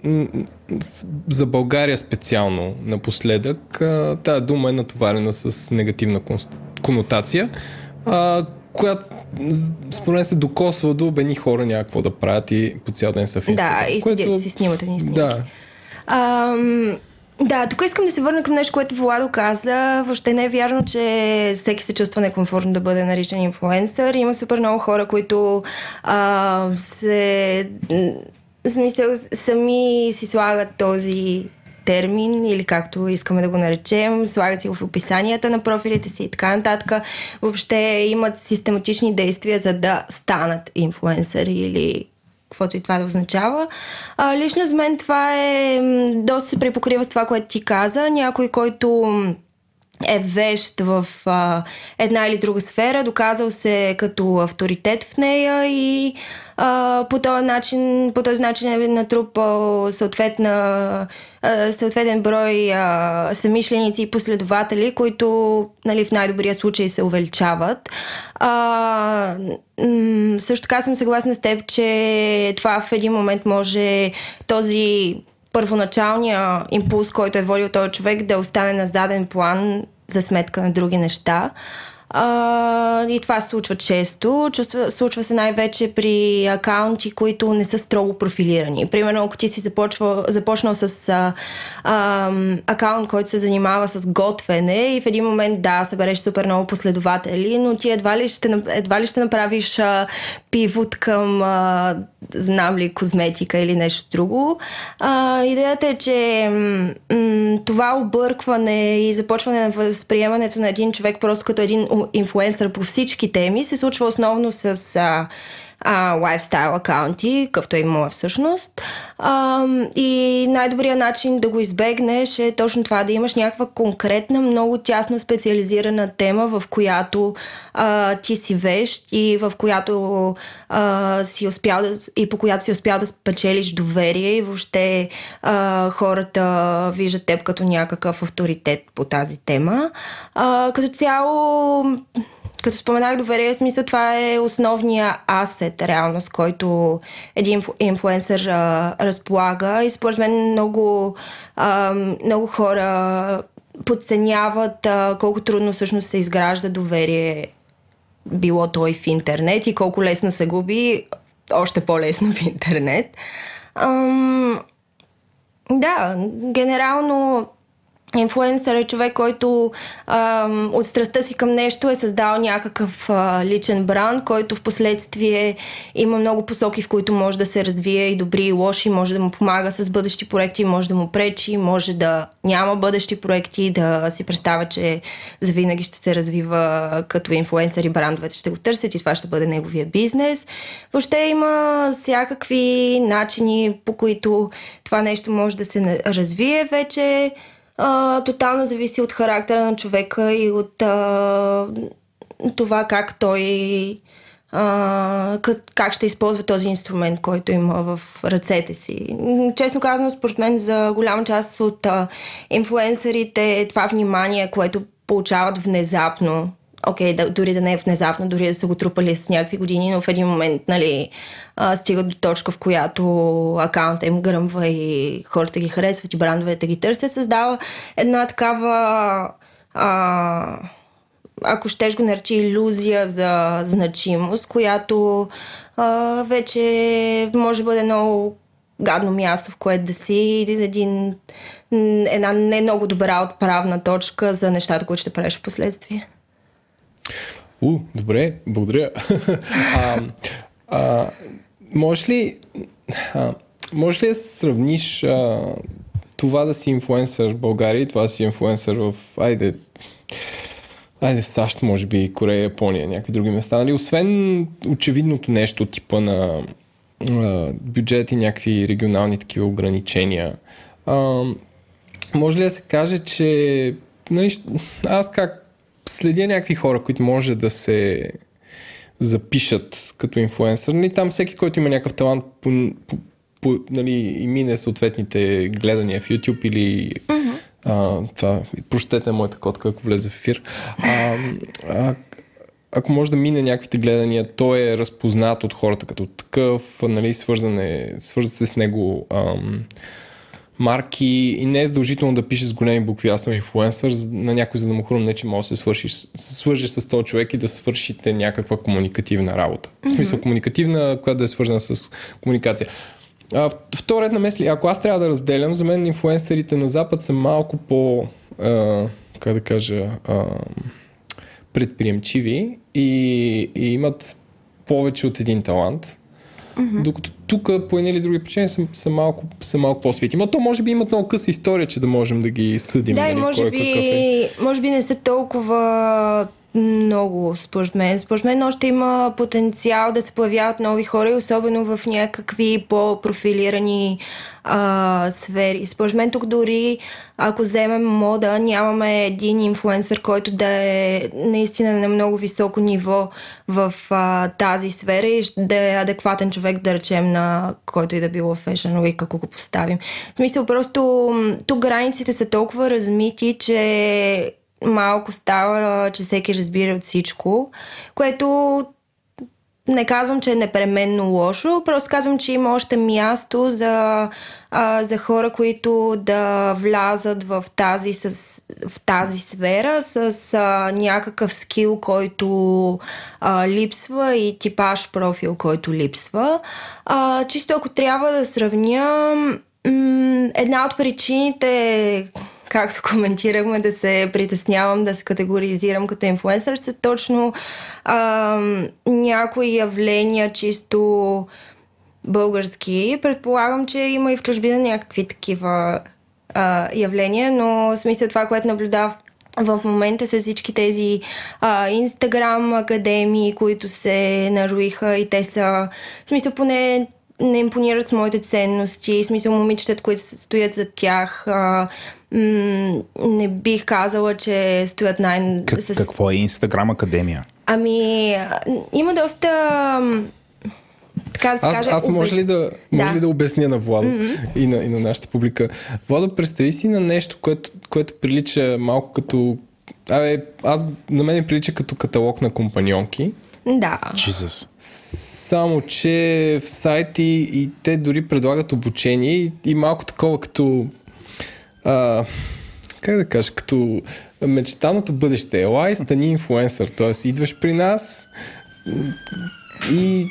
за България специално напоследък тази дума е натоварена с негативна конотация, а, която според мен се докосва до бени хора някакво да правят и по цял ден са в Инстаграм. Да, и което... седят си снимат едни снимки. Да. Ам, да, тук искам да се върна към нещо, което Владо каза. Въобще не е вярно, че всеки се чувства некомфортно да бъде наричан инфлуенсър. Има супер много хора, които а, се... Смисъл, сами си слагат този термин или както искаме да го наречем, слагат си го в описанията на профилите си и така нататък. Въобще имат систематични действия за да станат инфлуенсъри или каквото и това да означава. А, лично за мен това е доста се препокрива с това, което ти каза. Някой, който е вещ в а, една или друга сфера, доказал се като авторитет в нея и по, този начин, по този начин е натрупал съответна, съответен брой самишленици и последователи, които нали, в най-добрия случай се увеличават. А, също така съм съгласна с теб, че това в един момент може този първоначалния импулс, който е водил този човек, да остане на заден план за сметка на други неща. И това се случва често. Случва се най-вече при акаунти, които не са строго профилирани. Примерно, ако ти си започва, започнал с а, а, акаунт, който се занимава с готвене и в един момент, да, събереш супер много последователи, но ти едва ли ще, едва ли ще направиш а, пивот към, а, знам ли, козметика или нещо друго. А, идеята е, че м- това объркване и започване на възприемането на един човек просто като един инфлуенсър по всички теми се случва основно с а, лайфстайл акаунти, какъвто е имала всъщност. А, и най-добрият начин да го избегнеш е точно това, да имаш някаква конкретна, много тясно специализирана тема, в която а, ти си вещ и в която а, си успял да, и по която си успял да спечелиш доверие и въобще а, хората виждат теб като някакъв авторитет по тази тема. А, като цяло като споменах доверие, смисъл това е основния асет, реално, с който един инфлуенсър а, разполага и според мен много, а, много хора подценяват а, колко трудно всъщност се изгражда доверие било той в интернет и колко лесно се губи, още по-лесно в интернет. Ам, да, генерално Инфлуенсър е човек, който а, от страстта си към нещо е създал някакъв а, личен бранд, който в последствие има много посоки, в които може да се развие и добри и лоши, може да му помага с бъдещи проекти, може да му пречи, може да няма бъдещи проекти, да си представя, че завинаги ще се развива като инфлуенсър и брандовете ще го търсят и това ще бъде неговия бизнес. Въобще има всякакви начини, по които това нещо може да се развие вече а, тотално зависи от характера на човека и от а, това как той а, как ще използва този инструмент, който има в ръцете си. Честно казано, според мен за голяма част от а, инфлуенсърите това внимание, което получават внезапно окей, okay, да, дори да не е внезапно, дори да са го трупали с някакви години, но в един момент, нали, а, стигат до точка, в която акаунта им гръмва и хората ги харесват и брандовете ги търсят, създава една такава а, ако щеш го наречи иллюзия за значимост, която а, вече може да бъде много гадно място, в което да си един, една не много добра отправна точка за нещата, които ще правиш в последствие. У, добре, благодаря. [laughs] а, а, може ли, а, може ли да сравниш а, това да си инфлуенсър в България и това да си инфлуенсър в, айде, айде САЩ, може би, Корея, Япония, някакви други места. Нали? Освен очевидното нещо, типа на а, бюджет и някакви регионални такива ограничения, а, може ли да се каже, че нали, аз как следя някакви хора, които може да се запишат като инфлуенсър. Нали, там всеки, който има някакъв талант по, по, по, нали, и мине съответните гледания в YouTube или uh-huh. а, това, прощете моята котка, ако влезе в ефир. А, а, ако може да мине някаквите гледания, той е разпознат от хората като такъв, нали, свързан, е, свързан се с него ам, марки и не е задължително да пише с големи букви аз съм инфлуенсър на някой за да му хрумне, че може да се свърши, свържи с този човек и да свършите някаква комуникативна работа. Mm-hmm. В смисъл комуникативна, която да е свързана с комуникация. А, втора ред на мисли, ако аз трябва да разделям, за мен инфлуенсърите на Запад са малко по, а, как да кажа, а, предприемчиви и, и имат повече от един талант. Mm-hmm. Докато тук по една или други причини са, са, малко, са малко по-свети. Но то може би имат много къса история, че да можем да ги съдим. Да, нали, може би, е. е. може би не са толкова много, според мен. Според мен още има потенциал да се появяват нови хора особено в някакви по-профилирани а, сфери. Според мен тук дори ако вземем мода, нямаме един инфлуенсър, който да е наистина на много високо ниво в а, тази сфера и да е адекватен човек, да речем, на който и да било Fashion Week, ако го поставим. В смисъл, просто тук границите са толкова размити, че малко става, че всеки разбира от всичко, което не казвам, че е непременно лошо, просто казвам, че има още място за, а, за хора, които да влязат в тази, с, в тази сфера с а, някакъв скил, който а, липсва и типаж профил, който липсва. А, чисто ако трябва да сравня, м- една от причините както коментирахме, да се притеснявам, да се категоризирам като инфлуенсър, са точно а, някои явления чисто български. Предполагам, че има и в чужбина някакви такива а, явления, но в смисъл това, което наблюдава в момента с всички тези инстаграм академии, които се наруиха и те са, в смисъл поне не импонират с моите ценности, в смисъл момичетата, които стоят за тях, а, м- не бих казала, че стоят най... Как, с... Какво е Инстаграм Академия? Ами, има доста така да се аз, каже, аз може ли да, може да. ли да обясня на Владо mm-hmm. и, на, и на нашата публика? Владо, представи си на нещо, което, което прилича малко като... Абе, аз, на мен прилича като каталог на компаньонки. Да. Jesus. Само, че в сайти и те дори предлагат обучение и, и малко такова като а, как да кажа, като мечтаното бъдеще. Елай, стани инфуенсър. Т.е. идваш при нас и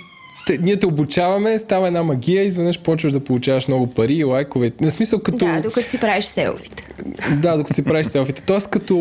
те, ние те обучаваме, става една магия, изведнъж почваш да получаваш много пари и лайкове. На смисъл като... Да, докато си правиш селфите. Да, докато си правиш селфите. Тоест като...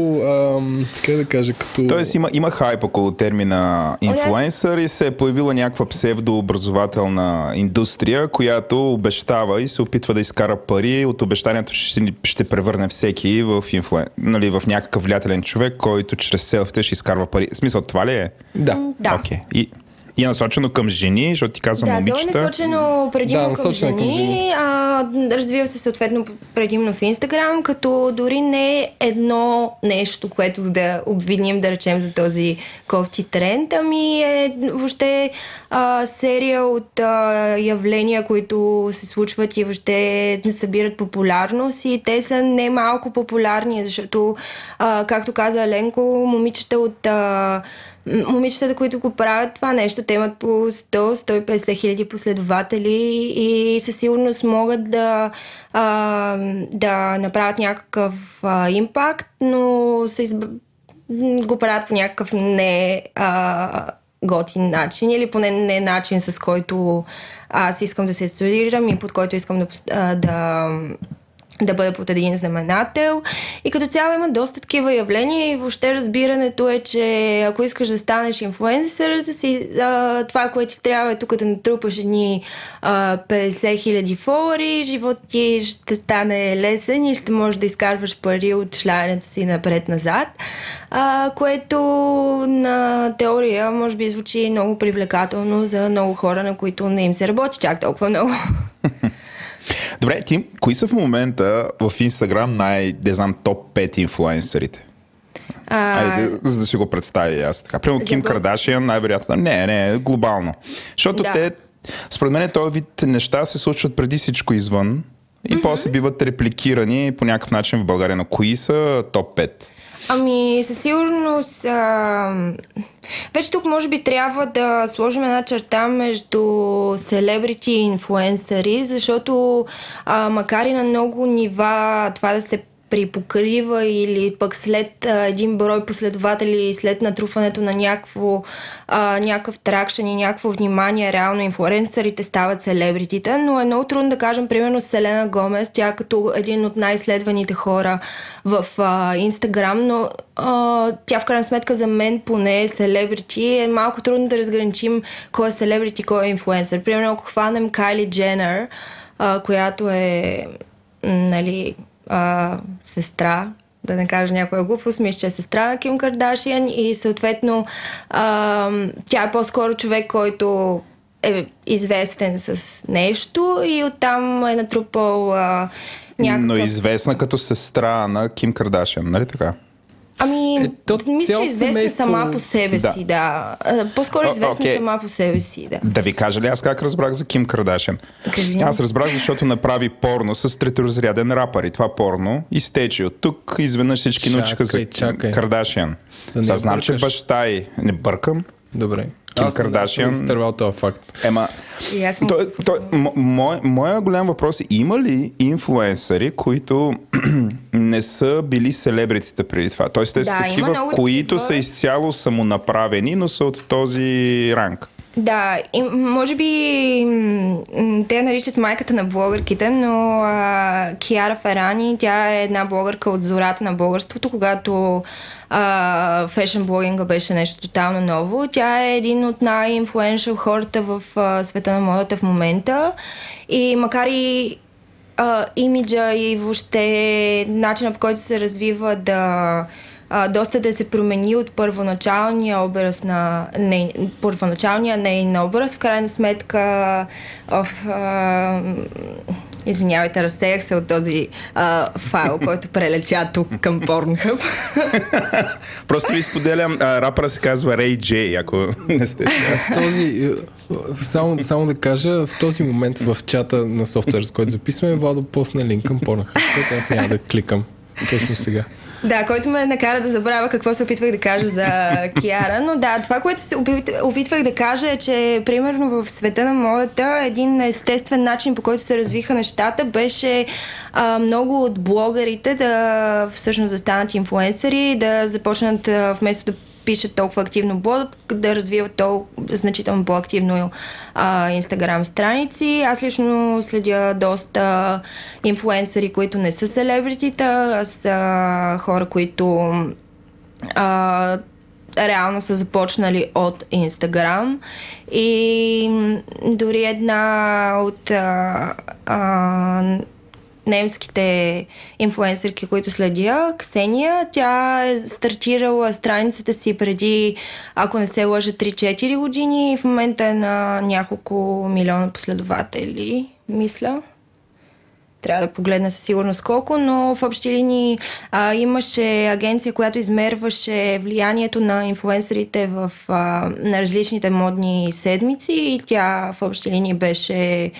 Ам, как да кажа, като... Тоест има, има хайп около термина инфлуенсър и се е появила някаква псевдообразователна индустрия, която обещава и се опитва да изкара пари. От обещанието ще, ще превърне всеки в, инфлуен... нали, в някакъв влиятелен човек, който чрез селфите ще изкарва пари. В смисъл, това ли е? Да. Да. Okay. И и е насочено към жени, защото ти казвам да, момичета. Да, е насочено предимно да, към, насочено жени, към жени. А, развива се съответно предимно в Инстаграм, като дори не е едно нещо, което да обвиним, да речем, за този кофти тренд, ами е въобще а, серия от а, явления, които се случват и въобще събират популярност и те са не малко популярни, защото, а, както каза Еленко, момичета от а, момичетата, които го правят това нещо, те имат по 100-150 хиляди последователи и със сигурност могат да, а, да направят някакъв а, импакт, но се изб... го правят по някакъв не а, готин начин или поне не начин с който аз искам да се студирам и под който искам да, да да бъде под един знаменател. И като цяло има доста такива явления и въобще разбирането е, че ако искаш да станеш инфлуенсър, да си, а, това, което ти трябва е тук да натрупаш едни а, 50 хиляди фолуари, живот ти ще стане лесен и ще можеш да изкарваш пари от шлянето си напред-назад, а, което на теория може би звучи много привлекателно за много хора, на които не им се работи чак толкова много. [laughs] Добре, ти, кои са в момента в Инстаграм най, не знам, топ 5 инфлуенсърите? А... Айде, за да си го представя аз така. Примерно Ким Кардашиан, най-вероятно. Не, не, глобално. Защото да. те, според мен, този вид неща се случват преди всичко извън и mm-hmm. после биват репликирани по някакъв начин в България. Но кои са топ 5? Ами, със сигурност. А... Вече тук може би трябва да сложим една черта между селебрити и инфуенсъри, защото а, макар и на много нива това да се припокрива или пък след а, един брой последователи, след натрупването на някакво, а, някакъв тракшен и някакво внимание, реално инфлуенсърите стават селебритите, но е много трудно да кажем, примерно Селена Гомес, тя като един от най-следваните хора в Инстаграм, но а, тя в крайна сметка за мен поне е селебрити. Е малко трудно да разграничим кой е селебрити, кой е инфлуенсър. Примерно ако хванем Кайли Дженър, а, която е нали, а, сестра да не кажа някоя глупост, мисля, че е сестра на Ким Кардашиан и съответно а, тя е по-скоро човек, който е известен с нещо и оттам е натрупал а, някакъв... Но известна като сестра на Ким Кардашиан, нали така? Ами, Е, то мисля, че цялото е известна семейство- сама по себе Да. си, да. А, По-скоро известна окей. сама по себе си, да. Да ви кажа ли аз как разбрах за Ким Кардашиан? Кажи. Аз разбрах, защото направи порно с треторазряден рапър и това порно изтече от тук. Изведнъж всички Чакай, научиха за чакай. Кардашиан. Да Сега знам, че бъркаш. баща й не бъркам. Добре. Ким Аз Кардашиан- Аз съм изтървал този факт. Ема, И аз той, той, мо, мой, моя голям въпрос е, има ли инфлуенсъри, които [clears throat] не са били селебритите преди това? Тоест, те са Да, такива, които такива. са изцяло самонаправени, но са от този ранг. Да, и може би те наричат майката на блогърките, но а, Киара Ферани, тя е една блогърка от зората на българството, когато фешн блогинга беше нещо тотално ново. Тя е един от най-инфлуеншъл хората в а, света на модата в момента и макар и а, имиджа и въобще начина по който се развива да а, доста да се промени от първоначалния образ на ней, първоначалния нейн образ. В крайна сметка а, Извинявайте, разсеях се от този а, файл, [laughs] който прелетя тук към Pornhub. [laughs] Просто ви споделям, а, рапъра се казва Ray J, ако не сте. В този, само, само да кажа, в този момент в чата на софтуер, с който записваме, Владо посна линк към Pornhub, който аз няма да кликам точно сега. Да, който ме накара да забравя какво се опитвах да кажа за Киара. Но да, това, което се опит- опитвах да кажа е, че примерно в света на модата един естествен начин, по който се развиха нещата, беше а, много от блогърите да всъщност да станат инфуенсъри, да започнат вместо да пишат толкова активно блог, да развиват толкова значително по-активно инстаграм страници. Аз лично следя доста инфлуенсъри, които не са селебритита, а са хора, които а, реално са започнали от Инстаграм и дори една от а, а, немските инфлуенсърки, които следя, Ксения, тя е стартирала страницата си преди, ако не се лъжа, 3-4 години и в момента е на няколко милиона последователи, мисля. Трябва да погледна със сигурност колко, но в общи линии а, имаше агенция, която измерваше влиянието на инфлуенсърите в, а, на различните модни седмици и тя в общи линии беше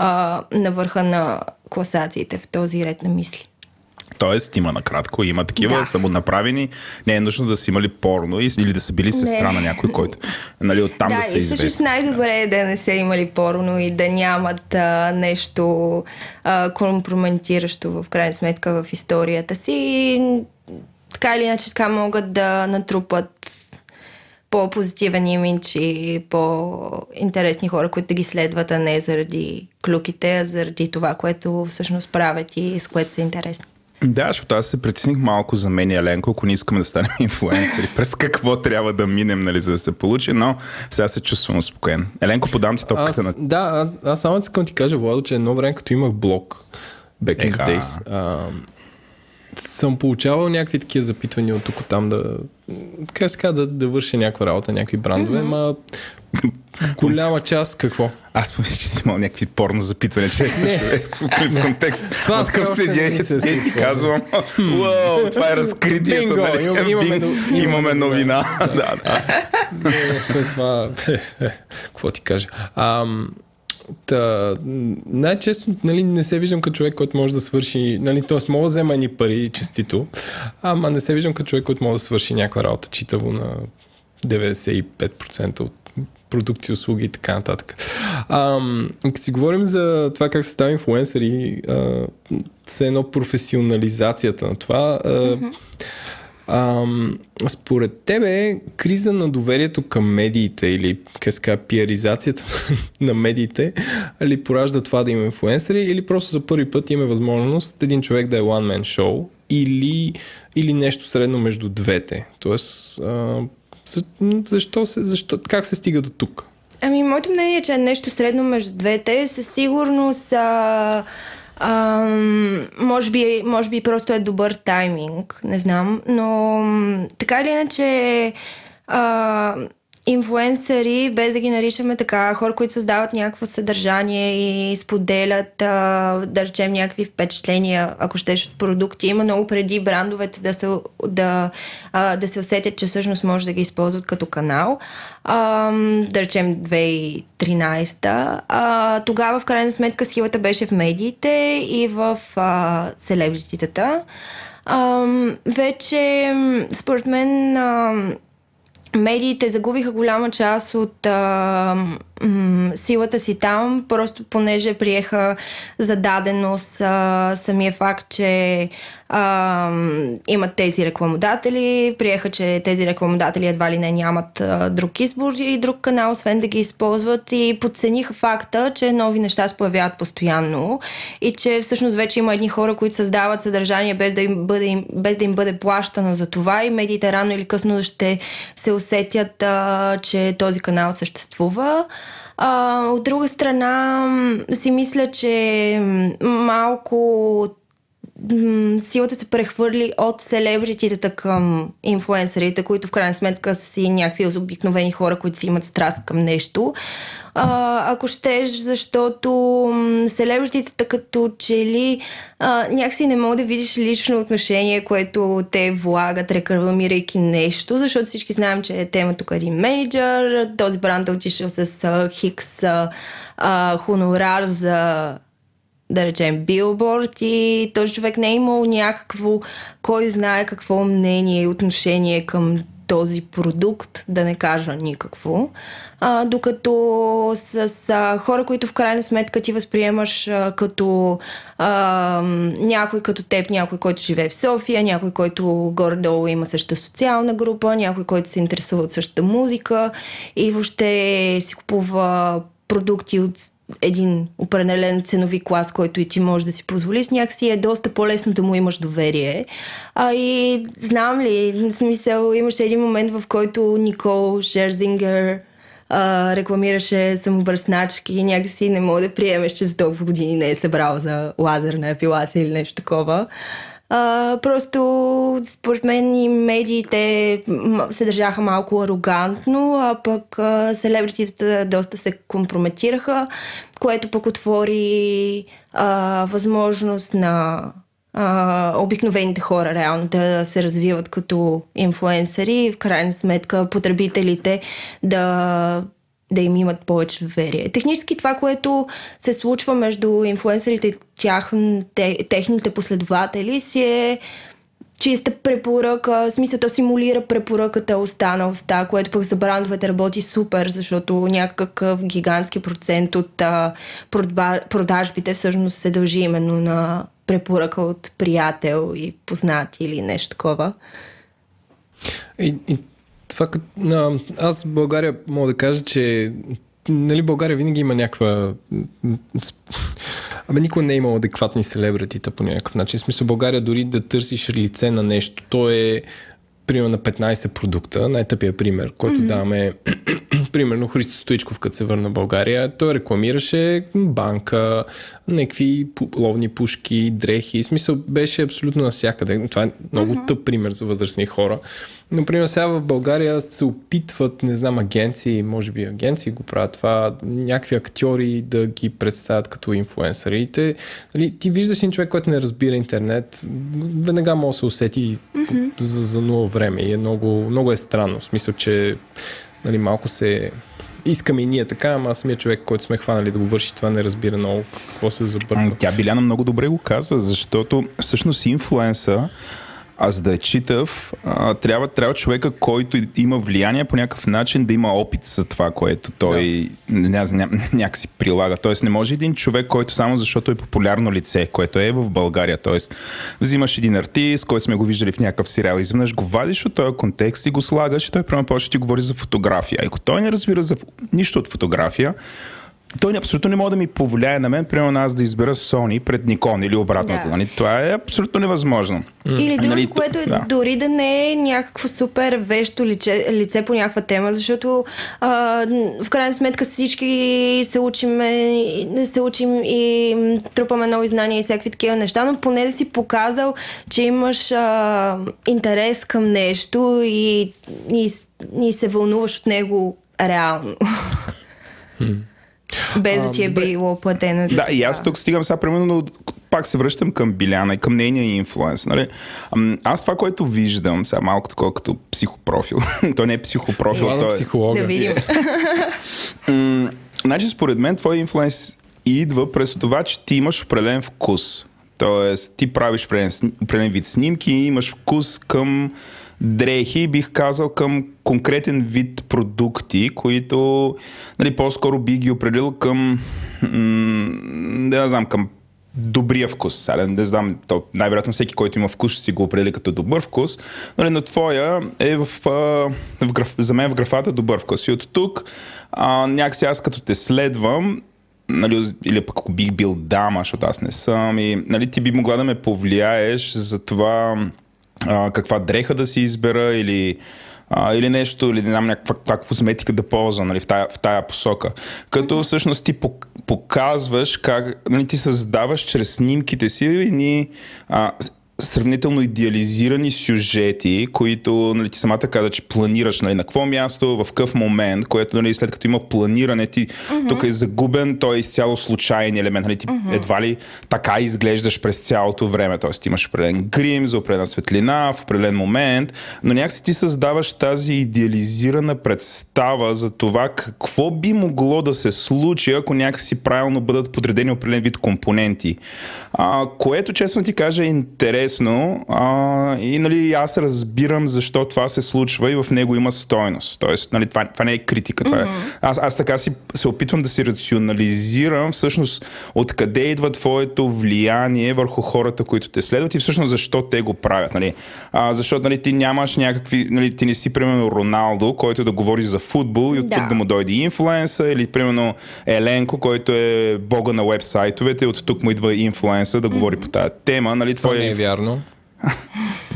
а, на върха на класациите в този ред на мисли. Тоест, има накратко, има такива Да. самонаправени. Не е нужно да са имали порно или да са били сестра Не. на някой, който нали, оттам да, да, са и всъщност най-добре е да не са имали порно и да нямат а, нещо а, компрометиращо в крайна сметка в историята си. И, така или иначе така могат да натрупат по-позитивен имидж и по-интересни хора, които да ги следват, а не заради клюките, а заради това, което всъщност правят и с което са интересни. Да, защото аз се притесних малко за мен и Еленко, ако не искаме да станем [laughs] инфлуенсъри. През какво трябва да минем, нали, за да се получи, но сега се чувствам успокоен. Еленко, подам ти топката Аз, на... да, а- аз само искам ти кажа, Владо, че едно време, като имах блог, back in the days, а, съм получавал някакви такива запитвания от тук там да, се казва, да, да върша някаква работа, някакви брандове, ма голяма част какво? Аз помисля, че си имал някакви порно запитвания, честно човек, в контекст. Това все още седя и е си казвам, уау, това е разкритието, Бинго, нали? имам- имаме новина. [laughs] да, да. Това... [laughs] Какво ти кажа? Ам, Та, най-често нали, не се виждам като човек, който може да свърши, нали, т.е. мога да взема ни пари честито, ама не се виждам като човек, който може да свърши някаква работа читаво на 95% от продукти, услуги и така нататък. Ам, като си говорим за това как се става инфлуенсъри, а, все едно професионализацията на това, а, Ам, според тебе, криза на доверието към медиите или казва, пиаризацията [laughs] на медиите ли поражда това да има инфлуенсъри или просто за първи път има възможност един човек да е one man show или, или нещо средно между двете? Тоест, а, за, защо се, защо, как се стига до тук? Ами, моето мнение е, че нещо средно между двете. Със сигурност а, А, може, би, може би просто е добър тайминг, не знам, но така или иначе а, инфуенсъри, без да ги наричаме така, хора, които създават някакво съдържание и споделят, а, да речем, някакви впечатления, ако щеш от продукти. Има много преди брандовете да се, да, а, да се усетят, че всъщност може да ги използват като канал. А, да речем 2013. А, тогава, в крайна сметка, силата беше в медиите и в а, селебрититата. Вече, според мен, а, медиите загубиха голяма част от а, м- силата си там, просто понеже приеха за даденост а, самия факт, че а, имат тези рекламодатели, приеха, че тези рекламодатели едва ли не нямат а, друг избор и друг канал, освен да ги използват и подцениха факта, че нови неща се появяват постоянно и че всъщност вече има едни хора, които създават съдържание без да им бъде, без да им бъде плащано за това и медиите рано или късно ще се усетят, а, че този канал съществува. А, от друга страна, си мисля, че малко силата се прехвърли от селебритите към инфуенсерите, които в крайна сметка са си някакви обикновени хора, които си имат страст към нещо. А, ако щеш, защото селебритите като че ли а, някакси не мога да видиш лично отношение, което те влагат, рекламирайки нещо, защото всички знаем, че тема тук е един менеджер, този бранд е отишъл с а, хикс а, хонорар за да речем, билборд и този човек не е имал някакво, кой знае какво мнение и отношение към този продукт, да не кажа никакво. А, докато с а, хора, които в крайна сметка ти възприемаш а, като а, някой като теб, някой, който живее в София, някой, който горе-долу има същата социална група, някой, който се интересува от същата музика и въобще си купува продукти от един определен ценови клас, който и ти можеш да си позволиш, някакси е доста по-лесно да му имаш доверие. А и знам ли, в смисъл, имаше един момент, в който Никол Шерзингер а, рекламираше самобърсначки и някакси не мога да приемеш, че за толкова години не е събрал за лазерна епилация или нещо такова. А, просто, според мен и медиите се държаха малко арогантно, а пък а, селебритите доста се компрометираха, което пък отвори а, възможност на а, обикновените хора реално да се развиват като инфуенсъри. И в крайна сметка потребителите да да им имат повече доверие. Технически това, което се случва между инфуенсерите и тях, те, техните последователи си е чиста препоръка, в смисъл то симулира препоръката уста на уста, което пък за брандовете работи супер, защото някакъв гигантски процент от а, продажбите всъщност се дължи именно на препоръка от приятел и познат или нещо такова. И, и това а, аз в България мога да кажа, че нали, България винаги има някаква... Абе, никой не е имал адекватни селебритита по някакъв начин. В смисъл, България дори да търсиш лице на нещо, то е примерно на 15 продукта, най-тъпия пример, който mm-hmm. даваме, [clears throat] примерно Христо Стоичков, като се върна в България, той рекламираше банка, някакви ловни пушки, дрехи, в смисъл беше абсолютно навсякъде. Това е много mm-hmm. тъп пример за възрастни хора. Например, сега в България се опитват, не знам, агенции, може би агенции го правят това, някакви актьори да ги представят като инфуенсъри. Те, нали, ти виждаш един човек, който не разбира интернет, веднага може да се усети mm-hmm. за, за нула време и е много, много е странно. В смисъл, че нали, малко се искаме и ние така, ама самия човек, който сме хванали да го върши това, не разбира много какво се забърква. Тя Биляна много добре го каза, защото всъщност инфлуенса а за да е читав, а, трябва, трябва човека, който има влияние по някакъв начин да има опит за това, което той да. ня, ня, някакси прилага. Тоест не може един човек, който само защото е популярно лице, което е в България. Тоест взимаш един артист, който сме го виждали в някакъв сериал, изведнъж го вадиш от този контекст и го слагаш и той прямо почва ти говори за фотография. Ако той не разбира за нищо от фотография, той абсолютно не може да ми повлияе на мен, примерно аз да избера Sony пред Nikon или обратното. Да. Нали? Това е абсолютно невъзможно. Или другото, Нали, което е да. дори да не е някакво супер вещо лице, лице по някаква тема, защото а, в крайна сметка всички се учим, не се учим и трупаме нови знания и всякакви такива неща, но поне да си показал, че имаш а, интерес към нещо и, и, и се вълнуваш от него реално. Без да ти е било платено за Да, и това. аз тук стигам сега, примерно, пак се връщам към Биляна и към нейния инфлуенс. Нали? Аз това, което виждам, сега малко такова като психопрофил, [laughs] то не е психопрофил, Това на то е... психолога. Да видим. М, Значи, според мен, твой инфлуенс идва през това, че ти имаш определен вкус. Тоест, ти правиш определен, определен вид снимки и имаш вкус към дрехи, бих казал към конкретен вид продукти, които нали, по-скоро би ги определил към м- не знам, към добрия вкус. Сега не знам, то, най-вероятно всеки, който има вкус, ще си го определи като добър вкус, нали, но твоя е в, в граф, за мен в графата добър вкус. И от тук а, някакси аз като те следвам, нали, или пък ако бих бил дама, защото аз не съм, и нали, ти би могла да ме повлияеш за това а, каква дреха да си избера или а, или нещо, или знам някаква, каква козметика да ползвам нали, в, тая, в тая посока. Като всъщност ти пок- показваш как нали, ти създаваш чрез снимките си едни а, сравнително идеализирани сюжети, които нали, ти самата каза, че планираш нали, на какво място, в какъв момент, което нали, след като има планиране, ти mm-hmm. тук е загубен, той е изцяло случайен елемент. Нали, ти mm-hmm. едва ли така изглеждаш през цялото време. Тоест ти имаш определен грим за определена светлина в определен момент, но някакси ти създаваш тази идеализирана представа за това какво би могло да се случи, ако някакси правилно бъдат подредени определен вид компоненти. А, което, честно ти кажа, е интересно а, и нали, аз разбирам защо това се случва и в него има стойност. Тоест, нали, това, това не е критика. Това е. Аз, аз така си се опитвам да си рационализирам всъщност откъде идва твоето влияние върху хората, които те следват и всъщност защо те го правят. Нали? А, защото нали, ти нямаш някакви, нали, ти не си примерно Роналдо, който да говори за футбол и от тук Да. да му дойде инфлуенса или примерно Еленко, който е бога на вебсайтовете, от тук му идва инфлуенса да говори по тази тема. Нали, Това е вярно.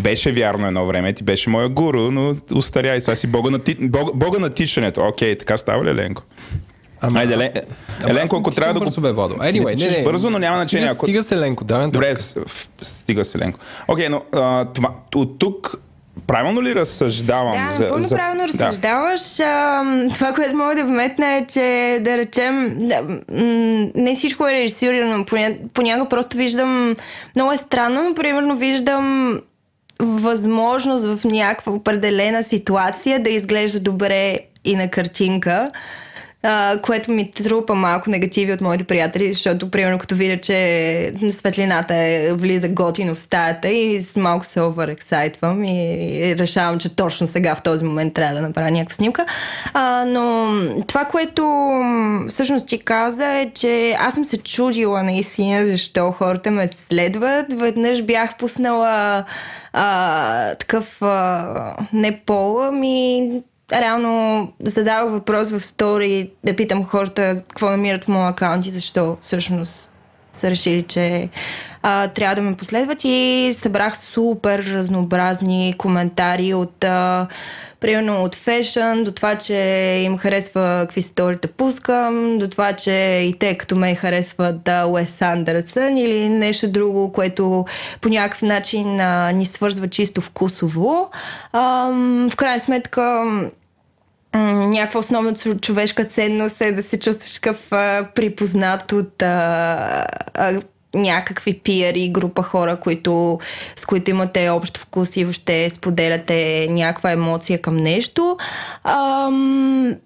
беше вярно едно време, ти беше моя гуру, но устаря и сега си бога на, ти... бога, бога на тичането. Окей, така става ли, Еленко? Ама, Айде, Елен... Еленко, ако трябва да го... бързо бе, Anyway, не, не, бързо, но няма значение. Стига, Ако... стига се, Ленко, давай Добре, стига се, Ленко. Окей, но а, това, от тук правилно ли разсъждавам? Да, за, напълно за... правилно Да. разсъждаваш. А, това, което мога да вметна е, че да речем, да, м, не всичко е режисирано. Поня- Понякога просто виждам, много е странно, но примерно виждам възможност в някаква определена ситуация да изглежда добре и на картинка. Което ми трупа малко негативи от моите приятели, защото, примерно, като видя, че светлината е, влиза готино в стаята и малко се оверексайтвам и, и решавам, че точно сега в този момент трябва да направя някаква снимка. А, но това, което всъщност ти каза е, че аз съм се чудила наистина защо хората ме следват. Веднъж бях пуснала а, такъв а, не пола, ми реално задавах въпрос в стори да питам хората какво намират в моя акаунт и защо всъщност са решили, че а, трябва да ме последват и събрах супер разнообразни коментари от а, примерно от фешън, до това, че им харесва какви сторита пускам, до това, че и те като ме харесват да, Уес Андерсън или нещо друго, което по някакъв начин а, ни свързва чисто вкусово. А, в крайна сметка някаква основна човешка ценност е да се чувстваш такъв а, припознат от а, а, някакви пиари, група хора, които, с които имате общ вкус и въобще споделяте някаква емоция към нещо. Ам,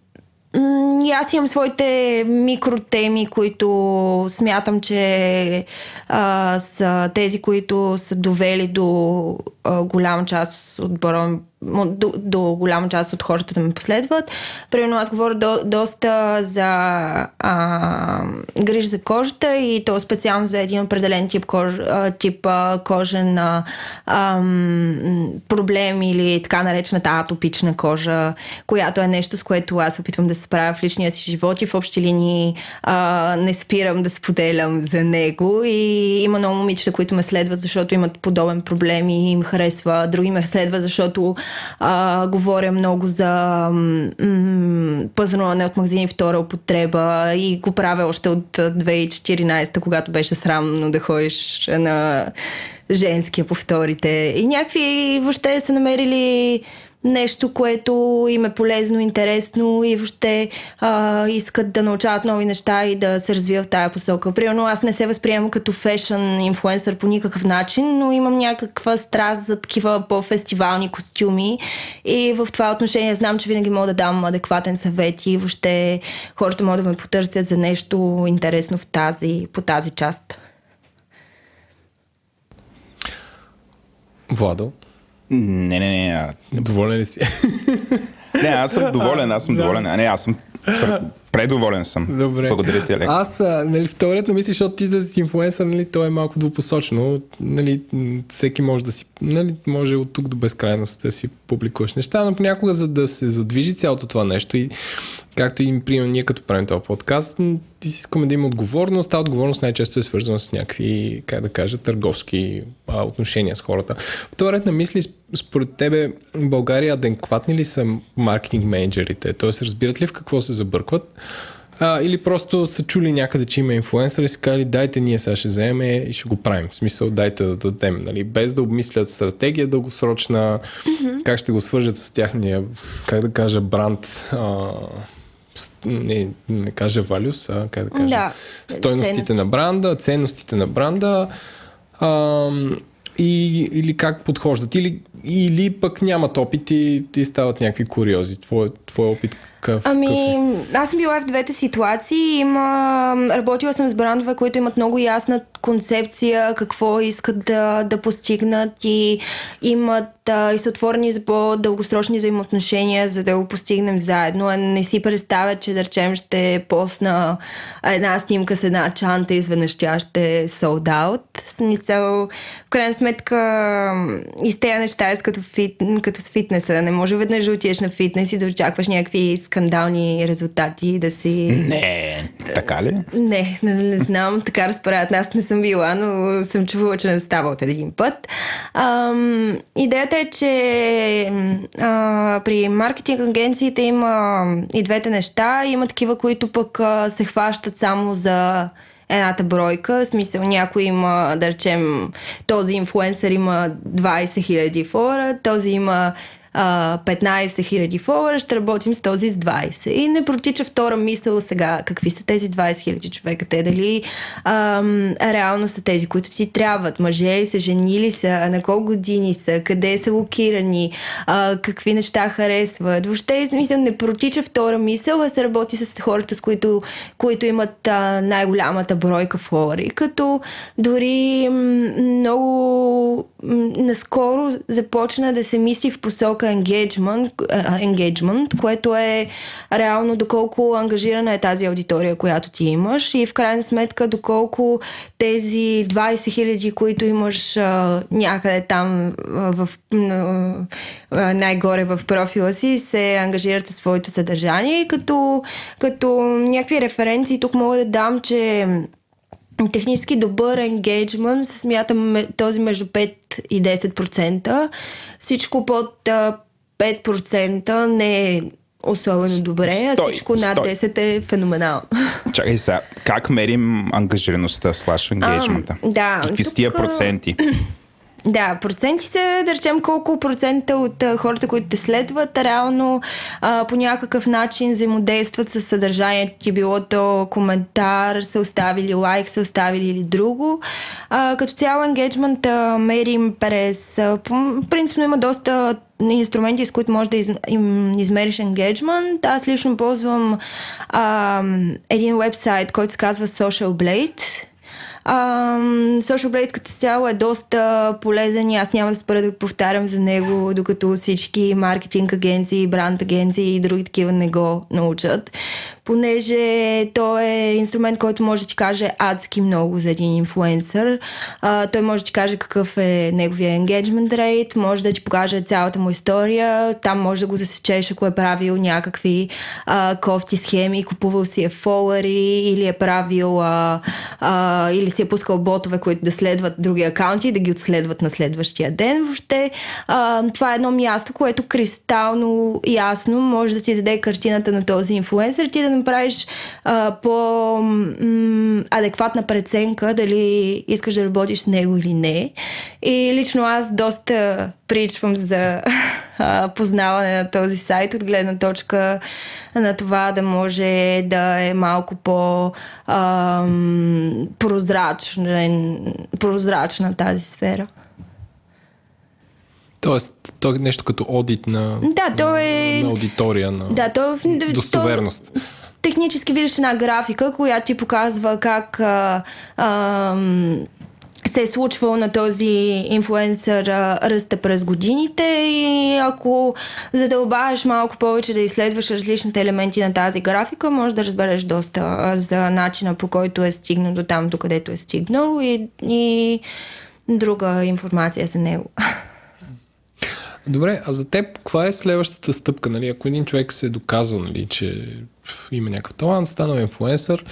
и аз имам своите микротеми, които смятам, че а, са тези, които са довели до голяма част от броя до, до голяма част от хората да ме последват. Примерно аз говоря до, доста за а, грижа за кожата и то специално за един определен тип, кож, тип кожен а, проблем или така наречената атопична кожа, която е нещо, с което аз опитвам да се справя в личния си живот и в общи линии а, не спирам да споделям за него и има много момичета, които ме следват, защото имат подобен проблем и им харесва, други ме следват, защото а, говоря много за м- пазаруване от магазини втора употреба и го правя още от 2014, когато беше срамно да ходиш на женския повторите. И някакви въобще са намерили нещо, което им е полезно, интересно и въобще а, искат да научават нови неща и да се развиват в тая посока. Примерно аз не се възприемам като фешън инфлуенсър по никакъв начин, но имам някаква страст за такива по-фестивални костюми и в това отношение знам, че винаги мога да дам адекватен съвет и въобще хората могат да ме потърсят за нещо интересно в тази, по тази част. Владо, Не, не, не. а- доволен ли си? [laughs] Не, аз съм доволен, аз съм Да. доволен. А не, аз съм твър... предоволен съм. Добре. Благодаря ти, Олег. Аз, а, нали, вторият на мисли, защото ти да си инфлуенсър, нали, то е малко двупосочно. Нали, всеки може да си, нали, може от тук до безкрайност да си публикуваш неща, но понякога за да се задвижи цялото това нещо и както и, примерно, ние като правим този подкаст, ти си искаме да има отговорност. Та отговорност най-често е свързана с някакви, как да кажа, търговски а, отношения с хората. Вторият на мисли, сп- според тебе, в България адекватни ли са маркетинг менеджерите? Тоест, разбират ли в какво се забъркват? А, или просто са чули някъде, че има инфлуенсър и са казали, дайте ние сега ще вземем и ще го правим. В смисъл, дайте да дадем, нали? без да обмислят стратегия дългосрочна, mm-hmm. как ще го свържат с тяхния, как да кажа, бранд, а, не, не кажа values, а как да кажа, Да, стойностите ценности. на бранда, ценностите на бранда а, и, или как подхождат. Или, или пък нямат опит и, и стават някакви куриози. Твой, твой опит какъв, Ами, какъв е? аз съм била в двете ситуации. Има, работила съм с брандове, които имат много ясна концепция, какво искат да, да постигнат и имат а, и са отворени за по-дългосрочни взаимоотношения, за да го постигнем заедно. А не си представя, че да речем ще посна една снимка с една чанта и изведнъж тя ще е sold out. Смисъл, в крайна сметка и с тези неща е като, фит, като с фитнеса. Не може веднъж да отидеш на фитнес и да очакваш някакви скандални резултати да си... Не, така ли? Не, не, не знам, така разправят. Аз не съм била, но съм чувала, че не става от един път. Ам, идеята е, че а, при маркетинг агенциите има и двете неща. Има такива, които пък а, се хващат само за едната бройка. В смисъл някой има, да речем, този инфлуенсър има 20 000 фора, този има а, 15 000 фолуара, ще работим с този с 20. И не протича втора мисъл сега, какви са тези 20 000 човека, те дали ам, реално са тези, които ти трябват, мъже ли са, жени ли са, на колко години са, къде са локирани, а, какви неща харесват. Въобще, смисъл, не протича втора мисъл, а се работи с хората, с които, които имат а, най-голямата бройка фолуари. Като дори м, много м, наскоро започна да се мисли в посока engagement, а, engagement, което е реално доколко ангажирана е тази аудитория, която ти имаш и в крайна сметка доколко тези 20 хиляди, които имаш а, някъде там а, в, а, най-горе в профила си, се ангажират със своето съдържание. Като, като някакви референции тук мога да дам, че технически добър енгейджмент се смята ме- този между 5 и 10%. Всичко под а, 5% не е особено добре, а Стой, всичко над стой. 10 е феноменално. Чакай сега, как мерим ангажираността енгейджмента? А, да, Какви тук, тия а, проценти? [clears throat] Да, процентите, да речем колко процента от а, хората, които те следват, реално а, по някакъв начин взаимодействат с съдържанието ти, било то коментар, са оставили лайк, са оставили или друго. А, като цяло енгейджмент мерим през... Принципно има доста инструменти, с които можеш да из, им, измериш енгейджмент. Аз лично ползвам а, един вебсайт, който се казва Social Blade Social Blade като цяло е доста полезен и аз няма да спра да повтарям за него, докато всички маркетинг агенции, бранд агенции и други такива не го научат понеже той е инструмент, който може да ти каже адски много за един инфлуенсър. А, той може да ти каже какъв е неговия engagement rate, може да ти покаже цялата му история, там може да го засечеш, ако е правил някакви а, кофти схеми, купувал си е фолари или е правил а, а, или си е пускал ботове, които да следват други акаунти и да ги отследват на следващия ден. Въобще а, това е едно място, което кристално ясно може да ти даде картината на този инфлуенсър, ти да направиш а, по-адекватна преценка дали искаш да работиш с него или не. И лично аз доста причвам за [laughs] а, познаване на този сайт от гледна точка на това да може да е малко по а, прозрачна, прозрачна тази сфера. Тоест, то е нещо като одит на, да, то е... на аудитория, на да, то, достоверност. То, технически виждаш една графика, която ти показва как а, а, се е случвало на този инфлуенсър ръста през годините и ако задълбаеш малко повече да изследваш различните елементи на тази графика, може да разбереш доста за начина по който е стигнал до там, до където е стигнал и, и друга информация за него. Добре, а за теб каква е следващата стъпка? Нали? Ако един човек се е доказал, нали, че има някакъв талант, станал инфлуенсър,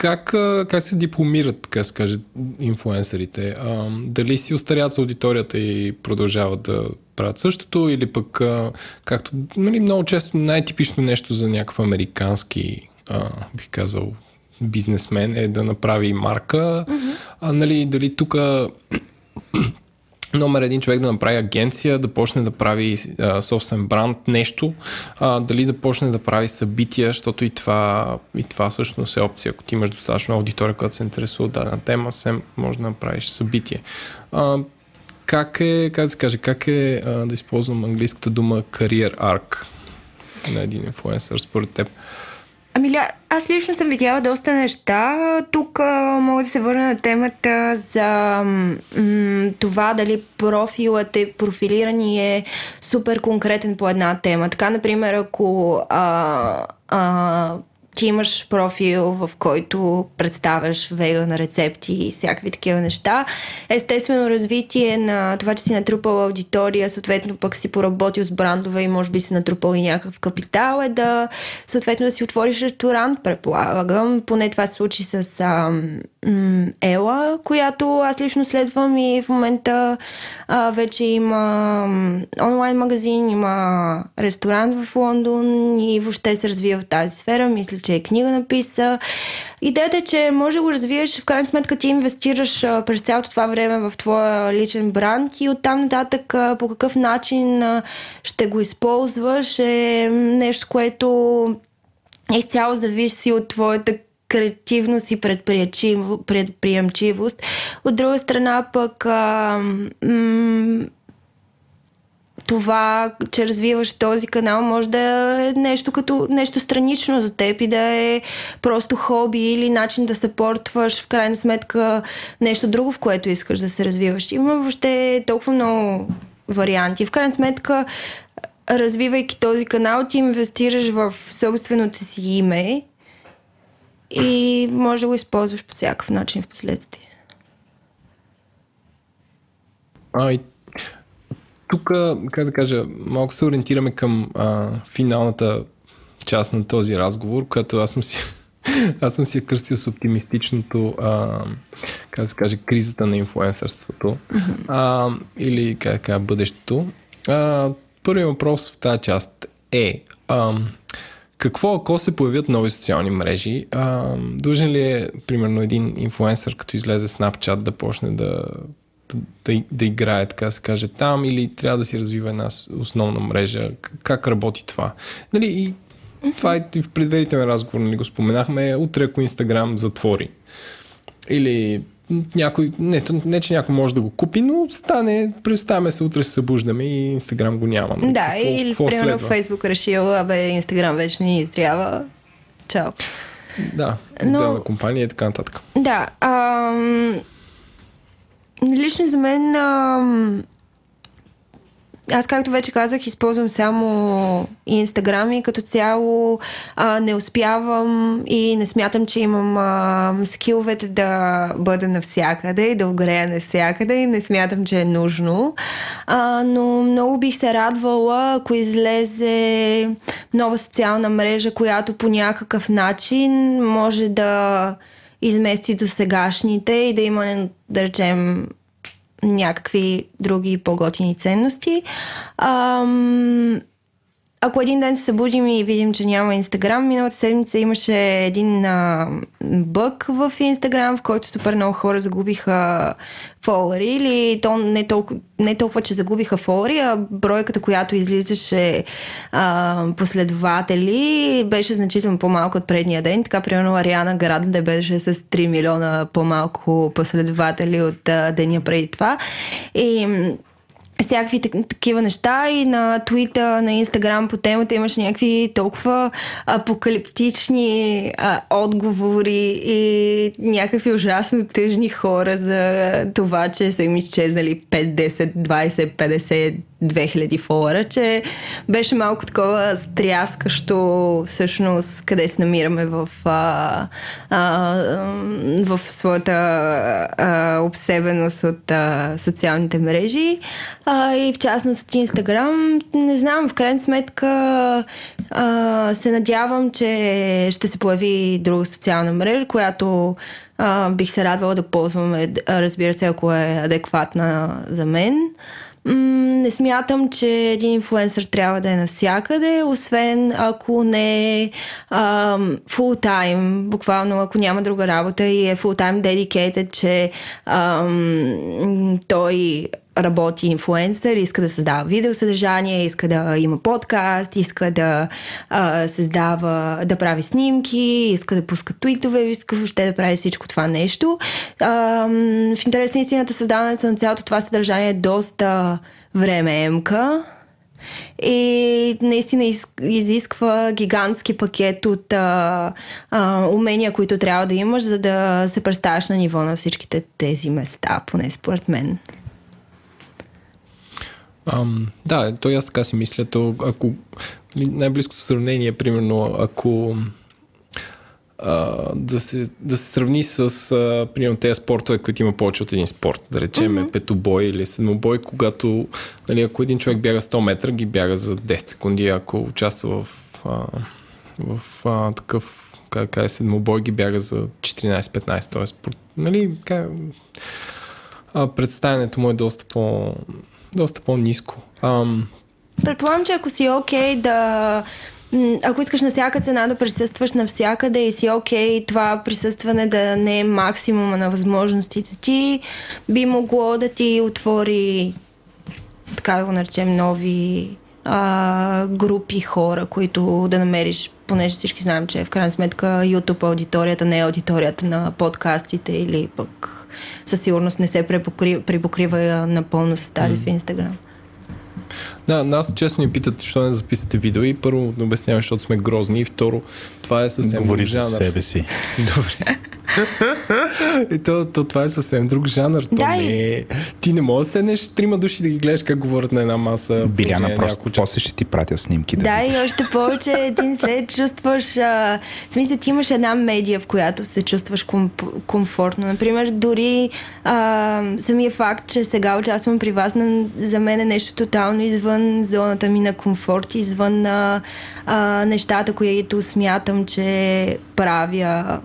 как, как се дипломират, така се каже, инфлуенсърите? А, дали си устарят с аудиторията и продължават да правят същото или пък, а, както нали, много често най-типично нещо за някакъв американски, а, бих казал, бизнесмен е да направи марка. Mm-hmm. А, нали, дали тук номер един човек да направи агенция, да почне да прави а, собствен бранд, нещо, а, дали да почне да прави събития, защото и това, и това всъщност е опция. Ако ти имаш достатъчно аудитория, която се интересува от дадена тема, сем може да направиш събитие. А, как е, как да се каже, как е а, да използвам английската дума career arc на един инфлуенсър според теб? Ами, аз лично съм видяла доста неща. Тук а, мога да се върна на темата за м- това дали профилът е профилиран и е супер конкретен по една тема. Така, например, ако а, а, ти имаш профил, в който представяш веган рецепти и всякакви такива неща. Естествено развитие на това, че си натрупал аудитория, съответно пък си поработил с брандове и може би си натрупал и някакъв капитал, е да съответно да си отвориш ресторант, предполагам. Поне това се случи с а, м- Ела, която аз лично следвам и в момента а, вече има онлайн магазин, има ресторант в Лондон и въобще се развива в тази сфера. Мисля, че е книга написа. Идеята е, че може да го развиеш, в крайна сметка ти инвестираш а, през цялото това време в твоя личен бранд и оттам нататък а, по какъв начин а, ще го използваш е нещо, което изцяло зависи от твоята креативност и предприемчивост. От друга страна пък а, м- това, че развиваш този канал, може да е нещо като нещо странично за теб и да е просто хоби или начин да съпортваш в крайна сметка нещо друго, в което искаш да се развиваш. Има въобще толкова много варианти. В крайна сметка, развивайки този канал, ти инвестираш в собственото си име и може да го използваш по всякакъв начин в последствие. А, и тук, как да кажа, малко се ориентираме към а, финалната част на този разговор, която аз съм си [laughs] аз съм си я кръстил с оптимистичното, а, как да се каже, кризата на инфлуенсърството а, или как да бъдещето. А, първият въпрос в тази част е а, какво ако се появят нови социални мрежи? А, дължен ли е, примерно, един инфлуенсър, като излезе Snapchat, да почне да да, да играе, така се каже, там или трябва да си развива една основна мрежа? Как работи това? Нали, и това е в предварителен разговор, нали, го споменахме. Утре, ако Инстаграм затвори или някой, не, не, че някой може да го купи, но стане, представяме се, утре се събуждаме и Инстаграм го няма. Нали? Да, какво, или какво примерно Фейсбук решил, абе, Инстаграм вече ни трябва. Чао. Да, Но- на компания и така нататък. Да. Ам... Лично за мен ам... аз, както вече казах, използвам само Инстаграм и като цяло а, не успявам и не смятам, че имам а, скиловете да бъда навсякъде и да огрея навсякъде и не смятам, че е нужно. А, но много бих се радвала, ако излезе нова социална мрежа, която по някакъв начин може да измести до сегашните и да има, да речем, някакви други по-готини ценности. Ам, ако един ден се събудим и видим, че няма Инстаграм, миналата седмица имаше един а, бък в Инстаграм, в който супер много хора загубиха фолуари или то не толкова, не толкова, че загубиха фолуари, а бройката, която излизаше а, последователи, беше значително по-малко от предния ден. Така, примерно, Ариана Град беше с 3 милиона по-малко последователи от а, деня преди това. И всякакви так- такива неща и на Твита, на Инстаграм по темата имаш някакви толкова апокалиптични а, отговори и някакви ужасно тъжни хора за това, че са им изчезнали 5, 10, 20, 50, 2000 фолуара, че беше малко такова стряскащо всъщност къде се намираме в, а, а, в своята а, обсебеност от а, социалните мрежи а, и в частност от Инстаграм. Не знам, в крайна сметка а, се надявам, че ще се появи друга социална мрежа, която а, бих се радвала да ползваме, разбира се, ако е адекватна за мен. Не смятам, че един инфлуенсър трябва да е навсякъде, освен ако не е фул тайм, буквално ако няма друга работа и е time dedicated, че ам, той работи инфлуенсър, иска да създава видеосъдържание, иска да има подкаст, иска да а, създава, да прави снимки, иска да пуска твитове, иска въобще да прави всичко това нещо. А, в интерес на истината създаването на цялото това съдържание е доста времеемка и наистина из, изисква гигантски пакет от а, а, умения, които трябва да имаш, за да се представяш на ниво на всичките тези места, поне според мен. Ам, да, то и аз така си мисля. То, ако най-близкото сравнение, примерно, ако а, да, се, да се сравни с а, примерно тези спортове, които има повече от един спорт. Да речем mm-hmm. петобой или седмобой, когато нали, ако един човек бяга 100 метра, ги бяга за 10 секунди, ако участва в, а, в а, такъв как, е седмобой, ги бяга за 14-15. Тоест, нали, как, а, представянето му е доста по доста по-низко. Ам... Предполагам, че ако си окей okay да ако искаш на всяка цена да присъстваш навсякъде и си окей okay, това присъстване да не е максимума на възможностите ти, би могло да ти отвори така да го наречем нови а, групи хора, които да намериш, понеже всички знаем, че в крайна сметка YouTube аудиторията не е аудиторията на подкастите или пък със сигурност не се препокрива, припокрива напълно с тази mm. в Инстаграм. Да, нас честно ни питат, защо не записате видео и първо да обясняваме, защото сме грозни и второ, това е съвсем Говориш друг жанр. за себе си. [laughs] Добре. и то, то, това е съвсем друг жанр. То Да, не е... Ти не можеш да седнеш трима души да ги гледаш как говорят на една маса. Биляна, на просто няколко часа. после ще ти пратя снимки. Да, Да, и още повече ти не се чувстваш... А, в смисъл, ти имаш една медия, в която се чувстваш комп, комфортно. Например, дори а, самия факт, че сега участвам при вас, на, за мен е нещо тотално извън зоната ми на комфорт, извън а, а, нещата, които смятам, че правя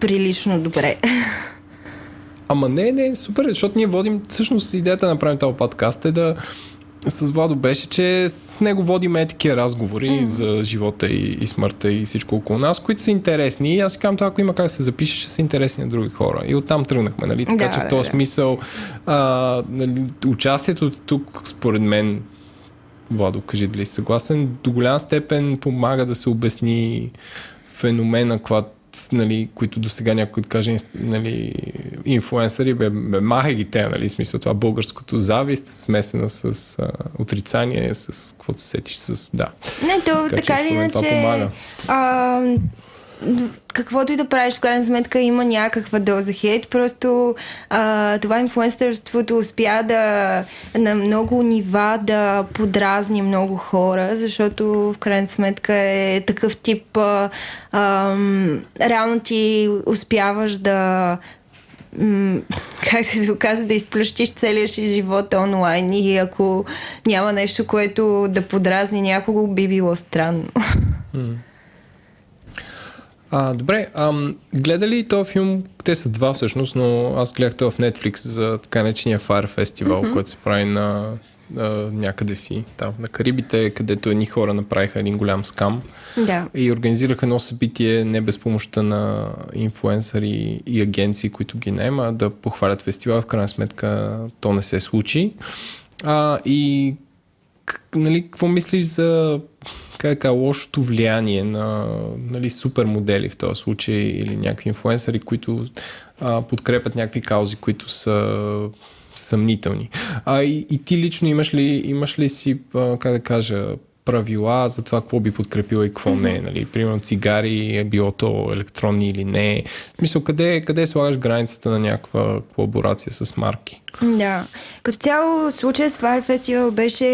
прилично добре. [laughs] Ама не, не, супер, защото ние водим, всъщност идеята да направим този подкаст е да с Владо беше, че с него водим е такива разговори mm. за живота и, и смъртта и всичко около нас, които са интересни. И аз си казвам, това, ако има как да се запише, ще са интересни на други хора. И оттам тръгнахме, нали? Така Да, че в да, този да. смисъл а, нали, участието тук, според мен, Владо, кажи дали си съгласен, до голяма степен помага да се обясни феномена, когато нали, които до сега някой да каже нали, инфуенсъри, бе, бе махай ги те, нали, смисъл това българското завист, смесена с а, отрицание, с каквото се сетиш, с, да. Не, то Така така, или иначе. А, каквото и да правиш, в крайна сметка има някаква доза хейт. Просто а, това инфлуенсърството успя да на много нива да подразни много хора, защото в крайна сметка е такъв тип а, а, реално ти успяваш да [laughs] как се оказа, да изплющиш целия си живот онлайн и ако няма нещо, което да подразни някого, би било странно. А, добре, ам, гледали този филм? Те са два всъщност, но аз гледах това в Netflix за така наречения Fire Festival, mm-hmm. който се прави на, на някъде си, там на Карибите, където едни хора направиха един голям скам. Да. И организираха едно събитие не без помощта на инфуенсъри и агенции, които ги наема, да похвалят фестивал. В крайна сметка то не се случи. А, и нали, какво мислиш за как лошото влияние на нали, супермодели в този случай или някакви инфуенсъри, които а, подкрепят някакви каузи, които са съмнителни. А и, и ти лично имаш ли, имаш ли си, а, как да кажа, правила за това какво би подкрепила и какво mm-hmm. не. Нали? Примерно цигари, е било то електронни или не. В смисъл, къде, къде слагаш границата на някаква колаборация с марки? Да. Като цяло случая с Fire Festival беше...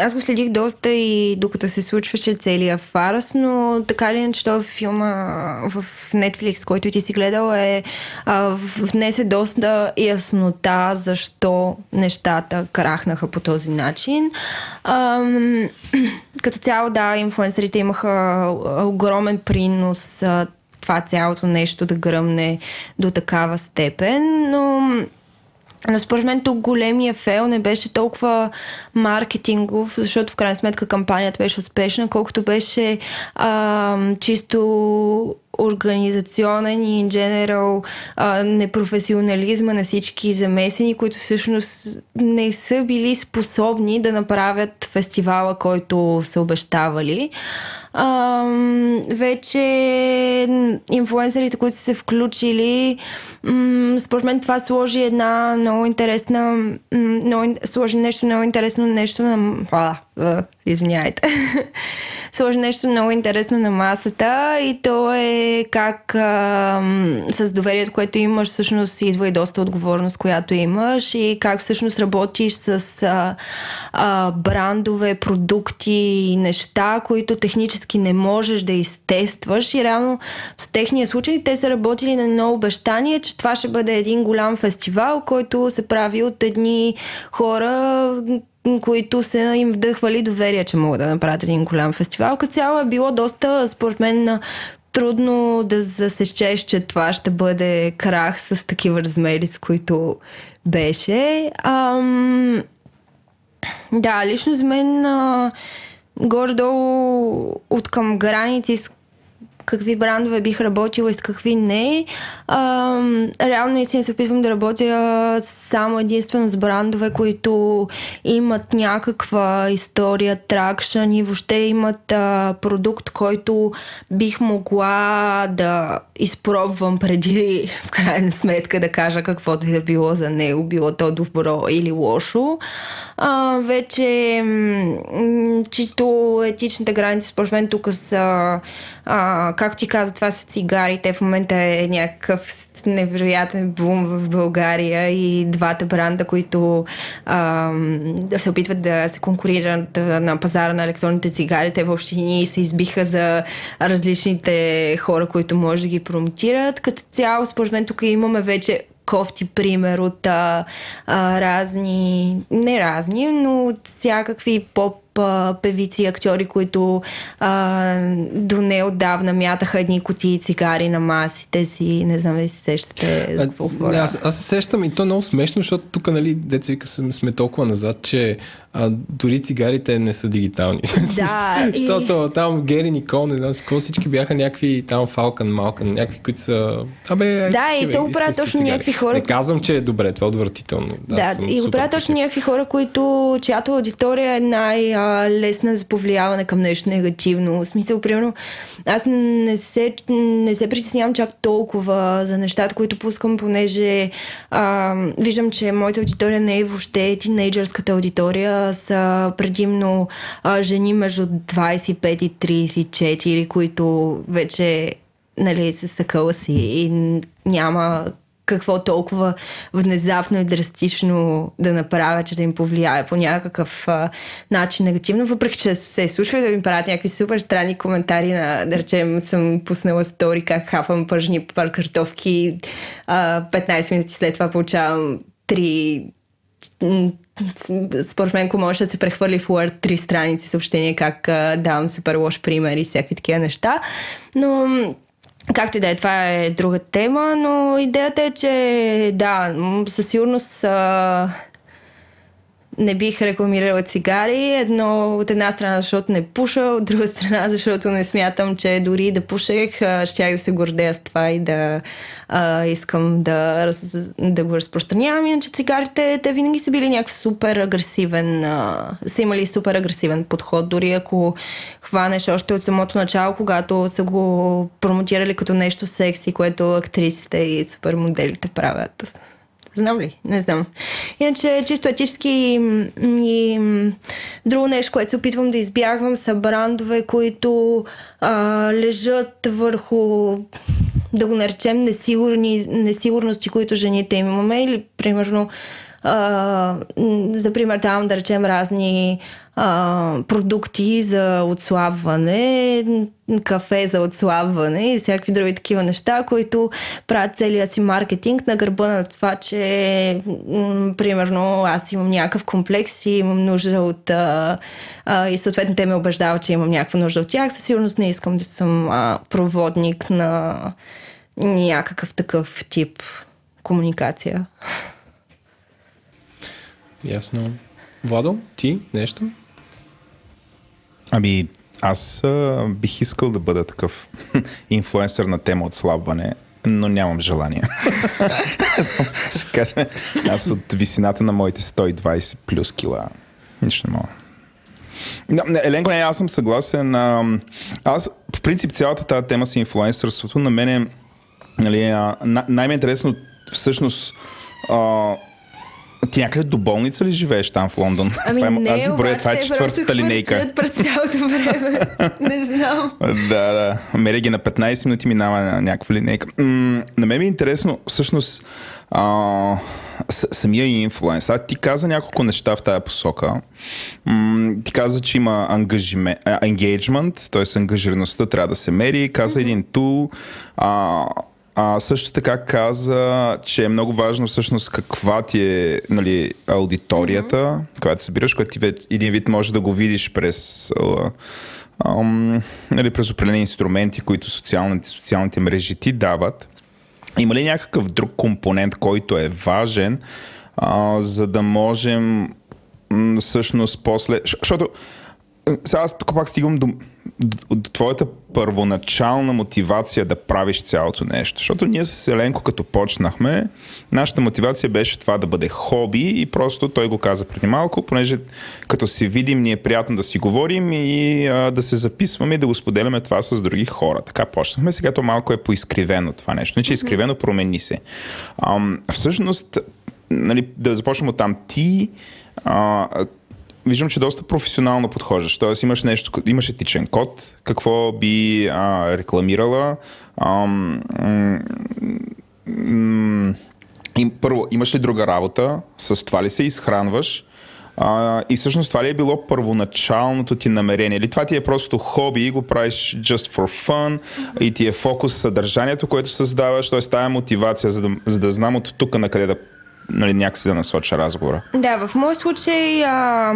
Аз го следих доста и докато се случваше целият фарс, но така ли иначе този филма в Netflix, който ти си гледал, е а, внесе доста яснота защо нещата крахнаха по този начин. Ам, [clears throat] като цяло, да, инфлуенсърите имаха огромен принос това цялото нещо да гръмне до такава степен, но но според мен тук големия фейл не беше толкова маркетингов, защото в крайна сметка кампанията беше успешна, колкото беше а, чисто организационен и in general а, непрофесионализма на всички замесени, които всъщност не са били способни да направят фестивала, който са обещавали. А, вече инфлуенсърите, които са се включили, според мен това сложи една много интересна, много, сложи нещо много интересно, нещо на... Извиняйте. [laughs] сложи нещо много интересно на масата и то е как а, с доверието, което имаш, всъщност идва и доста отговорност, която имаш и как всъщност работиш с а, а, брандове, продукти и неща, които технически не можеш да изтестваш и реално в техния случай те са работили на едно обещание, че това ще бъде един голям фестивал, който се прави от едни хора, които са им вдъхвали доверие, че могат да направят един голям фестивал. Като цяло е било доста, според мен, трудно да засечеш, че това ще бъде крах с такива размери, с които беше. Ам... Да, лично за мен а... горе-долу от към граници, какви брандове бих работила и с какви не. А, реално наистина се опитвам да работя само единствено с брандове, които имат някаква история, тракшън и въобще имат а, продукт, който бих могла да изпробвам преди в крайна сметка да кажа каквото и да било за него, било то добро или лошо. А, вече м- чисто етичните граници според мен тук са а, както ти каза, това са цигарите. В момента е някакъв невероятен бум в България и двата бранда, които а, се опитват да се конкурират на пазара на електронните цигари, те въобще ни се избиха за различните хора, които може да ги промотират. Като цяло, според мен, тук имаме вече кофти пример от а, а, разни, не разни, но от всякакви поп певици и актьори, които а, до неотдавна мятаха едни кутии цигари на масите си. Не знам дали се сещате за какво говоря. Аз, аз се сещам и то е много смешно, защото тук, нали, деца вика, сме толкова назад, че а, дори цигарите не са дигитални. Да. [laughs] Защото и... там Гери Никол, не знам си какво, всички бяха някакви там Фалкан, Малкан, някакви, които са... Абе, да, и то го правят точно цигари. някакви хора. Не казвам, че е добре, това е отвратително. Да, да и го правят точно някакви хора, които, чиято аудитория е най-лесна за повлияване към нещо негативно. В смисъл, примерно, аз не се, не се притеснявам чак толкова за нещата, които пускам, понеже а, виждам, че моята аудитория не е въобще тинейджърската аудитория, са предимно а, жени между 25 и 34, които вече нали, с съкъла си и няма какво толкова внезапно и драстично да направя, че да им повлияе по някакъв а, начин негативно, въпреки че се е слушали да ми правят някакви супер странни коментари на, да речем, съм пуснала стори как хафам пържни пар картофки, а, 15 минути след това получавам 3 според мен, ако може да се прехвърли в Word три страници съобщения, как давам супер лош пример и всякакви такива неща. Но Както и да е, това е друга тема, но идеята е, че да, със сигурност не бих рекламирала цигари. Едно от една страна, защото не пуша, от друга страна, [laughs] защото не смятам, че дори да пушех, щях да се гордея с това и да а, искам да, да го разпространявам. Иначе цигарите, те винаги са били някакъв супер агресивен, а, са имали супер агресивен подход. Дори ако хванеш още от самото начало, когато са го промотирали като нещо секси, което актрисите и супермоделите правят. Знам ли? Не знам. Иначе, чисто етически и друго нещо, което се опитвам да избягвам, са брандове, които а, лежат върху да го наречем несигурни, несигурности, които жените имаме или примерно а, за пример давам да речем разни продукти за отслабване, кафе за отслабване и всякакви други такива неща, които правят целия си маркетинг на гърба на това, че м- примерно аз имам някакъв комплекс и имам нужда от а, а, и съответно те ме убеждават, че имам някаква нужда от тях. Със сигурност не искам да съм а, проводник на някакъв такъв тип комуникация. Ясно. Владо, ти нещо? Ами, аз а, бих искал да бъда такъв инфлуенсър на тема отслабване, но нямам желание. Ще кажа, аз от висината на моите 120 плюс кила нищо не мога. Еленко, не, аз съм съгласен. А, аз, по принцип, цялата тази тема с инфлуенсърството на мен е нали, най-ме интересно всъщност а, ти някъде до болница ли живееш там в Лондон? [laughs] Ами това е, не, аз ги броя, това е четвъртата линейка. [laughs] през цялото време. [laughs] не знам. да, да. Мере ги на 15 минути минава на някаква линейка. М- на мен ми е интересно, всъщност, а, с- самия инфлуенс. А ти каза няколко неща в тази посока. М- ти каза, че има engagement, т.е. ангажираността трябва да се мери. Каза mm-hmm. един тул. А, а, също така каза, че е много важно всъщност каква ти е нали, аудиторията, mm-hmm. която събираш, която ти един вид може да го видиш през, а, а, нали, през определени инструменти, които социалните, социалните мрежи ти дават. Има ли някакъв друг компонент, който е важен, а, за да можем м, всъщност после... Защото сега аз тук пак стигам до твоята първоначална мотивация да правиш цялото нещо. Защото ние с Еленко, като почнахме, нашата мотивация беше това да бъде хоби и просто той го каза преди малко, понеже като се видим ни е приятно да си говорим и а, да се записваме и да го споделяме това с други хора. Така почнахме. Сега то малко е поизкривено това нещо. Не, че е изкривено, промени се. А, всъщност, нали, да започнем от там. Ти а, виждам, че доста професионално подхождаш. Тоест имаш нещо, имаш етичен код, какво би а, рекламирала. А, м- м- и, първо, имаш ли друга работа? С това ли се изхранваш? А, и всъщност това ли е било първоначалното ти намерение? Или това ти е просто хоби и го правиш just for fun и ти е фокус съдържанието, което създаваш, т.е. тая мотивация, за да, за да знам от тук на къде да нали, някакси да насоча разговора. Да, в моят случай а,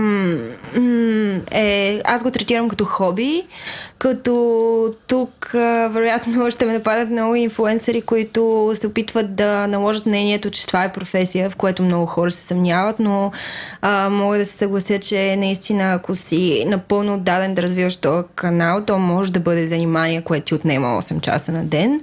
е, аз го третирам като хоби, като тук вероятно ще ме нападат много инфуенсъри, които се опитват да наложат мнението, че това е професия, в което много хора се съмняват, но а, мога да се съглася, че наистина ако си напълно отдаден да развиваш този канал, то може да бъде занимание, което ти отнема 8 часа на ден.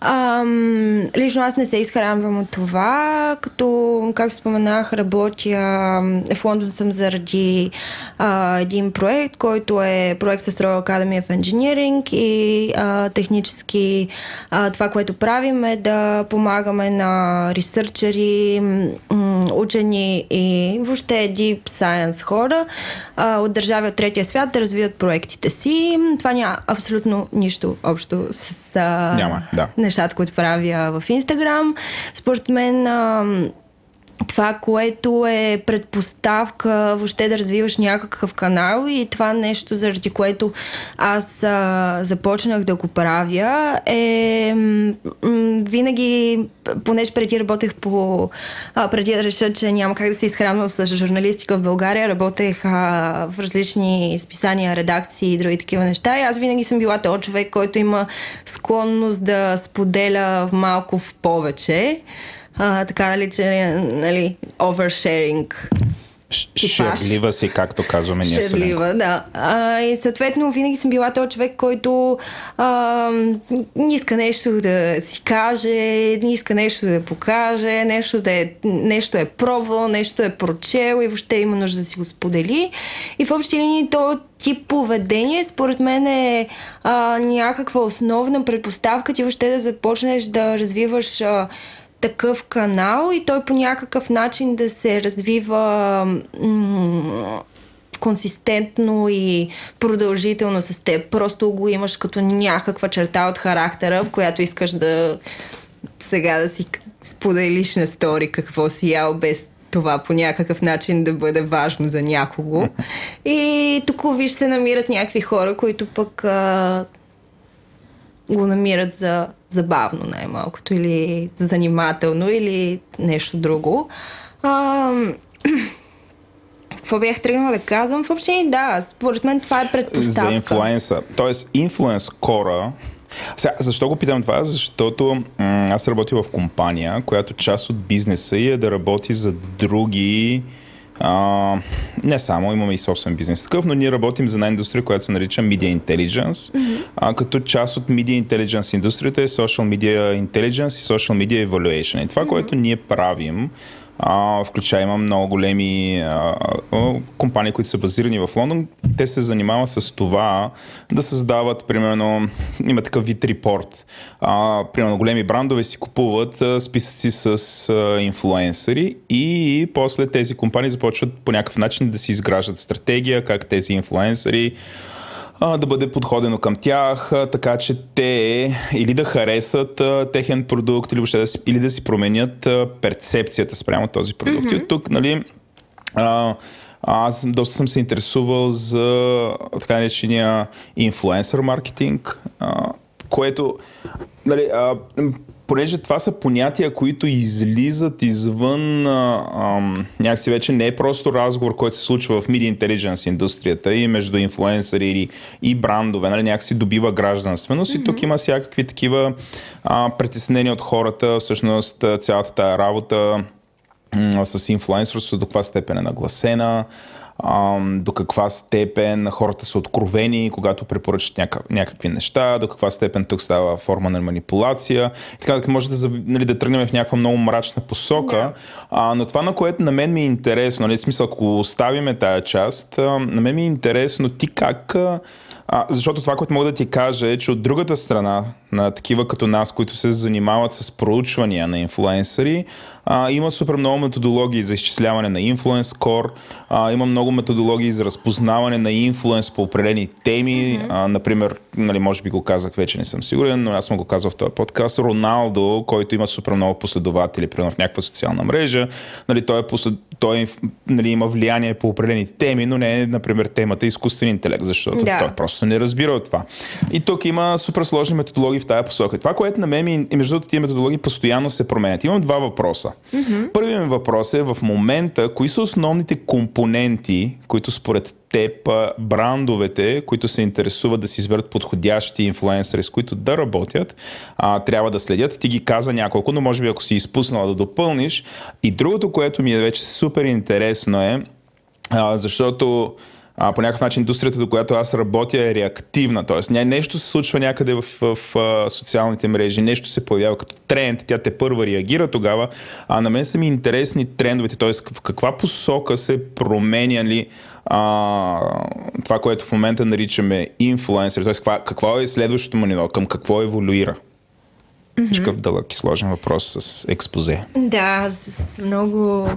Ам, лично аз не се изхранвам от това, като, както споменах, работя в Лондон съм заради а, един проект, който е проект с Royal Academy of Engineering и а, технически а, това, което правим е да помагаме на ресърчери, учени и въобще Deep Science хора а, от държави от третия свят да развият проектите си. Това няма абсолютно нищо общо с а, Няма, да. нещата, които правя в Инстаграм. Според мен а, това, което е предпоставка въобще да развиваш някакъв канал и това нещо, заради което аз а, започнах да го правя, е м- м- винаги, понеже преди работех по... А, преди да реша, че няма как да се изхранвам с журналистика в България, работех а, в различни списания, редакции и други такива неща. И аз винаги съм била този човек, който има склонност да споделя малко в повече а, така нали, че, нали. Типаж. Шерлива си, както казваме ние с Шерлива, да. А, и съответно винаги съм била този човек, който а, не иска нещо да си каже, не иска нещо да покаже, нещо, да е, нещо е пробвал, нещо е прочел и въобще има нужда да си го сподели. И в общи линии то тип поведение, според мен е а, някаква основна предпоставка ти въобще да започнеш да развиваш а, такъв канал и той по някакъв начин да се развива м- консистентно и продължително с теб. Просто го имаш като някаква черта от характера, в която искаш да сега да си споделиш на стори какво си ял без това по някакъв начин да бъде важно за някого. И тук виж се намират някакви хора, които пък а, го намират за забавно най-малкото или занимателно или нещо друго. А, [clears throat] какво бях тръгнала да казвам? Въобще да, според мен това е предпоставка. За инфлуенса. Тоест, инфлуенс кора сега, защо го питам това? Защото м- аз работя в компания, която част от бизнеса е да работи за други а, не само, имаме и собствен бизнес такъв, но ние работим за една индустрия, която се нарича Media Intelligence, mm-hmm. а, като част от Media Intelligence индустрията е Social Media Intelligence и Social Media Evaluation. И това, mm-hmm. което ние правим, а, включая има много големи а, а, компании, които са базирани в Лондон. Те се занимават с това да създават, примерно, има такъв вид репорт. А, примерно, големи брандове си купуват а, списъци с а, инфлуенсъри и после тези компании започват по някакъв начин да си изграждат стратегия, как тези инфлуенсъри да бъде подходено към тях, така че те или да харесат техен продукт, или въобще да си, или да си променят перцепцията спрямо този продукт. Mm-hmm. И от тук, нали, а, аз доста съм се интересувал за така наречения инфлуенсър маркетинг, а, което нали, а, понеже това са понятия, които излизат извън а, а, някакси вече не е просто разговор, който се случва в Media Intelligence индустрията и между инфлуенсъри и, и брандове, нали, някакси добива гражданственост mm-hmm. и тук има всякакви такива а, притеснения от хората, всъщност цялата тая работа с инфлуенсърството до каква степен е нагласена, до каква степен хората са откровени, когато препоръчат няка, някакви неща, до каква степен тук става форма на манипулация. И така може да, нали, да тръгнем в някаква много мрачна посока. Yeah. А, но това, на което на мен ми е интересно, нали, смисъл, ако оставиме тая част, на мен ми е интересно ти как а, защото това, което мога да ти кажа е, че от другата страна на такива като нас, които се занимават с проучвания на инфлуенсъри, а, има супер много методологии за изчисляване на инфлуенс скор, а, има много методологии за разпознаване на инфлуенс по определени теми. Mm-hmm. А, например, нали, може би го казах вече, не съм сигурен, но аз съм го казал в този подкаст. Роналдо, който има супер много последователи, примерно в някаква социална мрежа, нали, той, е послед... той нали, има влияние по определени теми, но не е, например, темата изкуствен интелект, защото yeah. той просто не разбира от това. И тук има супер сложни методологии в тази посока. Това, което на мен и между другото тия методологии постоянно се променят. Имам два въпроса. Mm-hmm. Първият ми въпрос е в момента, кои са основните компоненти, които според теб, брандовете, които се интересуват да си изберат подходящи инфлуенсъри, с които да работят, а, трябва да следят. Ти ги каза няколко, но може би ако си изпуснала да допълниш. И другото, което ми е вече супер интересно е, а, защото а, по някакъв начин индустрията, до която аз работя е реактивна. Тоест, нещо се случва някъде в, в, в социалните мрежи, нещо се появява като тренд, тя те първа реагира тогава, а на мен са ми интересни трендовете, т.е. в каква посока се променя ли а, това, което в момента наричаме инфлуенсър, т.е. Каква, какво е следващото му ниво, към какво еволюира? Mm-hmm. Такъв дълъг и сложен въпрос с експозе. Да, с много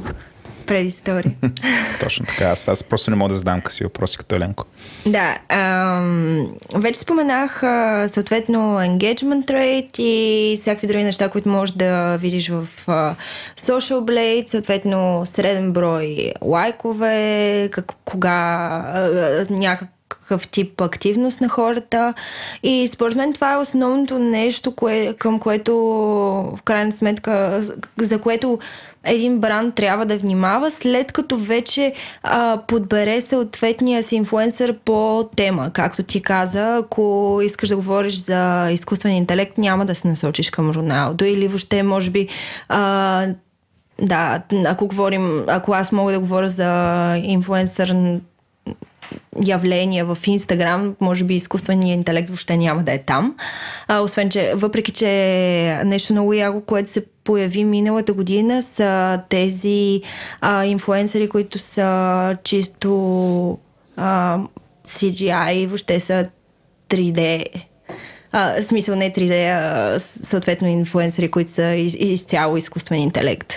предистория. [laughs] Точно така. Аз, аз просто не мога да задам къси въпроси като Еленко. Да, ам, вече споменах а, съответно engagement rate и всякакви други неща, които можеш да видиш в а, Social Blade, съответно среден брой лайкове, как, кога а, някак някакъв тип активност на хората. И според мен това е основното нещо, кое, към което в крайна сметка, за което един бранд трябва да внимава, след като вече а, подбере съответния си инфлуенсър по тема. Както ти каза, ако искаш да говориш за изкуствен интелект, няма да се насочиш към Роналдо или въобще, може би, а, да, ако говорим, ако аз мога да говоря за инфлуенсър явления в Инстаграм, може би изкуственият интелект въобще няма да е там. А, освен, че въпреки, че нещо много яко, което се появи миналата година са тези а, инфлуенсъри, които са чисто а, CGI, въобще са 3D а, смисъл не 3D, а, съответно инфлуенсъри, които са из, изцяло изкуствен интелект.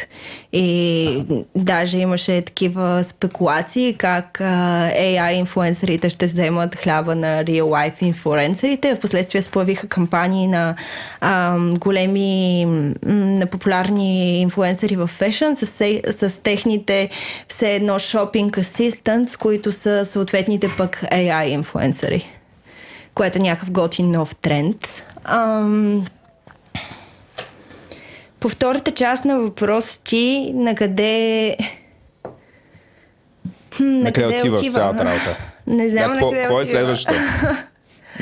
И даже имаше такива спекулации как а, AI инфлуенсърите ще вземат хляба на real life инфлуенсърите. Впоследствие сплавиха кампании на а, големи, на популярни инфлуенсъри в фешън с, с техните все едно шопинг асистент, които са съответните пък AI инфлуенсъри което е някакъв готин нов тренд. Ам... По втората част на въпроса ти, на къде... На, къде отива, отива цялата работа? Не знам да, на къде какво е следващото? [laughs]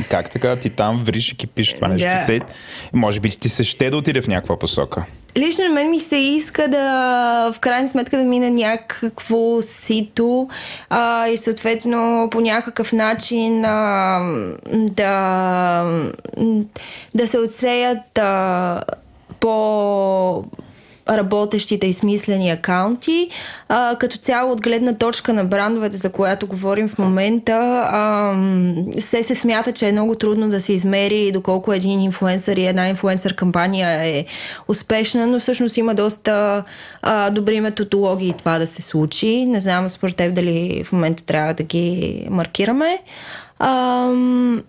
Как така ти там вриш и кипиш това нещо? Да. Може би ти се ще да отиде в някаква посока. Лично на мен ми се иска да в крайна сметка да мина някакво сито а, и съответно по някакъв начин а, да, да се отсеят а, по работещите и смислени акаунти. А, като цяло от гледна точка на брандовете, за която говорим в момента, а, се се смята, че е много трудно да се измери доколко един инфлуенсър и една инфлуенсър кампания е успешна, но всъщност има доста а, добри методологии това да се случи. Не знам според теб дали в момента трябва да ги маркираме. А, м-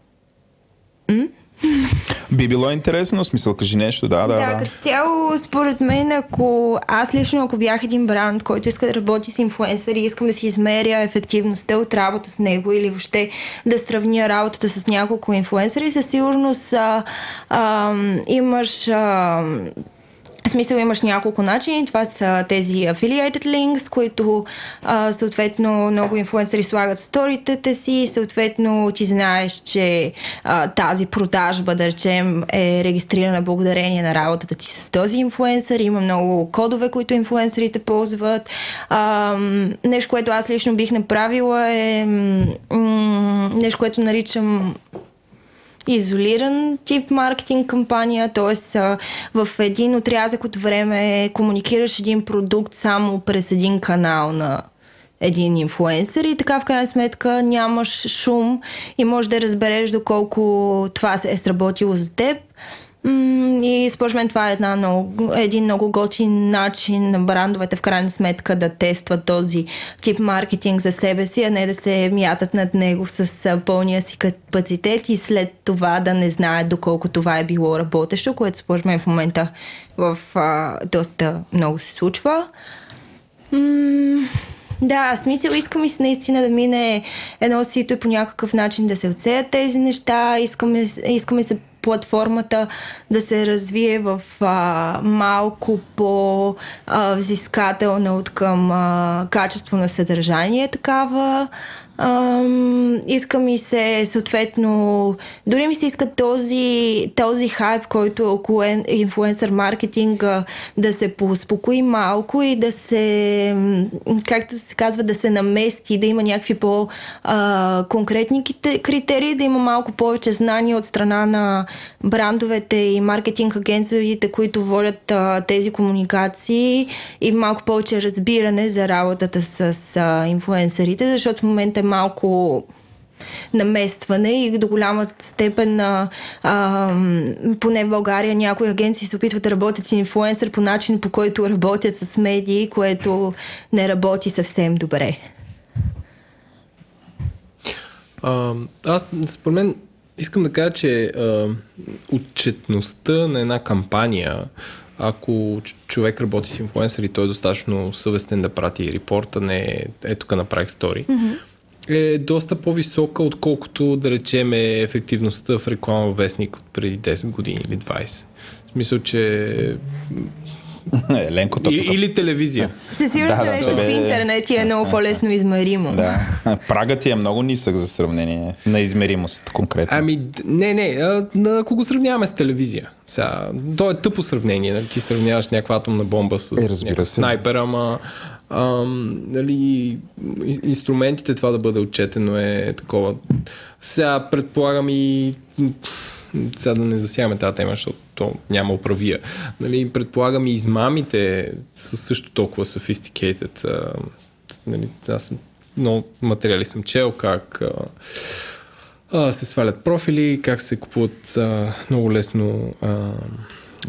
би било интересно, смисъл, кажи нещо, да, да. Да, да. като цяло, според мен, ако аз лично, ако бях един бранд, който иска да работи с инфлуенсъри, искам да си измеря ефективността от работа с него или въобще да сравня работата с няколко инфлуенсъри, със сигурност а, а, имаш а, в смисъл имаш няколко начини. Това са тези affiliated links, които а, съответно много инфлуенсъри слагат сторитата си. Съответно ти знаеш, че а, тази продажба, да речем, е регистрирана благодарение на работата ти с този инфлуенсър. Има много кодове, които инфлуенсърите ползват. А, нещо, което аз лично бих направила е м- нещо, което наричам изолиран тип маркетинг кампания, т.е. в един отрязък от време комуникираш един продукт само през един канал на един инфлуенсър и така в крайна сметка нямаш шум и можеш да разбереш доколко това е сработило за теб и според мен това е една много, един много готин начин на брандовете в крайна сметка да тестват този тип маркетинг за себе си, а не да се мятат над него с пълния си капацитет и след това да не знаят доколко това е било работещо, което според мен в момента в а, доста много се случва. М- да, смисъл искам и се наистина да мине едно сито и по някакъв начин да се отсеят тези неща. Искаме, искаме се платформата да се развие в а, малко по-взискателна от към а, качество на съдържание такава. Ам, иска ми се съответно, дори ми се иска този, този хайп, който е около инфлуенсър маркетинга да се поуспокои малко и да се, както се казва, да се намести, да има някакви по-конкретни критерии, да има малко повече знания от страна на брандовете и маркетинг агенциите, които водят а, тези комуникации и малко повече разбиране за работата с а, инфлуенсърите, защото в момента малко наместване и до голяма степен а, а, поне в България някои агенции се опитват да работят с инфлуенсър по начин по който работят с медии, което не работи съвсем добре. А, аз, според мен, искам да кажа, че а, отчетността на една кампания, ако човек работи с инфлуенсър и той е достатъчно съвестен да прати репорта, не е, е тук направих стори, mm-hmm. Е доста по-висока, отколкото да речем е ефективността в реклама вестник от преди 10 години или 20. В смисъл, че [laughs] Ленко, то, или, или телевизия. [laughs] Със сигурност да, нещо да, в интернет и е много по-лесно измеримо. Да. [laughs] Прагът ти е много нисък за сравнение на измеримост конкретно. Ами, не, не, а, ако го сравняваме с телевизия. Сега, то е тъпо сравнение. Нали? Ти сравняваш някаква атомна бомба с е, снайпер, ама ам, нали, инструментите това да бъде отчетено е такова. Сега предполагам и сега да не засягаме тази тема, защото то няма управия. Нали, предполагам и измамите са също толкова sophisticated. А, нали, аз много материали съм чел, как а, а, се свалят профили, как се купуват а, много лесно а,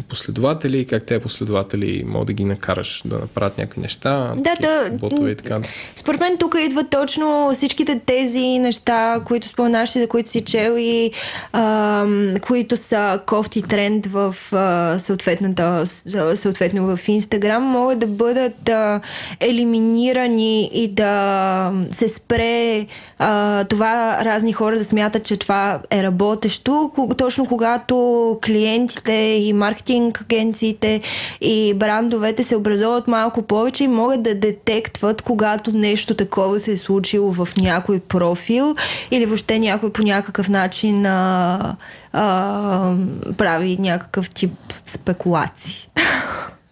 последователи, как те последователи могат да ги накараш да направят някакви неща. Да, да. И така. Според мен тук идват точно всичките тези неща, които споменаш, за които си чел и а, които са кофти тренд в а, съответната, съответно в Инстаграм, могат да бъдат а, елиминирани и да се спре а, това разни хора да смятат, че това е работещо, точно когато клиентите и маркетинг агенциите и брандовете се образуват малко повече и могат да детектват, когато нещо такова се е случило в някой профил или въобще някой по някакъв начин а, а, прави някакъв тип спекулации. [laughs]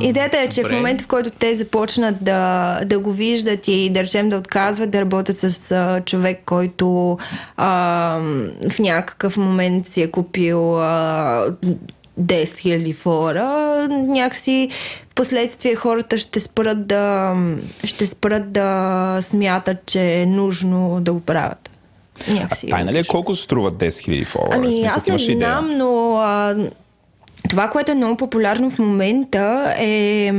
Идеята е, че Добре. в момента, в който те започнат да, да го виждат и да речем да отказват да работят с а, човек, който а, в някакъв момент си е купил а, 10 000 фора, някакси в последствие хората ще спрат да, ще спрат да смятат, че е нужно да го правят. Някакси. А тайна ли е колко струват 10 000 фолуара? Ами аз не знам, но а, това, което е много популярно в момента е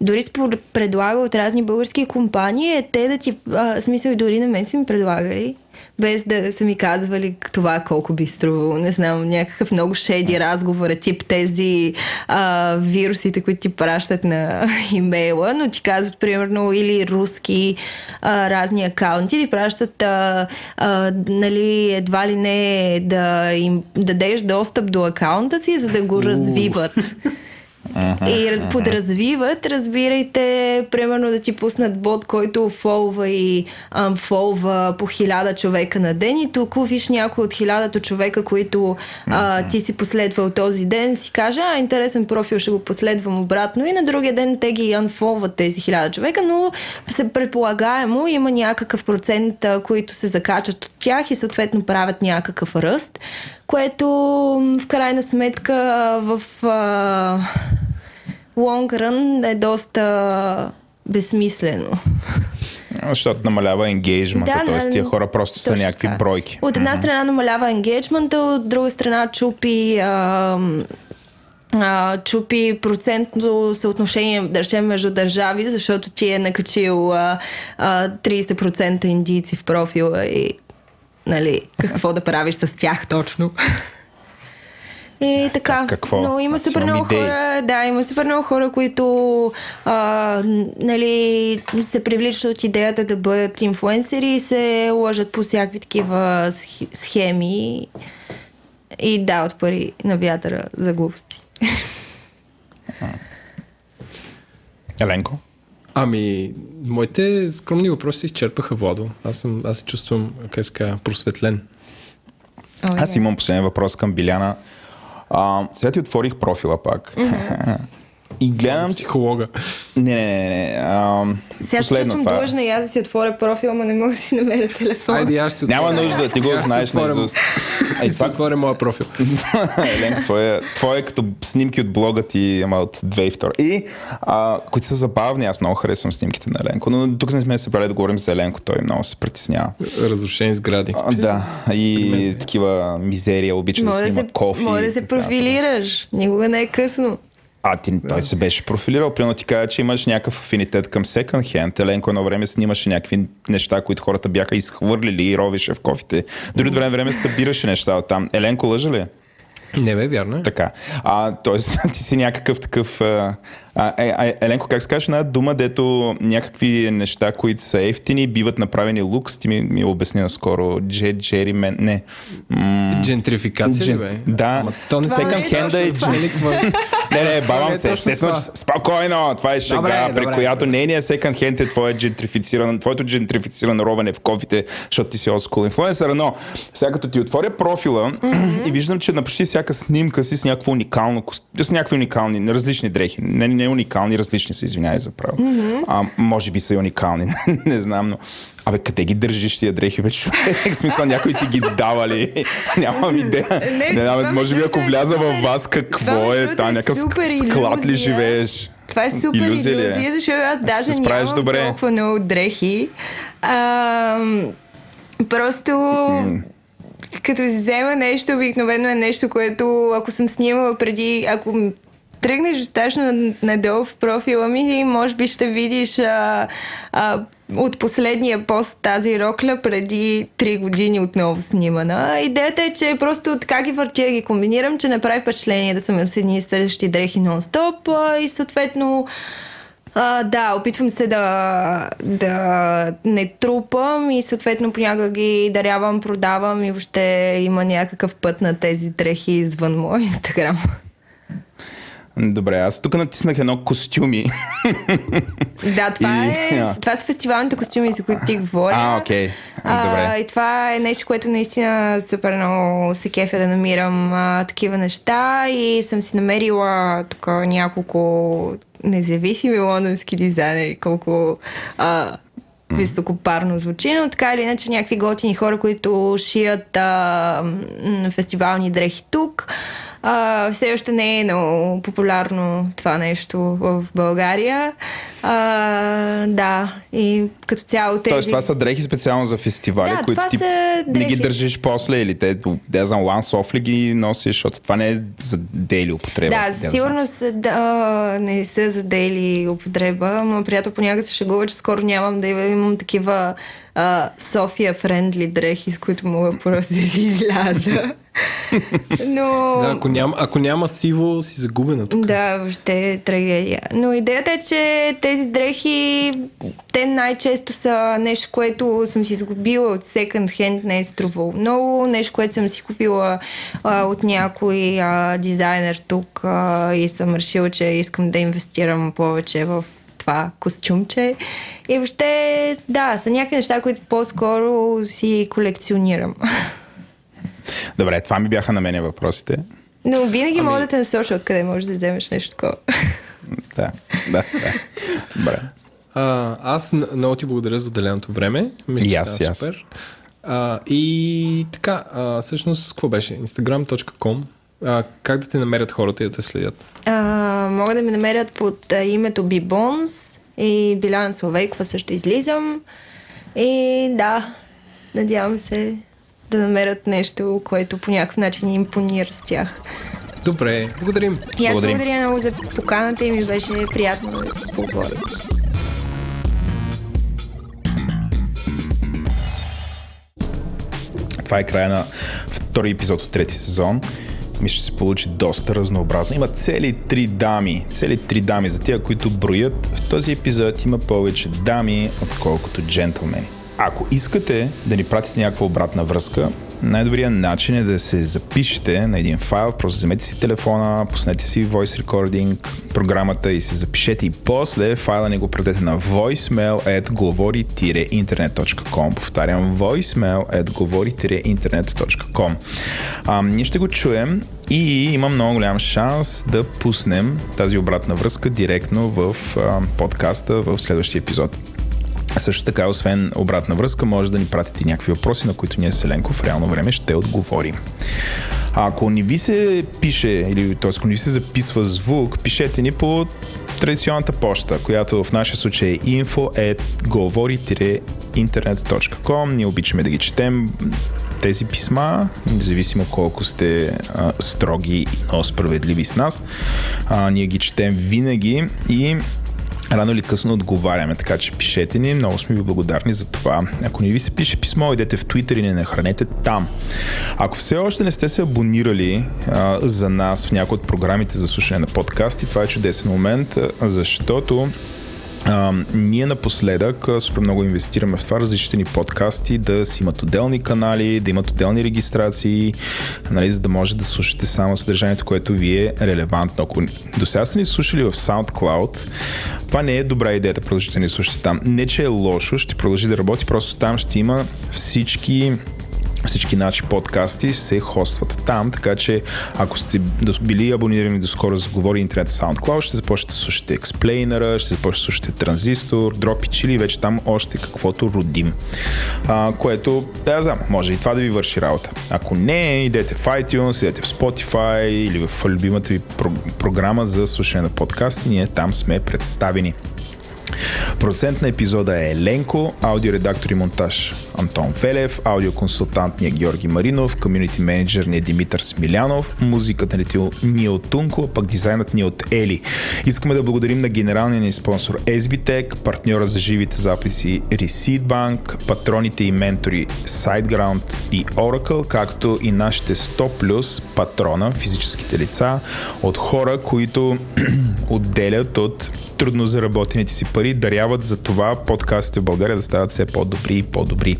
дори предлага от разни български компании е те да ти, а, смисъл и дори на мен си ми предлагали без да са ми казвали това колко би струвало. Не знам, някакъв много шеди разговор е тип тези а, вирусите, които ти пращат на [laughs] имейла, но ти казват примерно или руски а, разни акаунти, ти пращат а, а, нали, едва ли не да им дадеш достъп до акаунта си, за да го развиват. [laughs] Uh-huh, и подразвиват, разбирайте, примерно да ти пуснат бот, който фолва и амфолва по хиляда човека на ден и тук виж някой от хилядата човека, които а, ти си последвал този ден, си каже, а, интересен профил, ще го последвам обратно. И на другия ден те ги анфолват тези хиляда човека, но се предполагаемо има някакъв процент, а, които се закачат от тях и съответно правят някакъв ръст, което в крайна сметка в лонг рън е доста безсмислено. Защото намалява енгейджмента, да, т.е. тия хора просто са някакви така. бройки. От една страна намалява енгейджмента, от друга страна чупи а, а, чупи процентно съотношение, да речем, между държави, защото ти е накачил а, а, 30% индийци в профила и нали, какво да правиш с тях точно. И така. Какво? Но има супер много идеи. хора, да, има супер много хора, които а, нали, се привличат от идеята да бъдат инфуенсери и се лъжат по всякакви такива схеми и дават пари на вятъра за глупости. Еленко? Ами, моите скромни въпроси изчерпаха Владо. Аз, съм, аз се чувствам, как ска, просветлен. О, аз имам последния въпрос към Биляна. А, сега ти отворих профила пак. Mm-hmm. [laughs] И гледам си... Психолога. Не, не, не, не. Ам, Сега ще съм това. длъжна и аз да си отворя профил, но не мога да си намеря телефон. Айде, аз си Няма отворя. нужда, ти го Аз знаеш отворя- наизуст. Ей, това, отворя моя профил. [laughs] Елен, твое, твое е като снимки от блога ти, ама от 2002. И, а, които са забавни, аз много харесвам снимките на Еленко, но тук не сме се събрали да говорим за Еленко, той много се притеснява. Разрушени сгради. А, да, и такива мизерия, обича да Може да, снима се, кофи. може да се профилираш. Никога не е късно. А, ти, той се беше профилирал. Примерно ти кажа, че имаш някакъв афинитет към second hand. Еленко едно време снимаше някакви неща, които хората бяха изхвърлили и ровише в кофите. Дори от време време събираше неща от там. Еленко лъжа ли? Не бе, вярно е. Така. А, т.е. [laughs] ти си някакъв такъв... А, а, е, а, Еленко, как се казваш една дума, дето някакви неща, които са ефтини, биват направени лукс? Ти ми, ми обясни наскоро. Дже, джери, мен... Не. М- Джентрификация ли Джен- бе? Да. Ама то не Това се не е hand е джен- Не, не, бавам не е се. Естествено, че спокойно, това е шега, Добре, при добре, която нейният second hand е твое джентрифицирано, твоето джентрифицирано ровене в кофите, защото ти си олдскул инфлуенсър, но сега като ти отворя профила и виждам, че на почти всяка снимка си с някакво уникално, с някакви уникални, различни дрехи. Не, не уникални, различни са, извинявай за право. А, може би са и уникални, [laughs] не знам, но Абе, къде ги държиш тия дрехи, бе, човек? В смисъл, някой ти ги дава ли? [laughs] Нямам идея. Не, Не, знам, може би ако е вляза във вас, какво е? Там е някакъв склад ли живееш? Това е супер ли е? защото аз даже нямам добре. толкова много дрехи. А, просто като си взема нещо, обикновено е нещо, което ако съм снимала преди, ако тръгнеш достатъчно надолу в профила ми, може би ще видиш а, а, от последния пост тази рокля преди 3 години отново снимана. Идеята е, че просто така ги въртя, ги комбинирам, че направи впечатление да съм с едни и същи дрехи нон-стоп а, и съответно а, да, опитвам се да, да не трупам и съответно понякога ги дарявам, продавам и въобще има някакъв път на тези дрехи извън моя инстаграм. Добре, аз тук натиснах едно костюми. [laughs] Да, това, И- е, а. това са фестивалните костюми, за които ти говоря. А, окей. А, Добре. и това е нещо, което наистина супер много се кефя да намирам а, такива неща и съм си намерила тук няколко независими лондонски дизайнери, колко а, високопарно звучи, но така или иначе някакви готини хора, които шият а, фестивални дрехи тук. А, все още не е много популярно това нещо в България. А, да, и като цяло тези... Тоест, това са дрехи специално за фестивали, Да, които ти не ги държиш после или те, да знам, off ли ги носиш, защото това не е за дейли употреба. Да, със сигурност да, не са за дейли употреба. Моят приятел понякога се шегува, че скоро нямам да имам такива София френдли дрехи, с които мога просто да изляза. Но... Да, ако няма, ако няма сиво, си загубена тук. Да, въобще е трагедия. Но идеята е, че тези дрехи, те най-често са нещо, което съм си изгубила от секонд хенд, не е струвало много, нещо, което съм си купила а, от някой а, дизайнер тук а, и съм решила, че искам да инвестирам повече в това костюмче. И въобще, да, са някакви неща, които по-скоро си колекционирам. [laughs] Добре, това ми бяха на мене въпросите. Но винаги ами... мога да те насоча откъде можеш да вземеш нещо такова. [laughs] Да, да, да. Добре. А, аз много ти благодаря за отделеното време. Мисля, И че аз. супер. А, и така, а, всъщност, какво беше? Instagram.com. А, как да те намерят хората и да те следят? А, могат да ме намерят под а, името Бибонс и Биляна Славейкова също излизам. И да, надявам се да намерят нещо, което по някакъв начин им импонира с тях. Добре, благодарим. И аз Благодарим. благодаря много за поканата и ми беше приятно да се поговоря. Това е края на втори епизод от трети сезон. Мисля, че се получи доста разнообразно. Има цели три дами. Цели три дами. За тия, които броят, в този епизод има повече дами, отколкото джентлмени. Ако искате да ни пратите някаква обратна връзка, най-добрият начин е да се запишете на един файл, просто вземете си телефона, пуснете си voice recording програмата и се запишете. И после файла ни го предете на voicemail at говори-интернет.com Повтарям, voicemail at говори-интернет.com а, Ние ще го чуем и има много голям шанс да пуснем тази обратна връзка директно в а, подкаста в следващия епизод. Също така, освен обратна връзка, може да ни пратите някакви въпроси, на които ние с Еленко в реално време ще отговорим. А ако не ви се пише, или т.е. ако не ви се записва звук, пишете ни по традиционната почта, която в нашия случай е info говори-интернет.com. Ние обичаме да ги четем тези писма, независимо колко сте а, строги, но справедливи с нас. А, ние ги четем винаги и рано или късно отговаряме, така че пишете ни. Много сме ви благодарни за това. Ако не ви се пише писмо, идете в Twitter и не нахранете там. Ако все още не сте се абонирали а, за нас в някои от програмите за слушане на подкасти, това е чудесен момент, защото а, ние напоследък супер много инвестираме в това различните ни подкасти да си имат отделни канали, да имат отделни регистрации, нали, за да може да слушате само съдържанието, което ви е релевантно. Ако до сега сте ни слушали в SoundCloud, това не е добра идея да продължите да ни слушате там. Не, че е лошо, ще продължи да работи, просто там ще има всички всички наши подкасти се хостват там, така че ако сте били абонирани до скоро за Говори Интернет SoundCloud, ще започнете да слушате Explainer, ще започнете да слушате Транзистор, Dropitch или вече там още каквото родим. А, което, да, знам, може и това да ви върши работа. Ако не, идете в iTunes, идете в Spotify или в любимата ви програма за слушане на подкасти, ние там сме представени. Процент на епизода е Еленко, аудиоредактор и монтаж Антон Велев, аудиоконсултант ни е Георги Маринов, комьюнити менеджер ни е Димитър Смилянов, музиката ни е от Тунко, а пък дизайнът ни е от Ели. Искаме да благодарим на генералния ни спонсор SBTech, партньора за живите записи Receipt патроните и ментори SiteGround и Oracle, както и нашите 100 плюс патрона, физическите лица, от хора, които [clears throat] отделят от трудно заработените си пари, даряват за това подкастите в България да стават все по-добри и по-добри.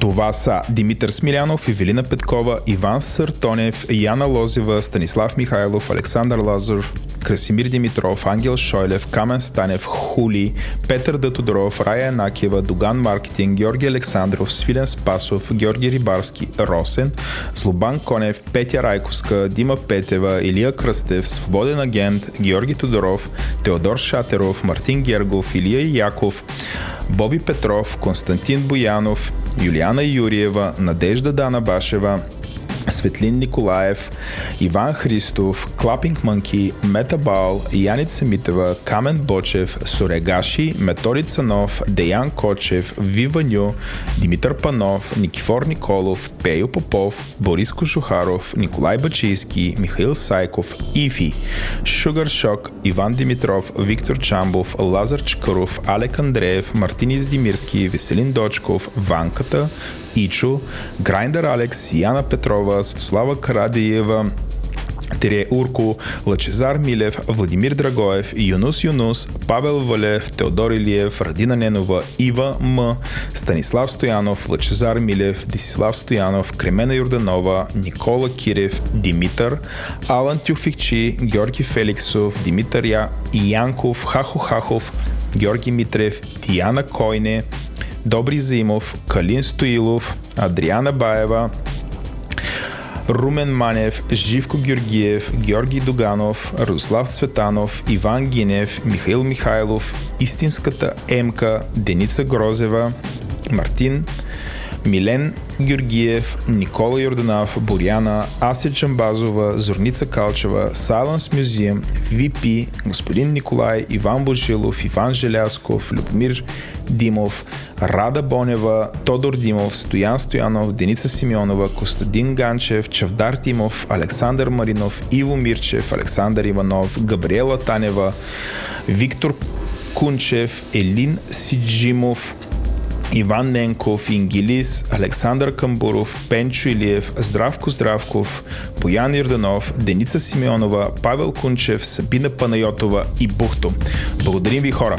Това са Димитър Смилянов, Евелина Петкова, Иван Съртонев, Яна Лозева, Станислав Михайлов, Александър Лазар, Красимир Димитров, Ангел Шойлев, Камен Станев, Хули, Петър Датодоров, Рая Накева, Доган Маркетинг, Георги Александров, Свилен Спасов, Георги Рибарски, Росен, Слобан Конев, Петя Райковска, Дима Петева, Илия Кръстев, Свободен агент, Георги Тодоров, Теодор Шатеров, Мартин Гергов, Илия Яков, Боби Петров, Константин Боянов, Яна Юрієва, Надежда Дана Башева Светлин Николаев, Иван Христов, Клапинг Мънки, Метабал, Яница Митева, Камен Бочев, Сорегаши, Методи Цанов, Деян Кочев, Виваню, Димитър Панов, Никифор Николов, Пейо Попов, Борис Кошухаров, Николай Бачийски, Михаил Сайков, Ифи, Шугар Шок, Иван Димитров, Виктор Чамбов, Лазар Чкаров, Алек Андреев, Мартин Издимирски, Веселин Дочков, Ванката, Ичо, Грайндър Алекс, Яна Петрова, Светослава Карадиева, Тере Урко, Лъчезар Милев, Владимир Драгоев, Юнус Юнус, Павел Валев, Теодор Илиев, Радина Ненова, Ива М, Станислав Стоянов, Лъчезар Милев, Десислав Стоянов, Кремена Юрданова, Никола Кирев, Димитър, Алан Тюфикчи, Георги Феликсов, Димитър Я, Янков, Хахо Хахов, Георги Митрев, Тияна Койне, Добри Зимов, Калин Стоилов, Адриана Баева, Румен Манев, Живко Георгиев, Георги Доганов, Руслав Цветанов, Иван Гинев, Михаил Михайлов, Истинската Емка, Деница Грозева, Мартин Милен Георгиев, Никола Йорданов, Боряна, Ася Чамбазова, Зорница Калчева, Silence Museum, VP, господин Николай, Иван Божилов, Иван Желясков, Любомир Димов, Рада Бонева, Тодор Димов, Стоян Стоянов, Деница Симеонова, Костадин Ганчев, Чавдар Тимов, Александър Маринов, Иво Мирчев, Александър Иванов, Габриела Танева, Виктор Кунчев, Елин Сиджимов, Иван Ненков, Ингилис, Александър Камбуров, Пенчо Илиев, Здравко Здравков, Боян Ирданов, Деница Симеонова, Павел Кунчев, Сабина Панайотова и Бухто. Благодарим ви хора!